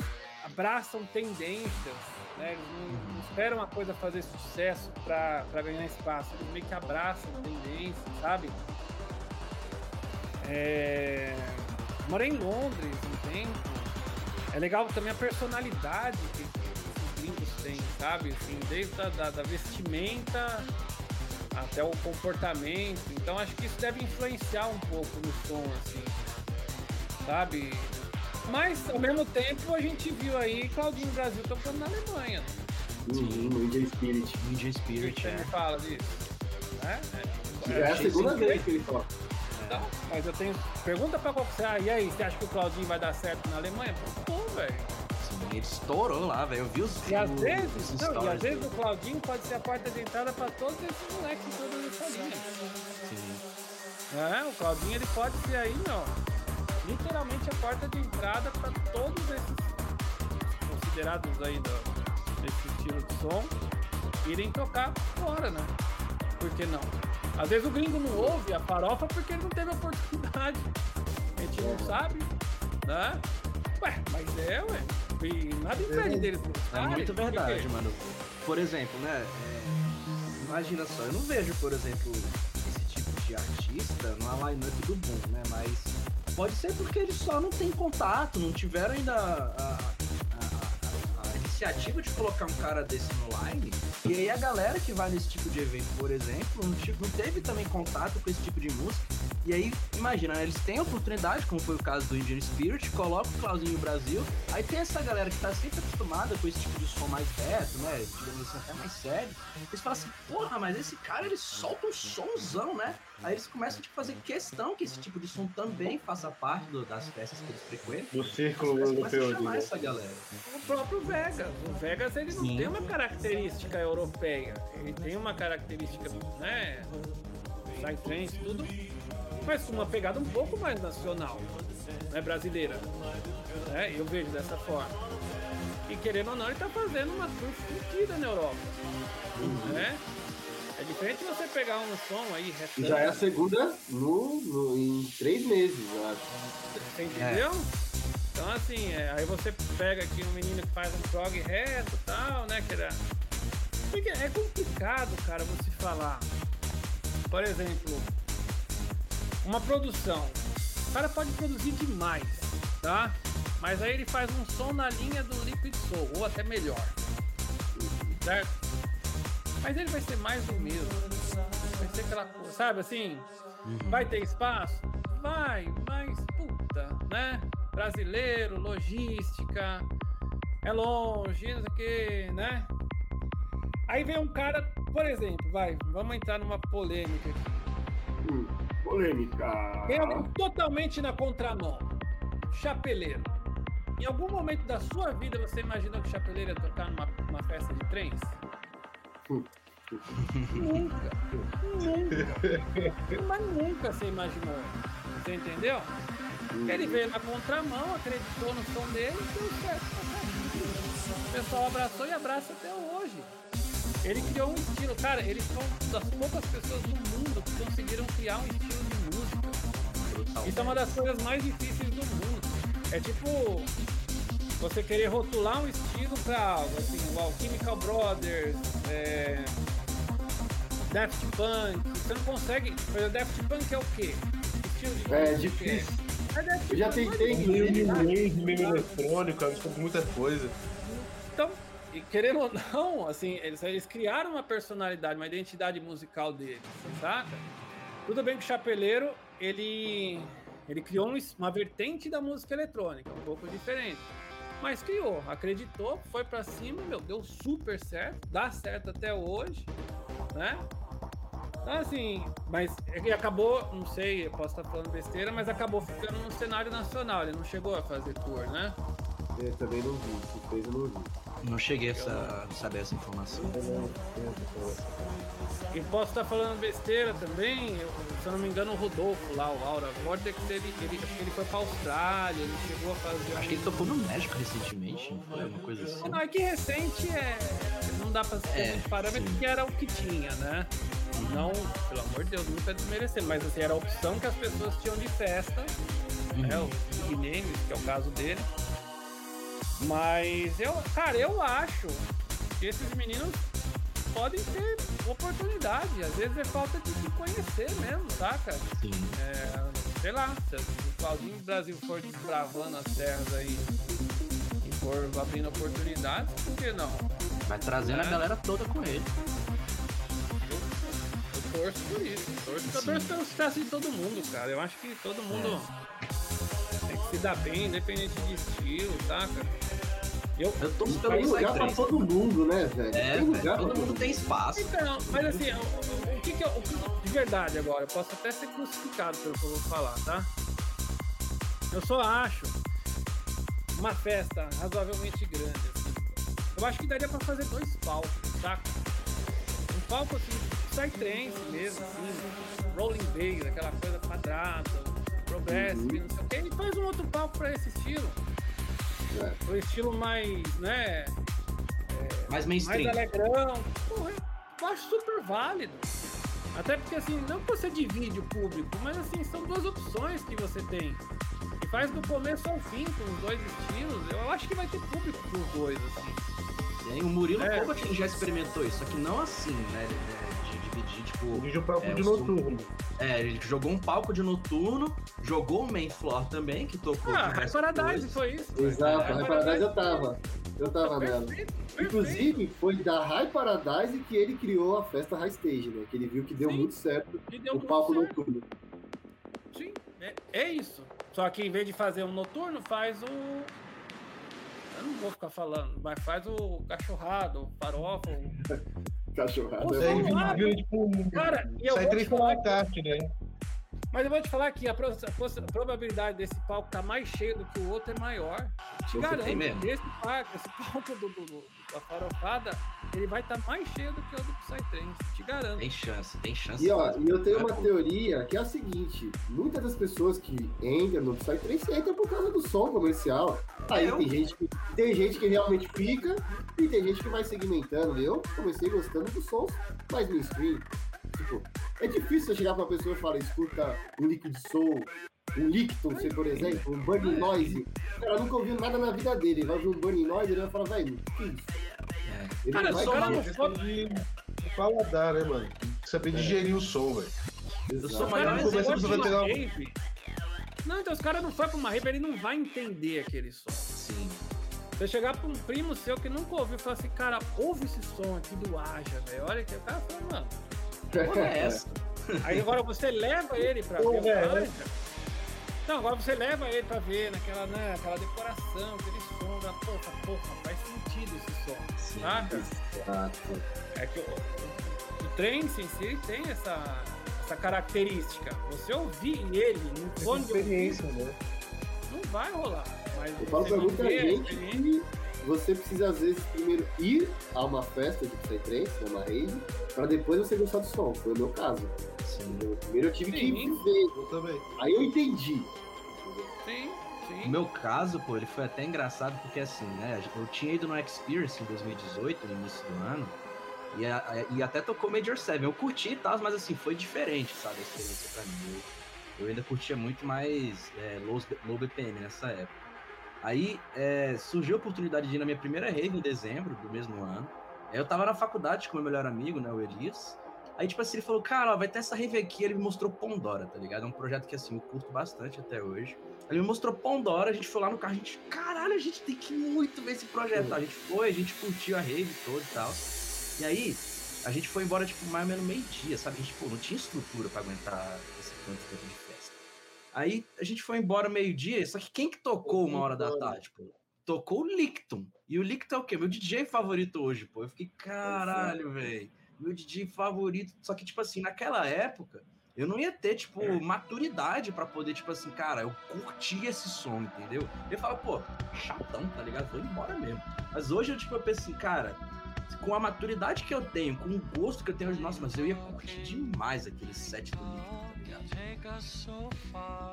abraçam tendências, né? Eles não, não esperam a coisa fazer sucesso pra ganhar espaço, eles meio que abraçam tendências, sabe? É... Morei em Londres um tempo. É legal também a personalidade que esses gringos têm, sabe? Assim, desde a da, da vestimenta até o comportamento. Então acho que isso deve influenciar um pouco no som, assim. Sabe? Mas ao mesmo tempo a gente viu aí Claudinho Brasil tocando na Alemanha.
Uhum, no Indian Spirit.
Ninja
O que
Spirit,
você
é.
me fala disso? Né?
Já é a segunda vez que ele toca.
Então, mas eu tenho. Pergunta pra qual você. Ah, e aí, você acha que o Claudinho vai dar certo na Alemanha? Pô, velho.
Sim, ele estourou lá, velho. Eu vi os.
E às
os-
vezes,
os
não, e às vezes o Claudinho pode ser a porta de entrada pra todos esses moleques todas essas linhas.
Sim.
É, o Claudinho ele pode ser aí, ó, literalmente a porta de entrada pra todos esses considerados aí do, desse estilo de som irem tocar fora, né? Por que não? Às vezes o gringo não ouve a farofa porque ele não teve oportunidade. A gente não sabe, né? Ué, mas é, ué. E nada impede deles
É
gostarem.
muito
Por quê?
verdade, mano. por exemplo, né? é, imagina só, eu não vejo, por exemplo, esse tipo de artista numa line-up do Boom, né? Mas pode ser porque eles só não têm contato, não tiveram ainda a, a- a- a iniciativa de colocar um cara desse no line. E aí a galera que vai nesse tipo de evento, por exemplo, não, não teve também contato com esse tipo de música. E aí, imagina, né, eles têm a oportunidade, como foi o caso do Indian Spirit, coloca o Clauzinho Brasil, aí tem essa galera que tá sempre acostumada com esse tipo de som mais reto, né, digamos assim, até mais sério, eles falam assim, porra, mas esse cara, ele solta um somzão, né? Aí eles começam tipo, a fazer questão que esse tipo de som também faça parte do- das festas que eles frequentam.
Do círculo europeu,
começam a chamar
né?
essa galera.
O próprio Vegas. O Vegas ele não
Sim.
tem uma característica europeia. Ele tem uma característica, né? Psytrance, tudo. Mas com uma pegada um pouco mais nacional. Né, brasileira. Né? Eu vejo dessa forma. E querendo ou não, ele tá fazendo uma tour fodida na Europa. Né? É diferente você pegar um som aí,
E já é a segunda no, no- em três meses, eu acho.
Você entendeu? Então assim, é, aí você pega aqui um menino que faz um prog reto e tal, né? Que era... Porque é complicado, cara, você falar. Por exemplo, uma produção. O cara pode produzir demais, tá? Mas aí ele faz um som na linha do Liquid Soul, ou até melhor. Certo? Mas ele vai ser mais do mesmo. Vai ser aquela coisa, sabe assim? Vai ter espaço? Vai, mas puta, né? Brasileiro, logística, é longe, não sei o que, né? Aí vem um cara, por exemplo, vai, vamos entrar numa polêmica aqui.
Hum, polêmica.
Tem alguém totalmente na contramão. Chapeleiro. Em algum momento da sua vida você imaginou que chapeleiro ia tocar numa, festa de trens? nunca. Nunca. Mas nunca você imaginou. Você entendeu? Ele veio na contramão, acreditou no som dele e deu certo. O pessoal abraçou e abraça até hoje. Ele criou um estilo, cara, eles são das poucas pessoas do mundo que conseguiram criar um estilo de música. Isso é uma das coisas mais difíceis do mundo. É tipo você querer rotular um estilo pra algo, assim, igual Chemical Brothers, é, Daft Punk. Você não consegue. Exemplo, Daft Punk é o quê? Estilo de
É difícil.
É Daft
Eu já tentei
mas-
Meio
inclusive,
meio eletrônico, é de muita coisa.
Então, e querendo ou não, assim, eles, eles criaram uma personalidade, uma identidade musical deles, saca? Tudo bem que o Chapeleiro, ele, ele criou um- uma vertente da música eletrônica, um pouco diferente. Mas criou, acreditou, foi pra cima, meu, deu super certo, dá certo até hoje, né? Então, assim, mas ele acabou, não sei, eu posso estar falando besteira, mas acabou ficando no cenário nacional, ele não chegou a fazer tour, né?
Eu também não vi, esse coisa eu não vi.
Não cheguei a essa- saber essa informação.
E posso estar falando besteira também, eu- se eu não me engano, o Rodolfo lá, o Aura Vortex, ele, ele, acho que ele foi pra Austrália, ele chegou a fazer.
Acho que ele tocou no México recentemente, não foi? Uma coisa assim.
Não, é que recente é. Não dá pra ser
É,
muito parâmetro
sim.
porque era o que tinha, né? Não, pelo amor de Deus, nunca desmerecendo, mas assim, era a opção que as pessoas tinham de festa, né?
Uhum.
Os big names, que é o caso dele. Mas eu, cara, eu acho que esses meninos podem ter oportunidade. Às vezes é falta de se conhecer mesmo, saca?
Sim.
É, sei lá, se o Claudinho Brasil for desbravando as terras aí e for abrindo oportunidades, por que não?
Vai trazendo
É.
a galera toda com ele.
Eu torço por isso. Eu torço, eu torço pelo sucesso de todo mundo, cara. Eu acho que todo mundo tem que se dar bem, independente de estilo, saca? Eu,
Eu tô
Tem
pelo
lugar pra todo mundo, né, velho?
É,
tem lugar
velho,
pra
todo mundo tem espaço.
Então, mas assim, o, o- que que eu. o que- de verdade agora, eu posso até ser crucificado pelo que eu vou falar, tá? Eu só acho uma festa razoavelmente grande, assim. Eu acho que daria pra fazer dois palcos, saca? Um palco assim, Psytrance mesmo, assim, Rolling Bass, aquela coisa quadrada, Progressive, não sei o que, e faz um outro palco pra esse estilo.
É.
Pro estilo mais, né?
Mais
mais
mainstream.
alegrão. Porra, eu acho super válido. Até porque, assim, não que você divide o público, mas, assim, são duas opções que você tem. E faz do começo ao fim com os dois estilos. Eu acho que vai ter público pros dois, assim.
Tem. O Murilo
É.
Kovac já experimentou isso, só que não assim, né? Dividir, tipo.
O palco
É,
de noturno.
É, ele jogou um palco de noturno, jogou o main floor também, que tocou.
Ah, High Paradise
coisas.
foi isso.
Exato,
High
Paradise eu tava. Eu tava nela. Inclusive, foi da High Paradise que ele criou a festa High Stage, né? Que ele viu que deu
Sim.
muito certo
deu
o palco
certo.
noturno.
Sim, é, é isso. Só que em vez de fazer um noturno, faz o. Eu não vou ficar falando, mas faz o cachorrado, o farofa. o-
Cachorrada. É
vira tipo.
Cara, eu
Sai três
falar
na kart, né?
Mas eu vou te falar que a, pro- a probabilidade desse palco estar mais cheio do que o outro é maior. Te garanto, esse palco, esse palco do, do- do- da farofada, ele vai estar mais cheio do que o do Psytrance. Te garanto.
Tem chance, tem chance.
E ó, e eu tenho uma
É, pô.
teoria que é a seguinte: muitas das pessoas que entram no Psytrance entram por causa do som comercial. Aí
Eu?
tem gente, que, tem gente que realmente fica e tem gente que vai segmentando. Eu comecei gostando dos sons mais mainstream. Tipo, é difícil você chegar pra uma pessoa e falar, escuta um Liquid Soul, um Licton, você, por exemplo, um Burning Noise. O cara nunca ouviu nada na vida dele. Ele vai ouvir um Burning Noise e ele vai falar, velho, que isso?
É.
Ele
Cara,
vai
só
entender.
não-
É questão de paladar, né, mano? Tem que saber digerir o som, velho.
Eu sou o maior
Cara,
Começa a
uma
um-
rave? Não, então os caras não foi pra uma rave, ele não vai entender aquele som.
Sim.
Você chegar pra um primo seu que nunca ouviu e falar assim, cara, ouve esse som aqui do Aja, velho. Olha que o cara fala, mano.
Porra é essa?
Aí agora você leva ele pra ver
Porra,
o
é,
Anja. Não, agora você leva ele pra ver naquela, né, aquela decoração, aquele som da porra, porra, faz sentido esse som,
Sim.
saca?
Exato.
É que o, o, o trance em si tem essa, essa característica. Você ouvir ele no fone de ouvido,
né?
não vai rolar. Mas
Eu falo
você
pra muita
a
gente você precisa, às vezes, primeiro ir a uma festa de Psytrance, uma rave, pra depois você gostar do som. Foi o meu caso.
Sim.
Eu- Primeiro eu tive que
Sim.
viver,
Eu também.
aí eu entendi.
Sim,
No
sim.
meu caso, pô, ele foi até engraçado porque assim, né? Eu tinha ido no Experience em 2018, no início do ano, e, a- e até tocou Major 7. Eu curti e tal, mas assim, foi diferente, sabe? A experiência pra mim. Eu, eu ainda curtia muito mais é, low, low BPM nessa época. Aí é, surgiu a oportunidade de ir na minha primeira rave em dezembro do mesmo ano. Eu tava na faculdade com meu melhor amigo, né, o Elias. Aí, tipo assim, ele falou, cara, ó, vai ter essa rave aqui. Ele me mostrou Pandora, tá ligado? É um projeto que, assim, eu curto bastante até hoje. Ele me mostrou Pandora, a gente foi lá no carro, a gente, caralho, a gente tem que muito ver esse projeto. A gente foi, a gente curtiu a rave toda e tal. E aí, a gente foi embora, tipo, mais ou menos meio-dia, sabe? A gente, pô, não tinha estrutura pra aguentar esse tanto de. Aí, a gente foi embora meio-dia, só que quem que tocou uma hora da tarde, pô? Tocou o Licton. E o Licton é o quê? Meu DJ favorito hoje, pô. Eu fiquei, caralho, velho. Meu DJ favorito. Só que, tipo assim, naquela época, eu não ia ter, tipo, maturidade pra poder, tipo assim, cara, eu curti esse som, entendeu? Ele fala, pô, chatão, tá ligado? Vou embora mesmo. Mas hoje eu, tipo, eu penso assim, cara, com a maturidade que eu tenho, com o gosto que eu tenho hoje, nossa, mas eu ia curtir demais aquele set do Licton?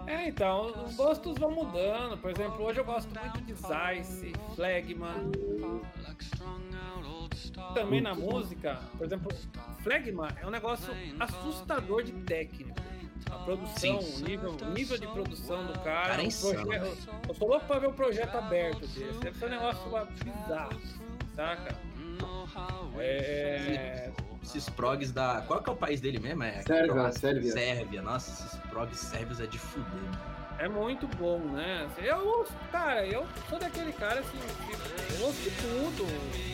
É, então, os gostos vão mudando. Por exemplo, hoje eu gosto muito de Zeiss, Flagman. Também na música, por exemplo, Flagman é um negócio assustador de técnico. A produção, o nível, nível de produção do cara.
Cara, é
projeto- eu sou louco pra ver o projeto aberto desse. Deve ser um negócio bizarro, saca? É.
Esses progs da. Qual que é o país dele mesmo? É
Sérvia, Sérvia.
Sérvia. Nossa, esses progs sérvios é de fuder. mano.
É muito bom, né? Assim, Eu cara, eu sou daquele cara assim, que eu ouço de tudo,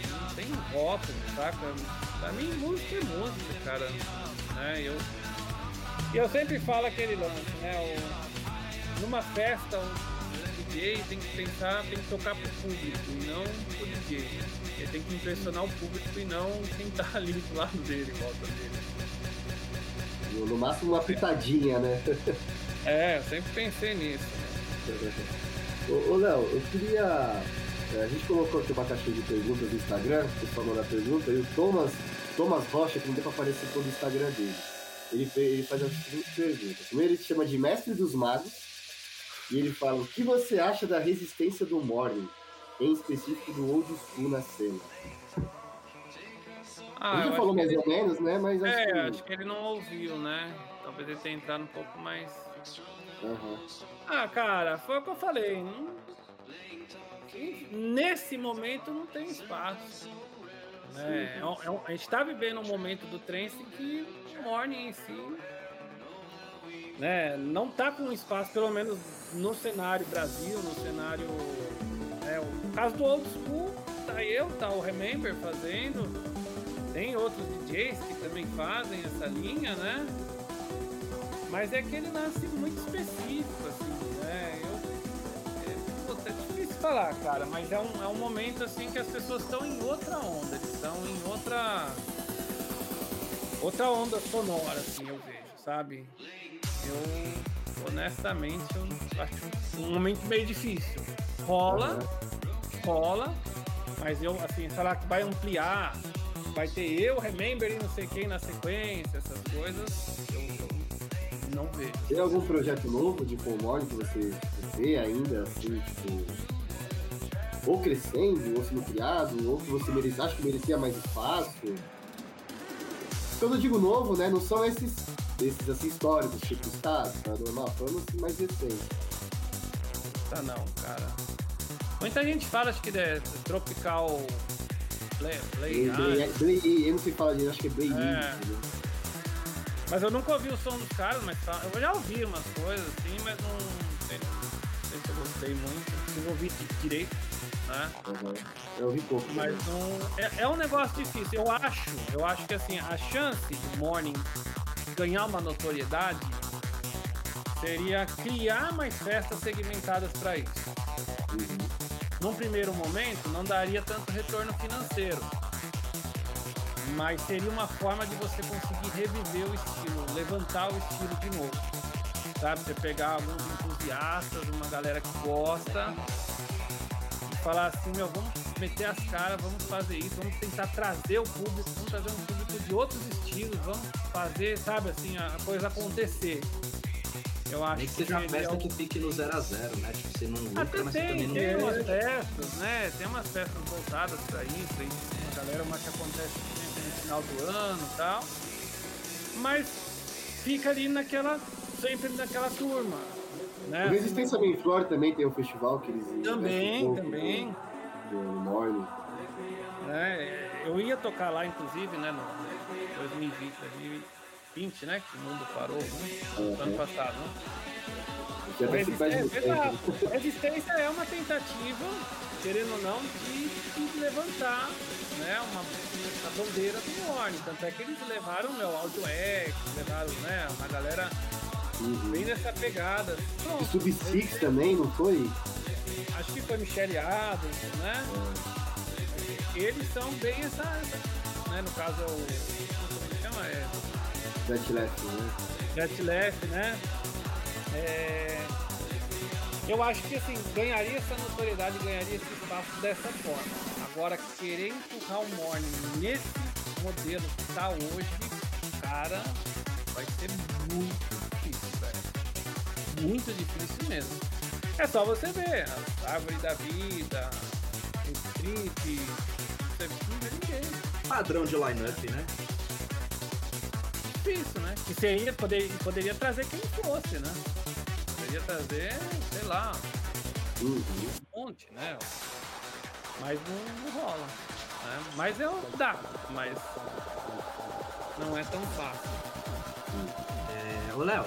não tem rótulo, saca? Pra mim, música é música, cara. Né? Eu, e eu sempre falo aquele lance, né? O, numa festa, o DJ tem que pensar, tem que tocar pro público não pro DJ. Ele tem que impressionar o público e não quem tá ali do lado dele, em volta dele.
No, máximo uma pitadinha, né?
É, eu sempre pensei nisso. né?
Ô, ô, Léo, eu queria. é, A gente colocou aqui uma caixinha de perguntas no Instagram, o pessoal a pergunta, e o Thomas, Thomas Rocha, que não deu pra aparecer todo o Instagram dele. Ele, fez, ele faz as seguintes perguntas. Primeiro ele se chama de Mestre dos Magos, e ele fala: o que você acha da resistência do Morning, em específico do Old School na cena?
Ah,
ele falou mais
que
ou menos, né? Mas acho
É,
que.
acho que ele não ouviu, né? Talvez ele tenha entrado um pouco mais.
Aham.
Ah, cara, foi o que eu falei. Não... Nesse momento não tem espaço. Né? É, um- é um- a gente está vivendo um momento do trance que o Morning em si né, não tá com espaço, pelo menos no cenário Brasil, no cenário. É, o caso do Old School, tá eu, tá o Remember fazendo. Tem outros DJs que também fazem essa linha, né? Mas é aquele lance muito específico, assim, né? Eu, é, puta, é difícil falar, cara, mas é um, é um momento assim que as pessoas estão em outra onda, eles estão em outra. Outra onda sonora, assim, eu vejo, sabe? Eu, honestamente, eu acho um momento meio difícil. Rola, rola, mas eu, assim, falar que vai ampliar, vai ter eu, Remember e não sei quem na sequência, essas coisas, eu, eu não vejo.
Tem algum projeto novo de Pomone que você vê ainda, assim, tipo. Ou crescendo, ou sendo criado, ou que você merece, acha que merecia mais espaço? Quando eu digo novo, né, não são esses, esses assim, históricos, tipo Estado, tá normal, falando assim mais recente.
Tá não, cara. Muita gente fala, acho que é tropical play, play
Blay- Eu não sei falar disso, acho que é Blay
É. Mas eu nunca ouvi o som dos caras, mas eu já ouvi umas coisas assim, mas não sei, não sei se eu gostei muito. Se eu ouvi di- direito, né?
Uhum. Eu ouvi pouco.
Mas
também.
não. É, é um negócio difícil. Eu acho, eu acho que assim, a chance do Morning ganhar uma notoriedade seria criar mais festas segmentadas para isso.
Uhum.
Num primeiro momento, não daria tanto retorno financeiro. Mas seria uma forma de você conseguir reviver o estilo, levantar o estilo de novo. Sabe? Você pegar alguns entusiastas, uma galera que gosta, e falar assim, meu, vamos meter as caras, vamos fazer isso, vamos tentar trazer o público, vamos trazer um público de outros estilos, vamos fazer, sabe, assim, a coisa acontecer. Eu acho
Nem que seja uma
seria
festa
o-
que fique no 0 a 0 né? Tipo, você não lucra,
até
mas você
tem,
também não
tem umas festas, né? Tem umas festas voltadas pra isso, aí uma galera, uma que acontece sempre no final do ano e tal. Mas fica ali naquela, sempre naquela turma, né?
O Resistência Main Floor também tem um festival que eles
Também,
investem um pouco
também.
Do, do Morning.
né? Eu ia tocar lá, inclusive, né, no 2020, 2020, né? Que o mundo parou, né?
Uhum.
ano passado, né? Resistência, exato. Resistência é uma tentativa, querendo ou não, de, de levantar né, uma, a bandeira do Warning. Tanto é que eles levaram meu Audio X, levaram né, uma galera
Uhum.
bem nessa pegada.
E
Pronto,
Sub Six também, não foi?
acho que foi Michelle Adams, né? Eles são bem essa. né, no caso é o. Como que chama? É.
Jet Left, né?
Né? É, Eu acho que assim, ganharia essa notoriedade, ganharia esse espaço dessa forma. Agora, querer empurrar o Morning nesse modelo que tá hoje, cara, vai ser muito difícil, velho. Muito difícil mesmo. É só você ver a árvore da vida, o você não vê ninguém.
Padrão de line-up, né?
Difícil, né? E seria, poder, poderia trazer quem fosse, né? Poderia trazer, sei lá,
Uhum.
um monte, né? Mas não, não rola. Né? Mas eu dá, mas não é tão fácil.
É, ô Léo,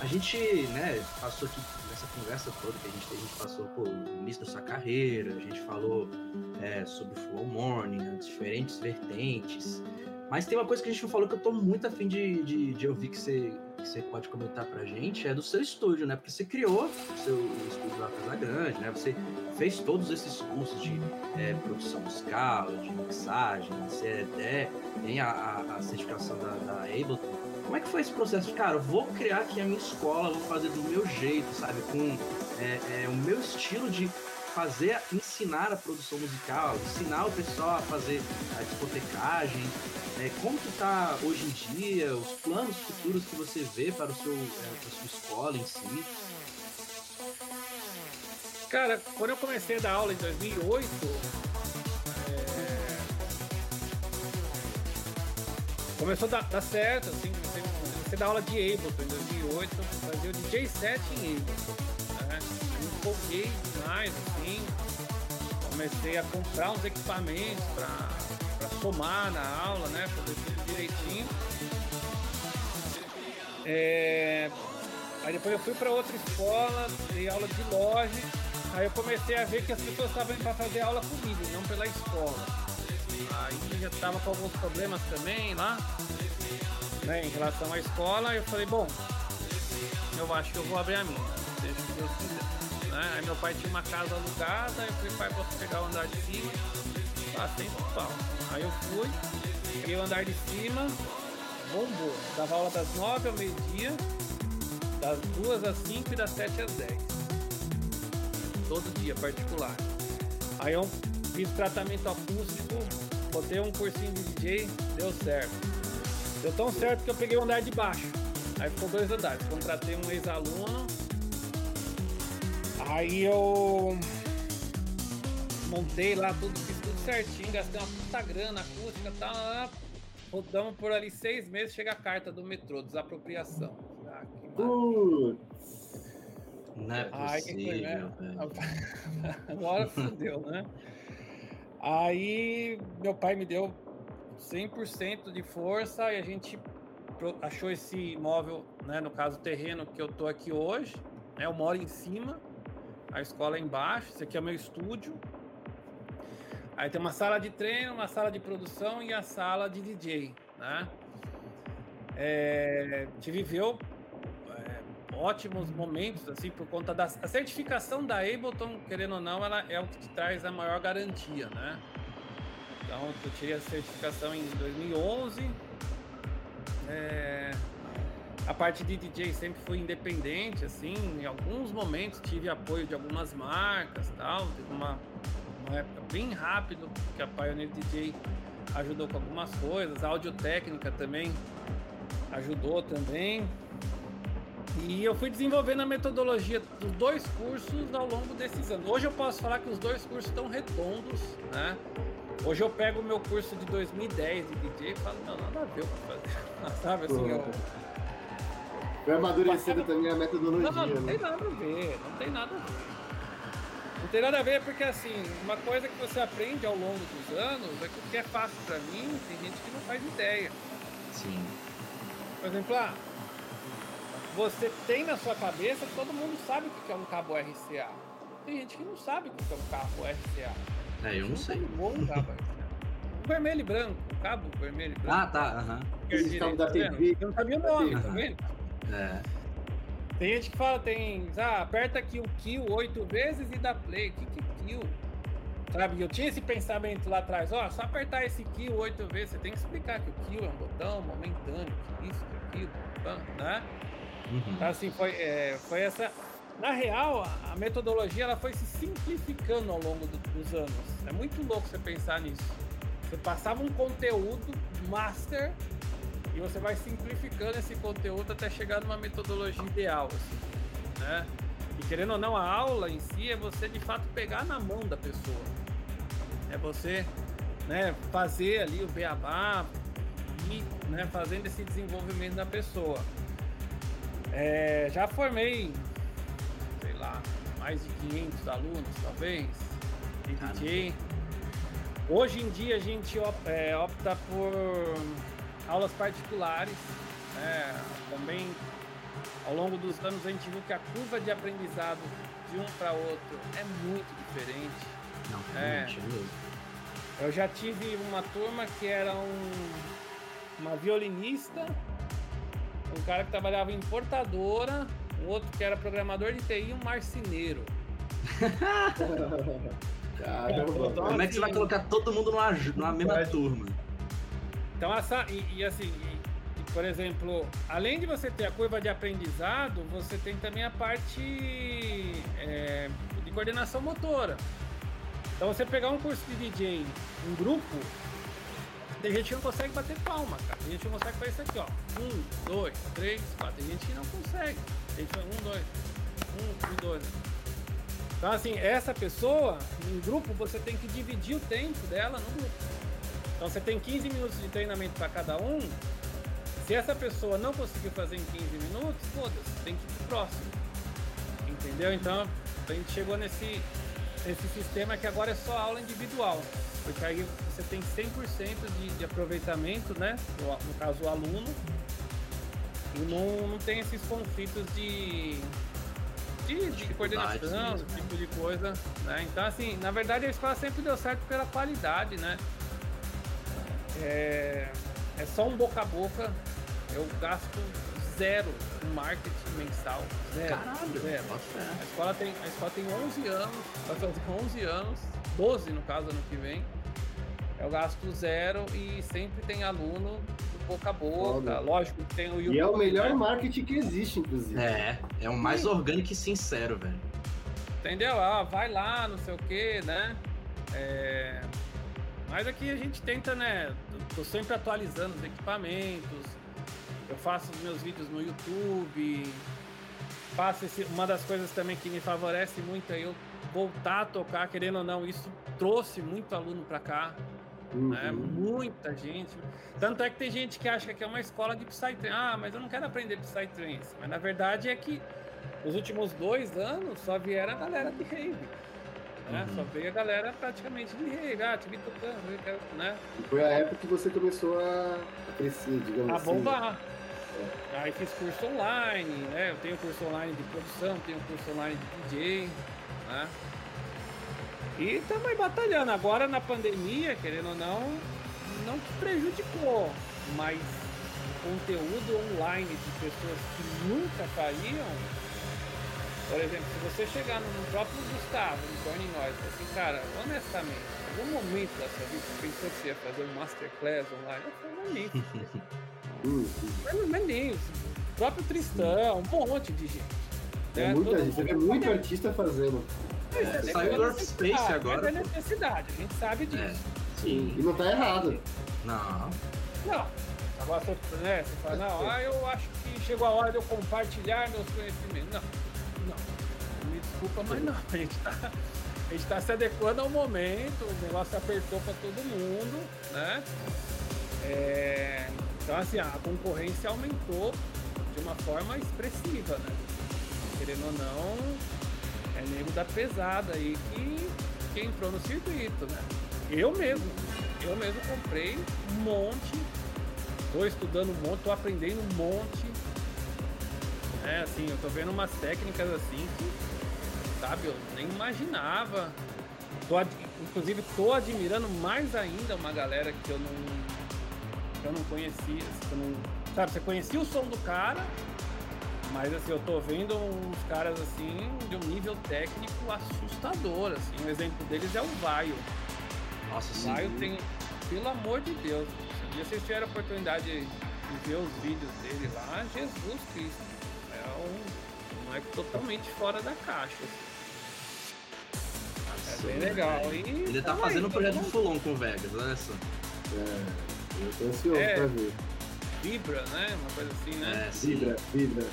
a gente, né, passou aqui nessa conversa toda que a gente, a gente passou o início da sua carreira, a gente falou é, sobre o Flow Morning, diferentes vertentes. Mas tem uma coisa que a gente não falou que eu tô muito afim de, de, de ouvir que você, que você pode comentar pra gente, é do seu estúdio, né? Porque você criou o seu estúdio lá Casa Grande, né? Você fez todos esses cursos de é, produção musical, de mixagem, você até tem a, a, a certificação da, da Ableton. Como é que foi esse processo? Cara, eu vou criar aqui a minha escola, vou fazer do meu jeito, sabe? Com é, é, o meu estilo de fazer, ensinar a produção musical, ensinar o pessoal a fazer a discotecagem. É, como que tá hoje em dia, os planos futuros que você vê para, o seu, é, para a sua escola em si?
Cara, quando eu comecei a dar aula em 2008, é, começou a dar, dar certo, assim, comecei, comecei a dar aula de Ableton em 2008, fazia o DJ set em Ableton, empolguei demais, assim, comecei a comprar uns equipamentos para somar na aula, né? Fazer tudo direitinho. É, Aí depois eu fui para outra escola, dei aula de loja. Aí eu comecei a ver que as pessoas estavam indo para fazer aula comigo, não pela escola. Aí já estava com alguns problemas também lá, né, em relação à escola. Eu falei, bom, eu acho que eu vou abrir a minha, o que Deus quiser. Né? Aí meu pai tinha uma casa alugada, eu falei, pai, posso pegar o andar de cima? Ah, sem total. Aí eu fui, peguei o andar de cima, bombou. Dava aula das nove ao meio-dia das 2 às 5 e das 7 às 10. Todo dia, particular. Aí eu fiz tratamento acústico, botei um cursinho de DJ, deu certo. Deu tão certo que eu peguei o andar de baixo. Aí ficou dois andares. Contratei um ex-aluno. Aí eu montei lá tudo, fiz tudo certinho, gastei uma puta grana acústica e tal. Rodamos por ali seis meses, chega a carta do metrô, desapropriação. Ah,
Putz.
Não é
Aí
possível,
foi, né? Agora fudeu, né? Aí meu pai me deu 100% de força e a gente achou esse imóvel, né, no caso o terreno que eu tô aqui hoje, né, eu moro em cima, a escola é embaixo, esse aqui é o meu estúdio. Aí tem uma sala de treino, uma sala de produção e a sala de DJ, né? É, gente viveu é, ótimos momentos, assim, por conta da a certificação da Ableton, querendo ou não, ela é o que te traz a maior garantia, né? Então, eu tirei a certificação em 2011. É, a parte de DJ sempre fui independente, assim, em alguns momentos tive apoio de algumas marcas, tal, teve uma, uma época bem rápido que a Pioneer DJ ajudou com algumas coisas, a audiotécnica também ajudou também. E eu fui desenvolvendo a metodologia dos dois cursos ao longo desses anos. Hoje eu posso falar que os dois cursos estão redondos, né? Hoje eu pego o meu curso de 2010 de DJ e falo, não, nada a ver o que fazer. Sabe assim, eu,
Vai amadurecendo também a metodologia,
não, não
né?
tem nada a ver, não tem nada a ver. Não tem nada a ver porque assim, uma coisa que você aprende ao longo dos anos é que o que é fácil pra mim, tem gente que não faz ideia.
Sim.
Por exemplo, ah, você tem na sua cabeça que todo mundo sabe o que é um cabo RCA. Tem gente que não sabe o que é um cabo RCA.
É, eu não sei.
Bom um cabo RCA. Vermelho e branco, um cabo vermelho e branco.
Ah, tá. Aham.
Esse cabo da
tá?
TV.
Eu não sabia o nome, tá vendo?
É.
Tem gente que fala, tem. Ah, aperta aqui o kill oito vezes e dá play. Que, que é kill? Sabe, eu tinha esse pensamento lá atrás, ó, só apertar esse kill oito vezes, você tem que explicar que o kill é um botão momentâneo, que isso, que aquilo, né?
Uhum.
Então, assim, foi, é, foi essa. Na real, a, a metodologia ela foi se simplificando ao longo do- dos anos. É muito louco você pensar nisso. Você passava um conteúdo master e você vai simplificando esse conteúdo até chegar numa metodologia ideal, assim, né? E querendo ou não, a aula em si é você de fato pegar na mão da pessoa. É você, né, fazer ali o beabá e, né, fazendo esse desenvolvimento da pessoa. É, já formei, sei lá, mais de 500 alunos, talvez, de. DJ. Hoje em dia a gente é, opta por aulas particulares. né? Também, ao longo dos anos, a gente viu que a curva de aprendizado de um para outro é muito diferente.
Não,
É.
realmente, é mesmo.
Eu já tive uma turma que era um, uma violinista, um cara que trabalhava em importadora, um outro que era programador de TI e um marceneiro.
Caramba.
Como é que você vai colocar todo mundo numa, numa mesma turma?
Então, essa, e, e assim, e- e, por exemplo, além de você ter a curva de aprendizado, você tem também a parte é, de coordenação motora. Então, você pegar um curso de DJ em grupo, tem gente que não consegue bater palma, cara. Tem gente que não consegue fazer isso aqui, ó. Um, dois, três, quatro. Tem gente que não consegue. Tem gente que um, dois, um, um, dois. Então, assim, essa pessoa, em grupo, você tem que dividir o tempo dela no grupo. Então você tem 15 minutos de treinamento para cada um. Se essa pessoa não conseguiu fazer em 15 minutos, foda-se, tem que ir pro próximo. Entendeu? Então a gente chegou nesse, esse sistema que agora é só aula individual. Porque aí você tem 100% de, de aproveitamento, né? No, caso, o aluno. E não, não tem esses conflitos de, de, de coordenação, esse tipo de coisa. Né? Então, assim, na verdade a escola sempre deu certo pela qualidade, né? É, é só um boca a boca. Eu gasto zero no marketing mensal. Zero.
Caralho,
zero.
fé.
A escola tem, a escola tem 11 anos, vai fazer 11 anos, 12 no caso ano que vem. Eu gasto zero e sempre tem aluno boca a boca.
Foda.
Lógico que tem o YouTube.
E é o melhor
né?
marketing que existe, inclusive.
É, é o mais orgânico e sincero, velho.
Entendeu? Ah, vai lá, não sei o que, né? É, Mas aqui a gente tenta, né? Tô sempre atualizando os equipamentos. Eu faço os meus vídeos no YouTube. Faço esse... Uma das coisas também que me favorece muito é eu voltar a tocar, querendo ou não, isso trouxe muito aluno para cá.
Uhum.
né? Muita gente. Tanto é que tem gente que acha que é uma escola de Psytrance. Ah, mas eu não quero aprender Psytrance. Mas na verdade é que os últimos dois anos só vieram a galera de rave. Né?
Uhum.
Só veio a galera praticamente de rave. Ah, te vi tocando, né?
E foi a época que você começou a a crescer, digamos
A
assim.
bombar. Aí fiz curso online, né? Eu tenho curso online de produção, tenho curso online de DJ, né? E estamos aí batalhando. Agora na pandemia, querendo ou não, não que prejudicou, mas conteúdo online de pessoas que nunca fariam. Por exemplo, se você chegar no próprio Gustavo, no Burning Noise, e assim, cara, honestamente, em algum momento da sua vida você pensou que você ia fazer um masterclass online? Eu falei, mas nem mas, mas nem isso. O próprio Tristão, um monte de gente.
É
né?
muita
Todo
gente, você vê muito artista fazendo.
"Mas é
saiu do Workspace
necessidade,
agora,
É
pô."
necessidade, a gente sabe
É,
disso.
sim.
E não tá errado.
Não.
Não. Agora você, né, você fala, não, ah, eu acho que chegou a hora de eu compartilhar meus conhecimentos. Não, desculpa, mas não. A gente tá, tá se adequando ao momento, o negócio apertou para todo mundo, né? É, então, assim, a concorrência aumentou de uma forma expressiva, né? Querendo ou não, é nego da pesada aí que, que entrou no circuito, né? Eu mesmo, eu mesmo comprei um monte, tô estudando um monte, tô aprendendo um monte. É, assim, eu tô vendo umas técnicas assim que, sabe, eu nem imaginava. Tô inclusive, tô admirando mais ainda uma galera que eu não, que eu não conhecia. que eu não- sabe, você conhecia o som do cara, mas assim, eu tô vendo uns caras assim de um nível técnico assustador. Assim. Um exemplo deles é o Vaio.
Nossa,
O
sim.
Vaio tem, pelo amor de Deus, se vocês tiverem a oportunidade de, ver os vídeos dele lá, Jesus Cristo. É um moleque totalmente fora da caixa. assim. É bem legal. E
Ele tá fazendo
aí,
um projeto de Fulon com o Vegas, olha só.
É, eu tô ansioso
É.
pra ver.
Vibra, né? Uma coisa assim, né?
É.
Vibra, vibra.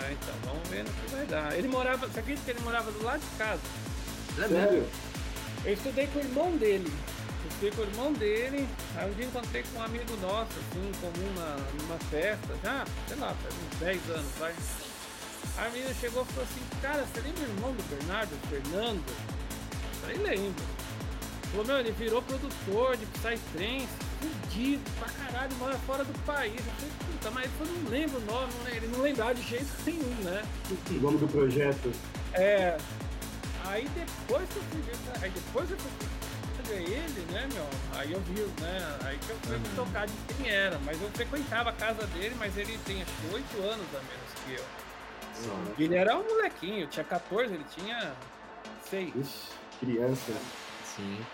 Ah, então, vamos ver no que vai dar. Ele morava, você acredita que ele morava do lado de casa?
É mesmo.
Sério?
Eu estudei com o irmão dele. Eu estudei com o irmão dele. Aí um dia encontrei com um amigo nosso, assim, em comum na, numa festa. Já, sei lá, faz uns 10 anos, vai. A menina chegou e falou assim, cara, você lembra o irmão do Bernardo, Fernando? Eu falei, lembro. Falou, meu, ele virou produtor de Psytrance, fudido pra caralho, mora fora do país. Eu falei, puta, mas eu não lembro o nome, lembro. ele não lembrava de jeito nenhum, né?
O nome do projeto.
É. Aí depois que eu fui ver, aí depois que eu fui ver ele, né, meu? Aí eu vi, né? Aí que eu fui me tocar de quem era. Mas eu frequentava a casa dele, mas ele tem acho que 8 anos a menos que eu. E ele era um molequinho, tinha 14, ele tinha 6.
Ixi, criança.
Sim.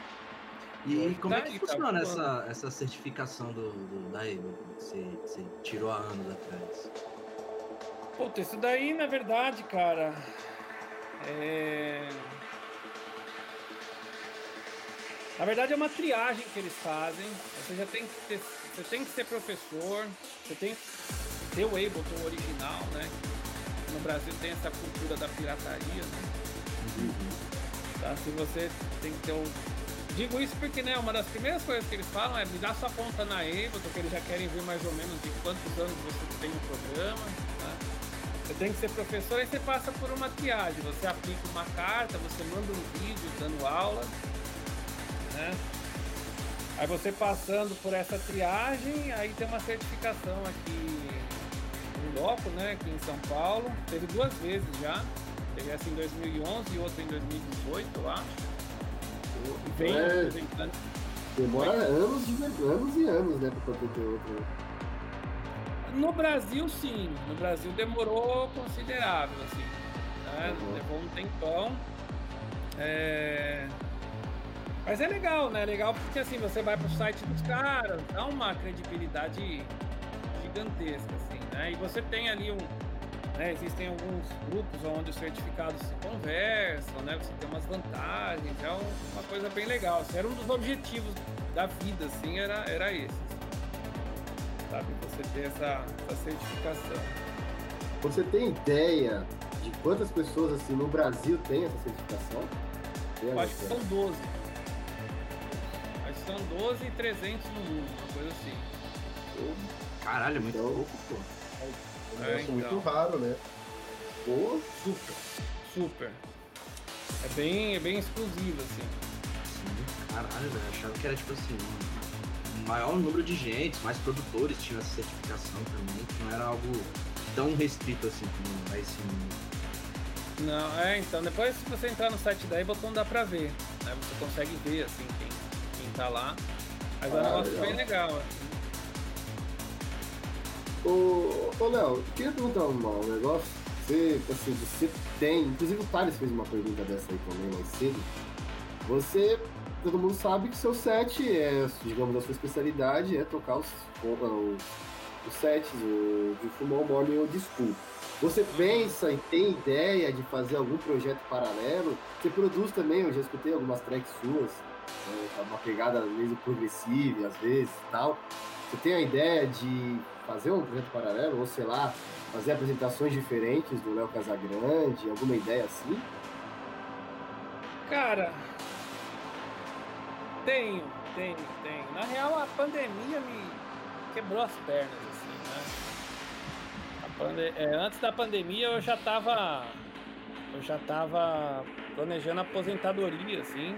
E
Hoje
como é
tá
que
aí, tá
funciona
voando.
essa, essa certificação do, do, da Able que você, você tirou há anos atrás?
Puta, isso daí, na verdade, cara, é... Na verdade é uma triagem que eles fazem. Você já tem que ter, você tem que ser professor, você tem que ter o Ableton original, né? No Brasil tem essa cultura da pirataria, né? Tá? Se você tem que ter um. Digo isso porque né, uma das primeiras coisas que eles falam é me dá sua conta na Ableton, que eles já querem ver mais ou menos de quantos anos você tem no programa. Tá? Você tem que ser professor, aí você passa por uma triagem. Você aplica uma carta, você manda um vídeo dando aula, né? Aí você passando por essa triagem, aí tem uma certificação aqui no Loco, né? Aqui em São Paulo. Teve duas vezes já. Teve essa em 2011 e outra em 2018, eu acho. E vem
É.
apresentando.
Demora anos, de, anos e anos, né, pra poder ter outro. né?
No Brasil, sim. No Brasil demorou considerável, assim. né?
Uhum.
Levou um tempão. É, Mas é legal, né? Legal porque assim, você vai pro site dos caras, dá uma credibilidade gigantesca, assim, né? E você tem ali um. né, Existem alguns grupos onde os certificados se conversam, né? Você tem umas vantagens, é um- uma coisa bem legal. assim, era um dos objetivos da vida, assim, era, era esse. assim, sabe? Você ter essa, essa certificação.
Você tem ideia de quantas pessoas assim no Brasil tem essa certificação? Tem
Eu acho que são 12. Acho que são 12 e 300 no mundo, uma coisa assim.
Caralho, é muito
Então-
louco, pô.
Um
É,
negócio muito
então.
raro, né?
Pô,
Super, super. É bem, é bem exclusivo, assim.
Sim, caralho, velho. Achava que era tipo assim, um maior número de gente, mais produtores tinham essa certificação também, que não era algo tão restrito assim como é esse mundo.
Não, é, então, depois se você entrar no site da Ableton dá pra ver, né? Você consegue ver, assim, quem, quem tá lá. Mas é um
Ah,
negócio
legal.
bem legal, assim.
Ô, ô Léo, queria perguntar um, negócio. Você, assim, você tem. Inclusive o Thales fez uma pergunta dessa aí também mais cedo. Você. Todo mundo sabe que seu set é, digamos, a sua especialidade é tocar os, os, os sets o, de Full Morning Old School. Você pensa e tem ideia de fazer algum projeto paralelo? Você produz também, eu já escutei algumas tracks suas, é, uma pegada mesmo progressiva às vezes e tal. Você tem a ideia de fazer um projeto paralelo, ou sei lá, fazer apresentações diferentes do Léo Casagrande, alguma ideia assim?
Cara, tenho, tenho, tenho. Na real, a pandemia me quebrou as pernas, assim, né? É, antes da pandemia eu já tava. Eu já tava planejando aposentadoria, assim.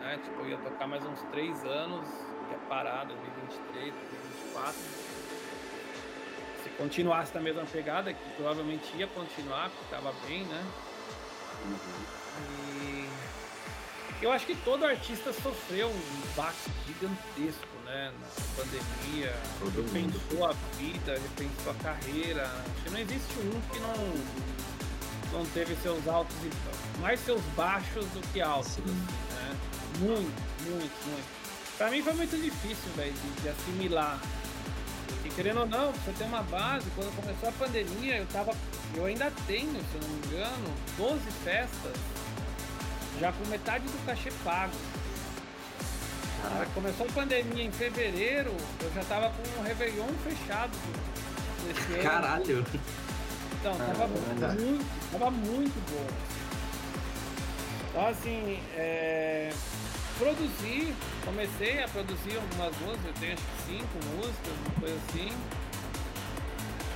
Né? Tipo, eu ia tocar mais uns três anos, que é parado, 2023, 2024. Se continuasse na mesma pegada, que provavelmente ia continuar, porque tava bem, né? E eu acho que todo artista sofreu um baque gigantesco, né? Na pandemia,
Todo mundo.
repensou a vida, repensou a carreira. Acho que não existe um que não, não teve seus altos e mais seus baixos do que altos,
Sim.
né? Muito, muito, muito. Pra mim foi muito difícil, velho, de, de assimilar. E querendo ou não, você tem uma base, quando começou a pandemia, eu tava. Eu ainda tenho, se eu não me engano, 12 festas já com metade do cachê pago.
Caraca,
Começou a pandemia em fevereiro, eu já tava com o Réveillon fechado ano.
caralho.
Então, tava muito, tava muito bom. Então, assim, é, produzi, comecei a produzir algumas músicas, eu tenho acho que cinco músicas, uma coisa assim.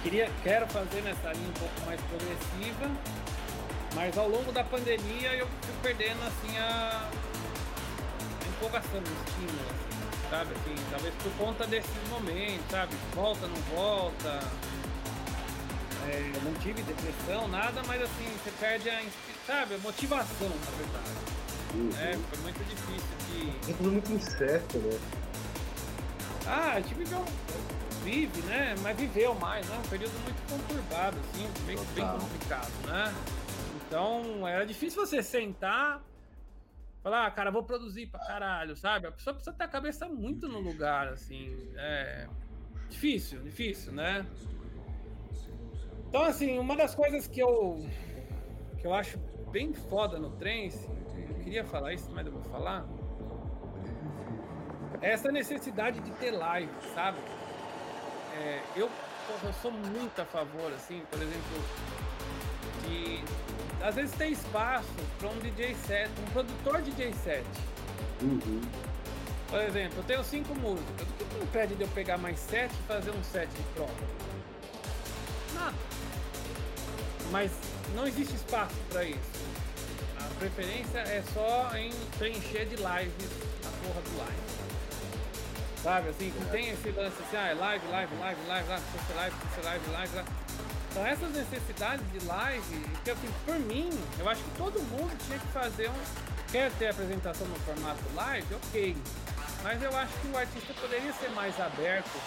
Queria, quero fazer nessa linha um pouco mais progressiva, mas ao longo da pandemia eu fui perdendo, assim, a, a empolgação do estímulo, assim, sabe? Assim, talvez por conta desses momentos, sabe? Volta, não volta. É, não tive depressão, nada, mas assim, você perde a, sabe, a motivação, na verdade. É, foi muito difícil de.
É tudo muito incerto, né?
Ah, a gente viveu. Vive, né? Mas viveu mais, né? Um período muito conturbado, assim, bem, bem complicado, né? Então, era difícil você sentar, falar, ah, cara, vou produzir pra caralho, sabe? A pessoa precisa ter a cabeça muito no lugar, assim. É. Difícil, difícil, né? Então, assim, uma das coisas que eu. que eu acho bem foda no trance, eu queria falar isso, mas eu vou falar. Essa necessidade de ter live, sabe? É, eu, eu sou muito a favor, assim, por exemplo, de às vezes ter espaço para um DJ set, um produtor DJ set.
Uhum.
Por exemplo, eu tenho cinco músicas. O que me impede de eu pegar mais sete e fazer um set de prova? Nada. mas não existe espaço para isso. Preferência é só em preencher de lives a porra do live. Sabe, assim, que tem esse lance assim, ah, é live, live, live, live, live, ser live, precisa ser live, live, live. Então essas necessidades de live, que assim, por mim, eu acho que todo mundo tinha que fazer um. Quer ter apresentação no formato live? Ok. Mas eu acho que o artista poderia ser mais aberto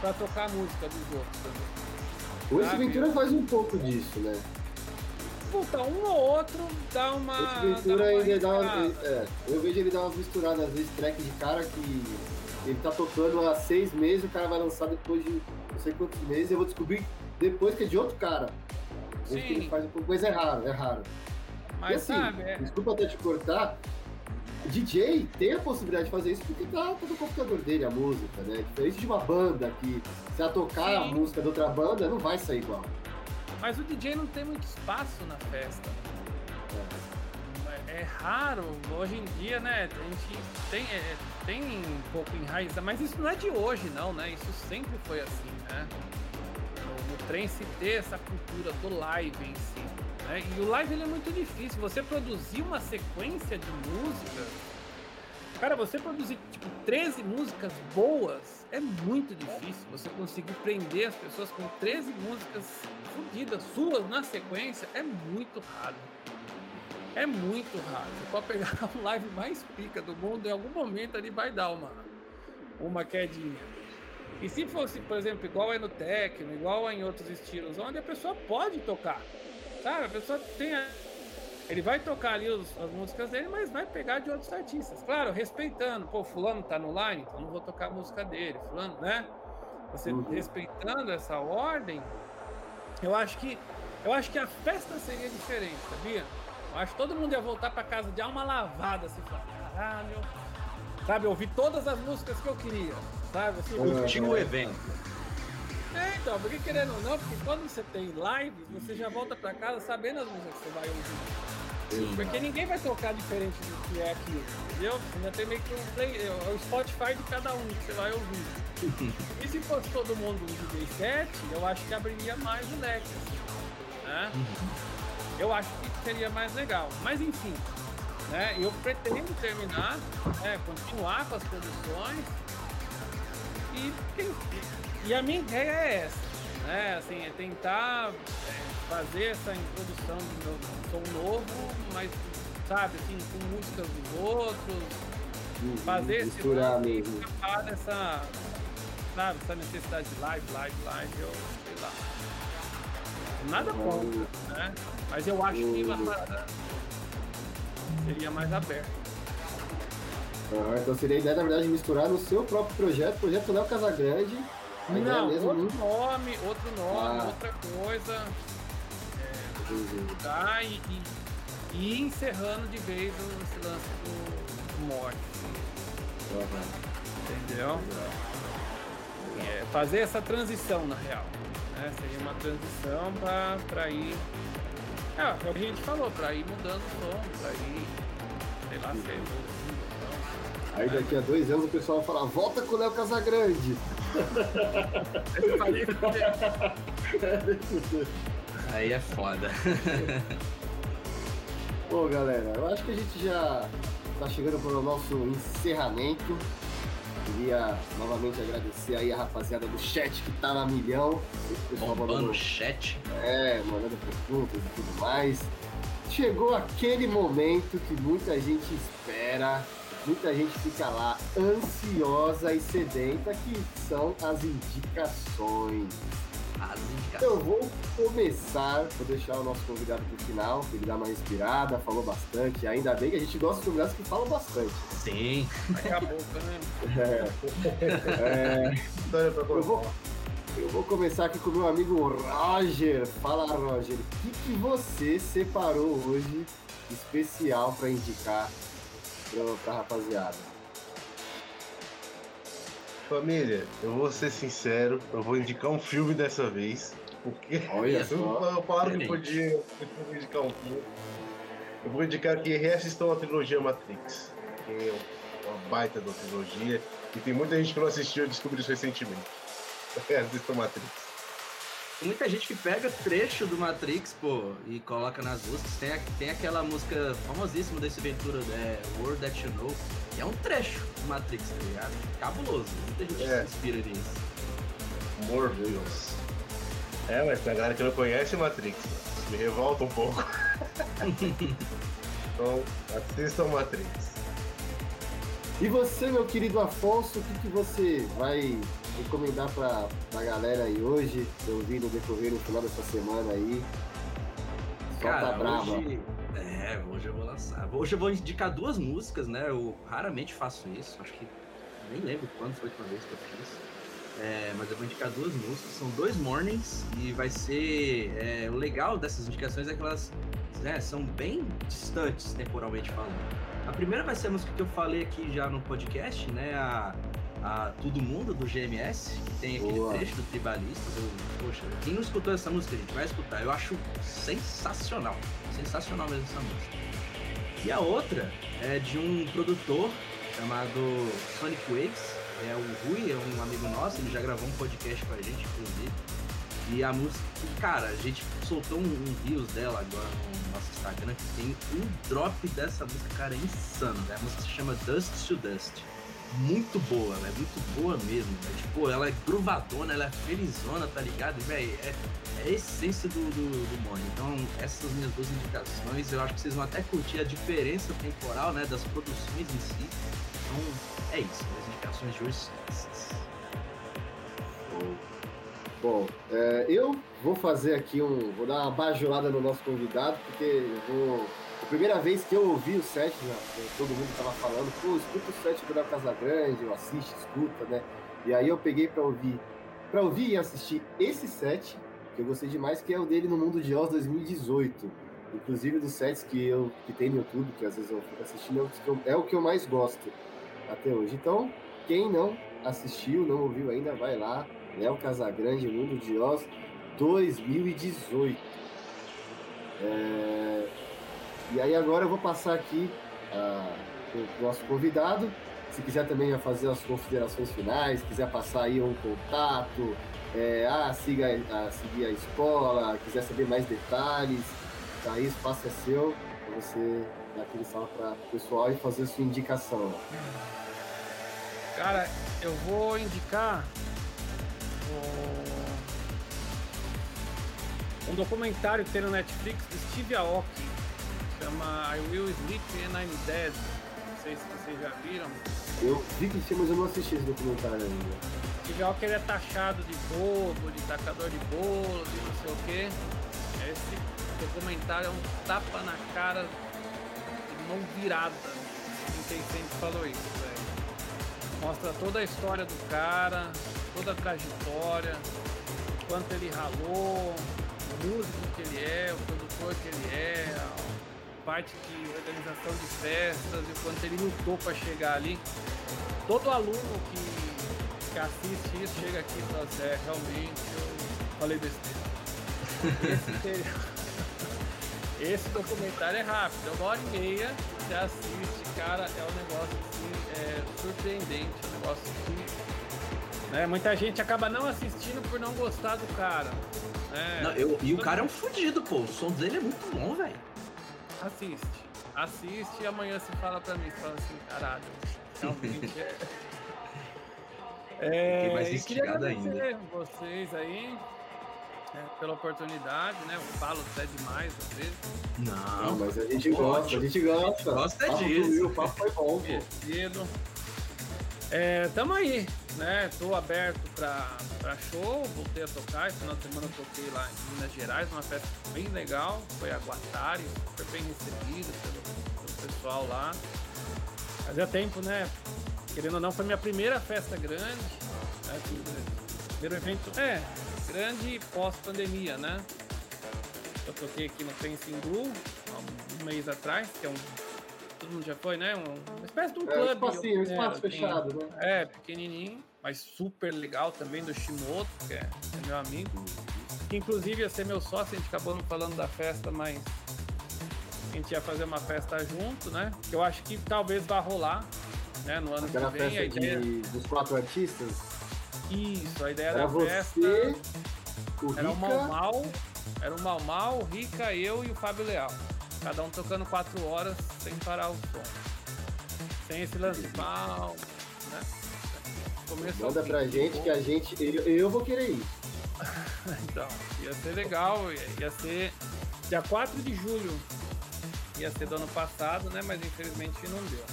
para tocar a música dos outros também.
O Ace? Ventura faz um pouco disso, né?
Puta, um ou outro dá uma.
Ventura
dá uma
ele dá uma, é, Eu vejo ele dar umas misturadas, às vezes track de cara que ele tá tocando há seis meses, o cara vai lançar depois de não sei quantos meses, eu vou descobrir depois que é de outro cara. Que ele
Sim.
faz um pouco, mas é raro, é raro.
Mas
e assim,
sabe, é,
desculpa até te cortar, DJ tem a possibilidade de fazer isso porque tá, tá no computador dele a música, né? Diferente de uma banda que se ela tocar a
Sim.
música de outra banda, não vai sair igual.
Mas o DJ não tem muito espaço na festa. É, é raro, hoje em dia, né? A gente tem, é, tem um pouco enraizado, mas isso não é de hoje, não, né? Isso sempre foi assim, né? No, no se ter essa cultura do live em si. Né? E o live ele é muito difícil. Você produzir uma sequência de músicas. Cara, você produzir tipo 13 músicas boas é muito difícil. Você conseguir prender as pessoas com 13 músicas fodidas suas na sequência é muito raro. É muito raro. Você pode pegar o live mais pica do mundo, em algum momento ele vai dar uma, uma quedinha. E se fosse, por exemplo, igual é no techno, igual é em outros estilos, onde a pessoa pode tocar, sabe? A pessoa tem a... Ele vai tocar ali os- as músicas dele, mas vai pegar de outros artistas. Claro, respeitando. Pô, fulano tá no line, então não vou tocar a música dele. Fulano, né? Você
Uhum.
respeitando essa ordem, eu acho que eu acho que a festa seria diferente, sabia? Eu acho que todo mundo ia voltar pra casa de alma lavada, assim, falar, caralho. Sabe, eu ouvi todas as músicas que eu queria. Sabe, assim,
o evento.
é, então, porque querendo ou não, porque quando você tem lives, você já volta pra casa sabendo as músicas que você vai ouvir.
Sim.
Porque ninguém vai tocar diferente do que é aquilo, entendeu? Já tem meio que um play, é o Spotify de cada um que você vai ouvir. e se fosse todo mundo um DJ set, eu acho que abriria mais o leque, né? Eu acho que seria mais legal. Mas enfim, né? Eu pretendo terminar, né, continuar com as produções e, e a minha ideia é essa, né? Assim, é tentar é, fazer essa introdução de novo, de som novo, mas sabe, assim, com músicas dos outros, fazer esse
Misturar
lance e escapar dessa, sabe, essa necessidade de live, live, live, eu sei lá. Nada contra, né? Mas eu acho que a parada seria mais aberta.
Ah, então seria a ideia, na verdade, de misturar no seu próprio projeto, projeto Léo Casagrande.
Não,
mesmo
outro
muito-
nome, outro nome,
Ah.
outra coisa. Tá? E, e, e encerrando de vez o- esse lance do morte. Entendeu? É, fazer essa transição na real. Né? Seria uma transição pra, pra ir. É, é o que a gente falou, pra ir mudando o som, pra ir, sei lá, ser evoluindo.
Aí daqui a dois anos o pessoal vai falar, volta com o Léo Casagrande.
Aí é foda.
Bom, galera, eu acho que a gente já está chegando para o nosso encerramento. Queria novamente agradecer aí a rapaziada do chat que tá na milhão.
Bombando o chat.
é, mandando perguntas e tudo mais. Chegou aquele momento que muita gente espera, muita gente fica lá ansiosa e sedenta, que são as indicações.
As indicações.
Eu vou começar, vou deixar o nosso convidado pro final, ele dar uma respirada, falou bastante. Ainda bem que a gente gosta de convidados que falam bastante.
Sim.
Acabou, né?
É,
História pra
eu, vou, eu vou começar aqui com o meu amigo Roger. Fala, Roger, o que, que você separou hoje especial pra indicar pra, pra rapaziada?
Família, eu vou ser sincero, eu vou indicar um filme dessa vez. Porque
Olha só.
eu falaram que podia indicar um filme. Eu vou indicar que reassistam a trilogia Matrix. Que é uma baita da trilogia. E tem muita gente que não assistiu e descobriu isso recentemente. Reassistam Matrix.
Muita gente que pega trecho do Matrix, pô, e coloca nas músicas. Tem, a- tem aquela música famosíssima desse Ventura, é World That You Know, que é um trecho do Matrix, tá ligado? Cabuloso. Muita gente
É.
se inspira nisso.
Morbius. É, mas tem a galera que não conhece Matrix. Me revolta um pouco. então, assistam Matrix.
E você, meu querido Afonso, o que, que você vai recomendar pra, pra galera aí hoje, ouvir no decorrer no final dessa semana aí? Solta a
Cara,
brava.
hoje. É, hoje eu vou lançar. Hoje eu vou indicar duas músicas, né? Eu raramente faço isso. Acho que nem lembro quando foi a última vez que eu fiz. É, mas eu vou indicar duas músicas. São dois mornings e vai ser. é, o legal dessas indicações é que elas né, são bem distantes temporalmente falando. A primeira vai ser a música que eu falei aqui já no podcast, né? A, a Todo Mundo do GMS, que tem aquele
Boa.
trecho do Tribalistas. Eu, poxa, quem não escutou essa música, gente, vai escutar. Eu acho sensacional. Sensacional mesmo essa música. E a outra é de um produtor chamado Sonic Waves. É o Rui, é um amigo nosso, ele já gravou um podcast com a gente, inclusive. E a música, cara, a gente soltou um, um reels dela agora no nosso Instagram que tem um drop dessa música, cara, é insano. Né? A música se chama Dust to Dust. Muito boa, né? Muito boa mesmo. Né? Tipo, ela é gruvadona, ela é felizona, tá ligado? Véi, é, é a essência do, do, do Money. Então, essas minhas duas indicações, eu acho que vocês vão até curtir a diferença temporal, né? Das produções em si. Então, é isso. As indicações de hoje são essas.
Bom, é, eu vou fazer aqui um. Vou dar uma bajulada no nosso convidado, porque eu vou. A primeira vez que eu ouvi o set, já, todo mundo tava falando, pô, escuta o set do Léo Casagrande, eu assiste, escuta, né? E aí eu peguei pra ouvir, pra ouvir e assistir esse set, que eu gostei demais, que é o dele no Mundo de Oz 2018. Inclusive dos sets que eu que tem no YouTube, que às vezes eu fico assistindo, é é o que eu mais gosto até hoje. Então, quem não assistiu, não ouviu ainda, vai lá, Léo Casagrande, Mundo de Oz 2018. É, E aí agora eu vou passar aqui ah, o nosso convidado. Se quiser também fazer as considerações finais, quiser passar aí um contato, é, ah, siga, ah, seguir a escola, quiser saber mais detalhes, tá aí, espaço é seu, para você dar aquele salve para o pessoal e fazer a sua indicação.
Cara, eu vou indicar um documentário que tem no Netflix do Steve Aoki, chama I Will Sleep and I'm Dead. Não sei se vocês já viram.
Eu vi que tinha, mas eu não assisti esse documentário ainda.
Steve Aoki ele é taxado de bobo, de tacador de bolo, de não sei o quê. Esse documentário é um tapa na cara de mão virada. Quem sempre falou isso, velho. Mostra toda a história do cara, toda a trajetória, quanto ele ralou, o músico que ele é, o produtor que ele é, parte de organização de festas e o quanto ele lutou para chegar ali. Todo aluno que, que assiste isso chega aqui e fala assim, é, realmente eu falei besteira. Esse, esse documentário é rápido, é uma hora e meia, você assiste, cara, é um negócio assim, é surpreendente, é um negócio que. Né, muita gente acaba não assistindo por não gostar do cara. né?
Não, eu- e o cara é um fudido, pô. O som dele é muito bom, velho.
Assiste. Assiste e amanhã você fala pra mim, você fala assim, caralho, realmente é. É,
Fiquei mais
queria agradecer vocês aí é, pela oportunidade, né? Eu falo até demais às vezes.
Não,
Não,
mas a gente
Ótimo.
gosta, a gente gosta.
Gosta
Papo
disso.
fluiu, O papo foi bom, pô.
É, tamo aí, né? Tô aberto pra, pra show, voltei a tocar. Esse final de semana eu toquei lá em Minas Gerais, uma festa bem legal. Foi a Guatari, super bem recebida pelo, pelo pessoal lá. Fazia tempo, né? Querendo ou não, foi minha primeira festa grande. Né? Primeiro evento, é, grande pós-pandemia, né? Eu toquei aqui no Fencing Blue um mês atrás, que é um. Todo mundo já foi, né? Um- uma espécie de um
É, um
clube.
espacinho, um
né,
espaço
assim,
fechado, né?
É, pequenininho, mas super legal também do Shimoto, que é, é meu amigo. Que inclusive ia ser meu sócio, a gente acabou não falando da festa, mas a gente ia fazer uma festa junto, né? Que eu acho que talvez vá rolar, né? No ano
Aquela
que vem. A
festa
ideia...
de, dos quatro artistas.
Isso, a ideia
Era
da
você,
festa.
O
Era o Mal Mal, era o Mal Mal, o Rica, eu e o Fábio Leal. Cada um tocando quatro horas sem parar o som. Sem esse lance de pau, né? Começo
manda pra gente que a gente. Eu, eu vou querer ir.
Então, ia ser legal, ia, ia ser dia 4 de julho. Ia ser do ano passado, né? Mas infelizmente não deu.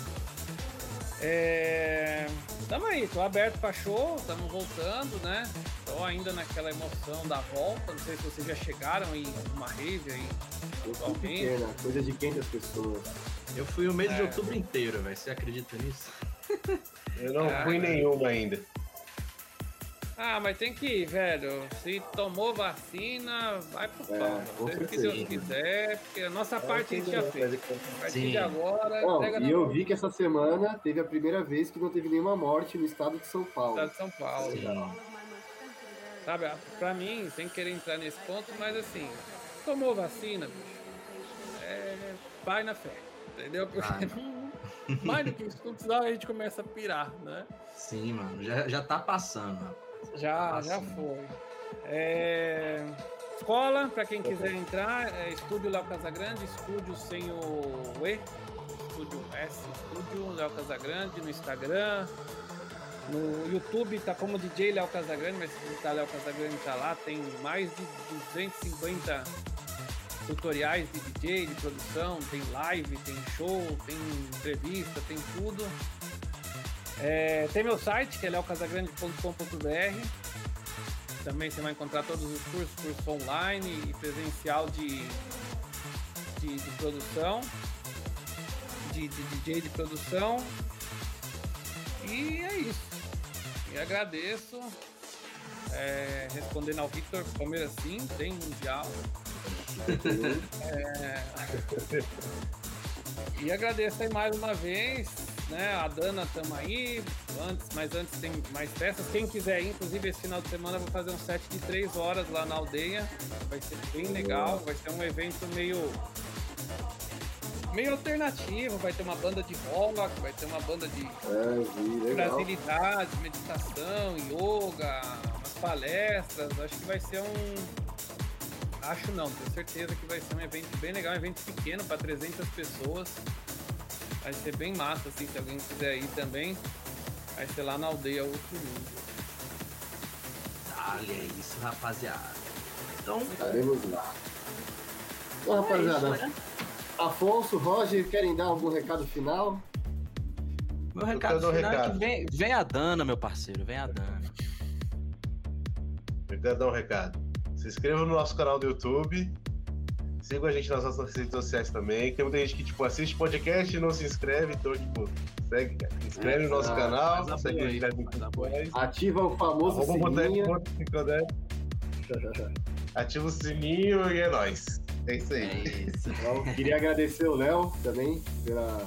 É... Tamo aí, tô aberto pra show, tamo voltando, né? Tô ainda naquela emoção da volta. Não sei se vocês já chegaram em uma rave aí.
Eu fui
Alguém?
pequena, coisa de 500 pessoas.
Eu fui o mês de
É.
outubro inteiro, velho. Você acredita nisso?
Eu não
Ah,
fui
é.
nenhuma ainda.
Ah, mas tem que ir, velho. Se tomou vacina, vai pro
É,
pau. Seja o que
certeza.
Deus quiser, porque a nossa parte a gente já fez.
é
A partir
Sim.
de agora, na
e eu
mão.
vi que essa semana teve a primeira vez que não teve nenhuma morte no estado de São Paulo.
Estado de São Paulo.
Sim.
Sabe, pra mim, sem querer entrar nesse ponto, mas assim, tomou vacina, bicho, é, vai na fé, entendeu? Porque mais do que isso, a gente começa a pirar, né?
Sim, mano. Já, já tá passando, mano.
Já, já
Vacina.
foi. É, Escola, pra quem quiser entrar, é Estúdio Léo Casagrande, estúdio sem o E, Estúdio S, Estúdio Léo Casagrande no Instagram. No YouTube tá como DJ Léo Casagrande, mas se digitar Léo Casagrande tá lá, tem mais de 250 tutoriais de DJ, de produção, tem live, tem show, tem entrevista, tem tudo. É, tem meu site, que é leocasagrande.com.br. Também você vai encontrar todos os cursos, curso online e presencial de, de, de produção, de, de DJ de produção. E é isso. E agradeço. É, respondendo ao Victor, Palmeiras sim, tem mundial. É, e agradeço aí mais uma vez, né? A Dana tamo aí. Antes, mas antes tem mais festas. Quem quiser ir, inclusive esse final de semana eu vou fazer um set de três horas lá na aldeia. Vai ser bem legal, vai ser um evento meio. Meio alternativo, vai ter uma banda de rock, vai ter uma banda de
É,
meditação, yoga, umas palestras. Acho que vai ser um. Acho não, tenho certeza que vai ser um evento bem legal, um evento pequeno para 300 pessoas. Vai ser bem massa, assim, se alguém quiser ir também. Vai ser lá na aldeia Outro Mundo.
Olha isso, rapaziada. Então,
Estaremos lá. Bom, rapaziada,
é isso, né?
Afonso, Roger, querem dar algum recado final?
Meu
Eu
recado final é que
recado.
vem, vem a Dana, meu parceiro, vem a Dana.
Eu quero dar um recado. Se inscreva no nosso canal do YouTube. Siga a gente nas nossas redes sociais também. Tem muita gente que, tipo, assiste podcast e não se inscreve. Então, tipo, segue, cara. Inscreve no nosso canal. Segue a gente
aí, apoio.
sociais.
Ativa o famoso
Arroba
sininho.
Ativa o sininho e é nóis. É isso
É
aí.
isso.
Então, queria agradecer o Léo também pela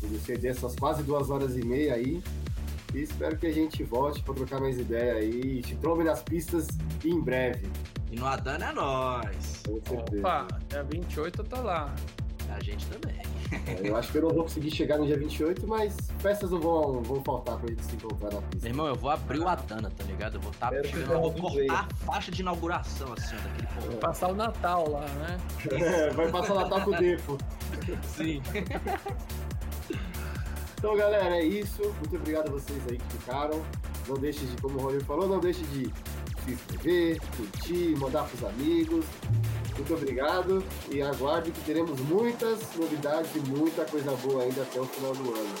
por ceder essas quase duas horas e meia aí. E espero que a gente volte para trocar mais ideia aí. Te trombe nas pistas em breve,
E no Adana é nós.
com certeza.
Opa, dia 28 eu tô lá.
A gente também.
É, Eu acho que eu não vou conseguir chegar no dia 28, mas festas não vão, vão faltar pra gente se encontrar na
Meu
pista.
irmão, eu vou abrir o Adana, tá ligado? Eu vou estar chegando,
você
eu vou cortar a faixa de inauguração, assim, ó, daquele povo.
Passar o Natal lá, né?
É, vai passar o Natal com o Defo.
Sim.
Então, galera, é isso. Muito obrigado a vocês aí que ficaram. Não deixe de, como o Rony falou, não deixe de se inscrever, curtir, mandar pros amigos. Muito obrigado e aguarde que teremos muitas novidades e muita coisa boa ainda até o final do ano.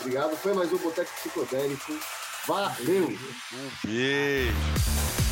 Obrigado. Foi mais um Boteco Psicodélico. Valeu!
Um beijo.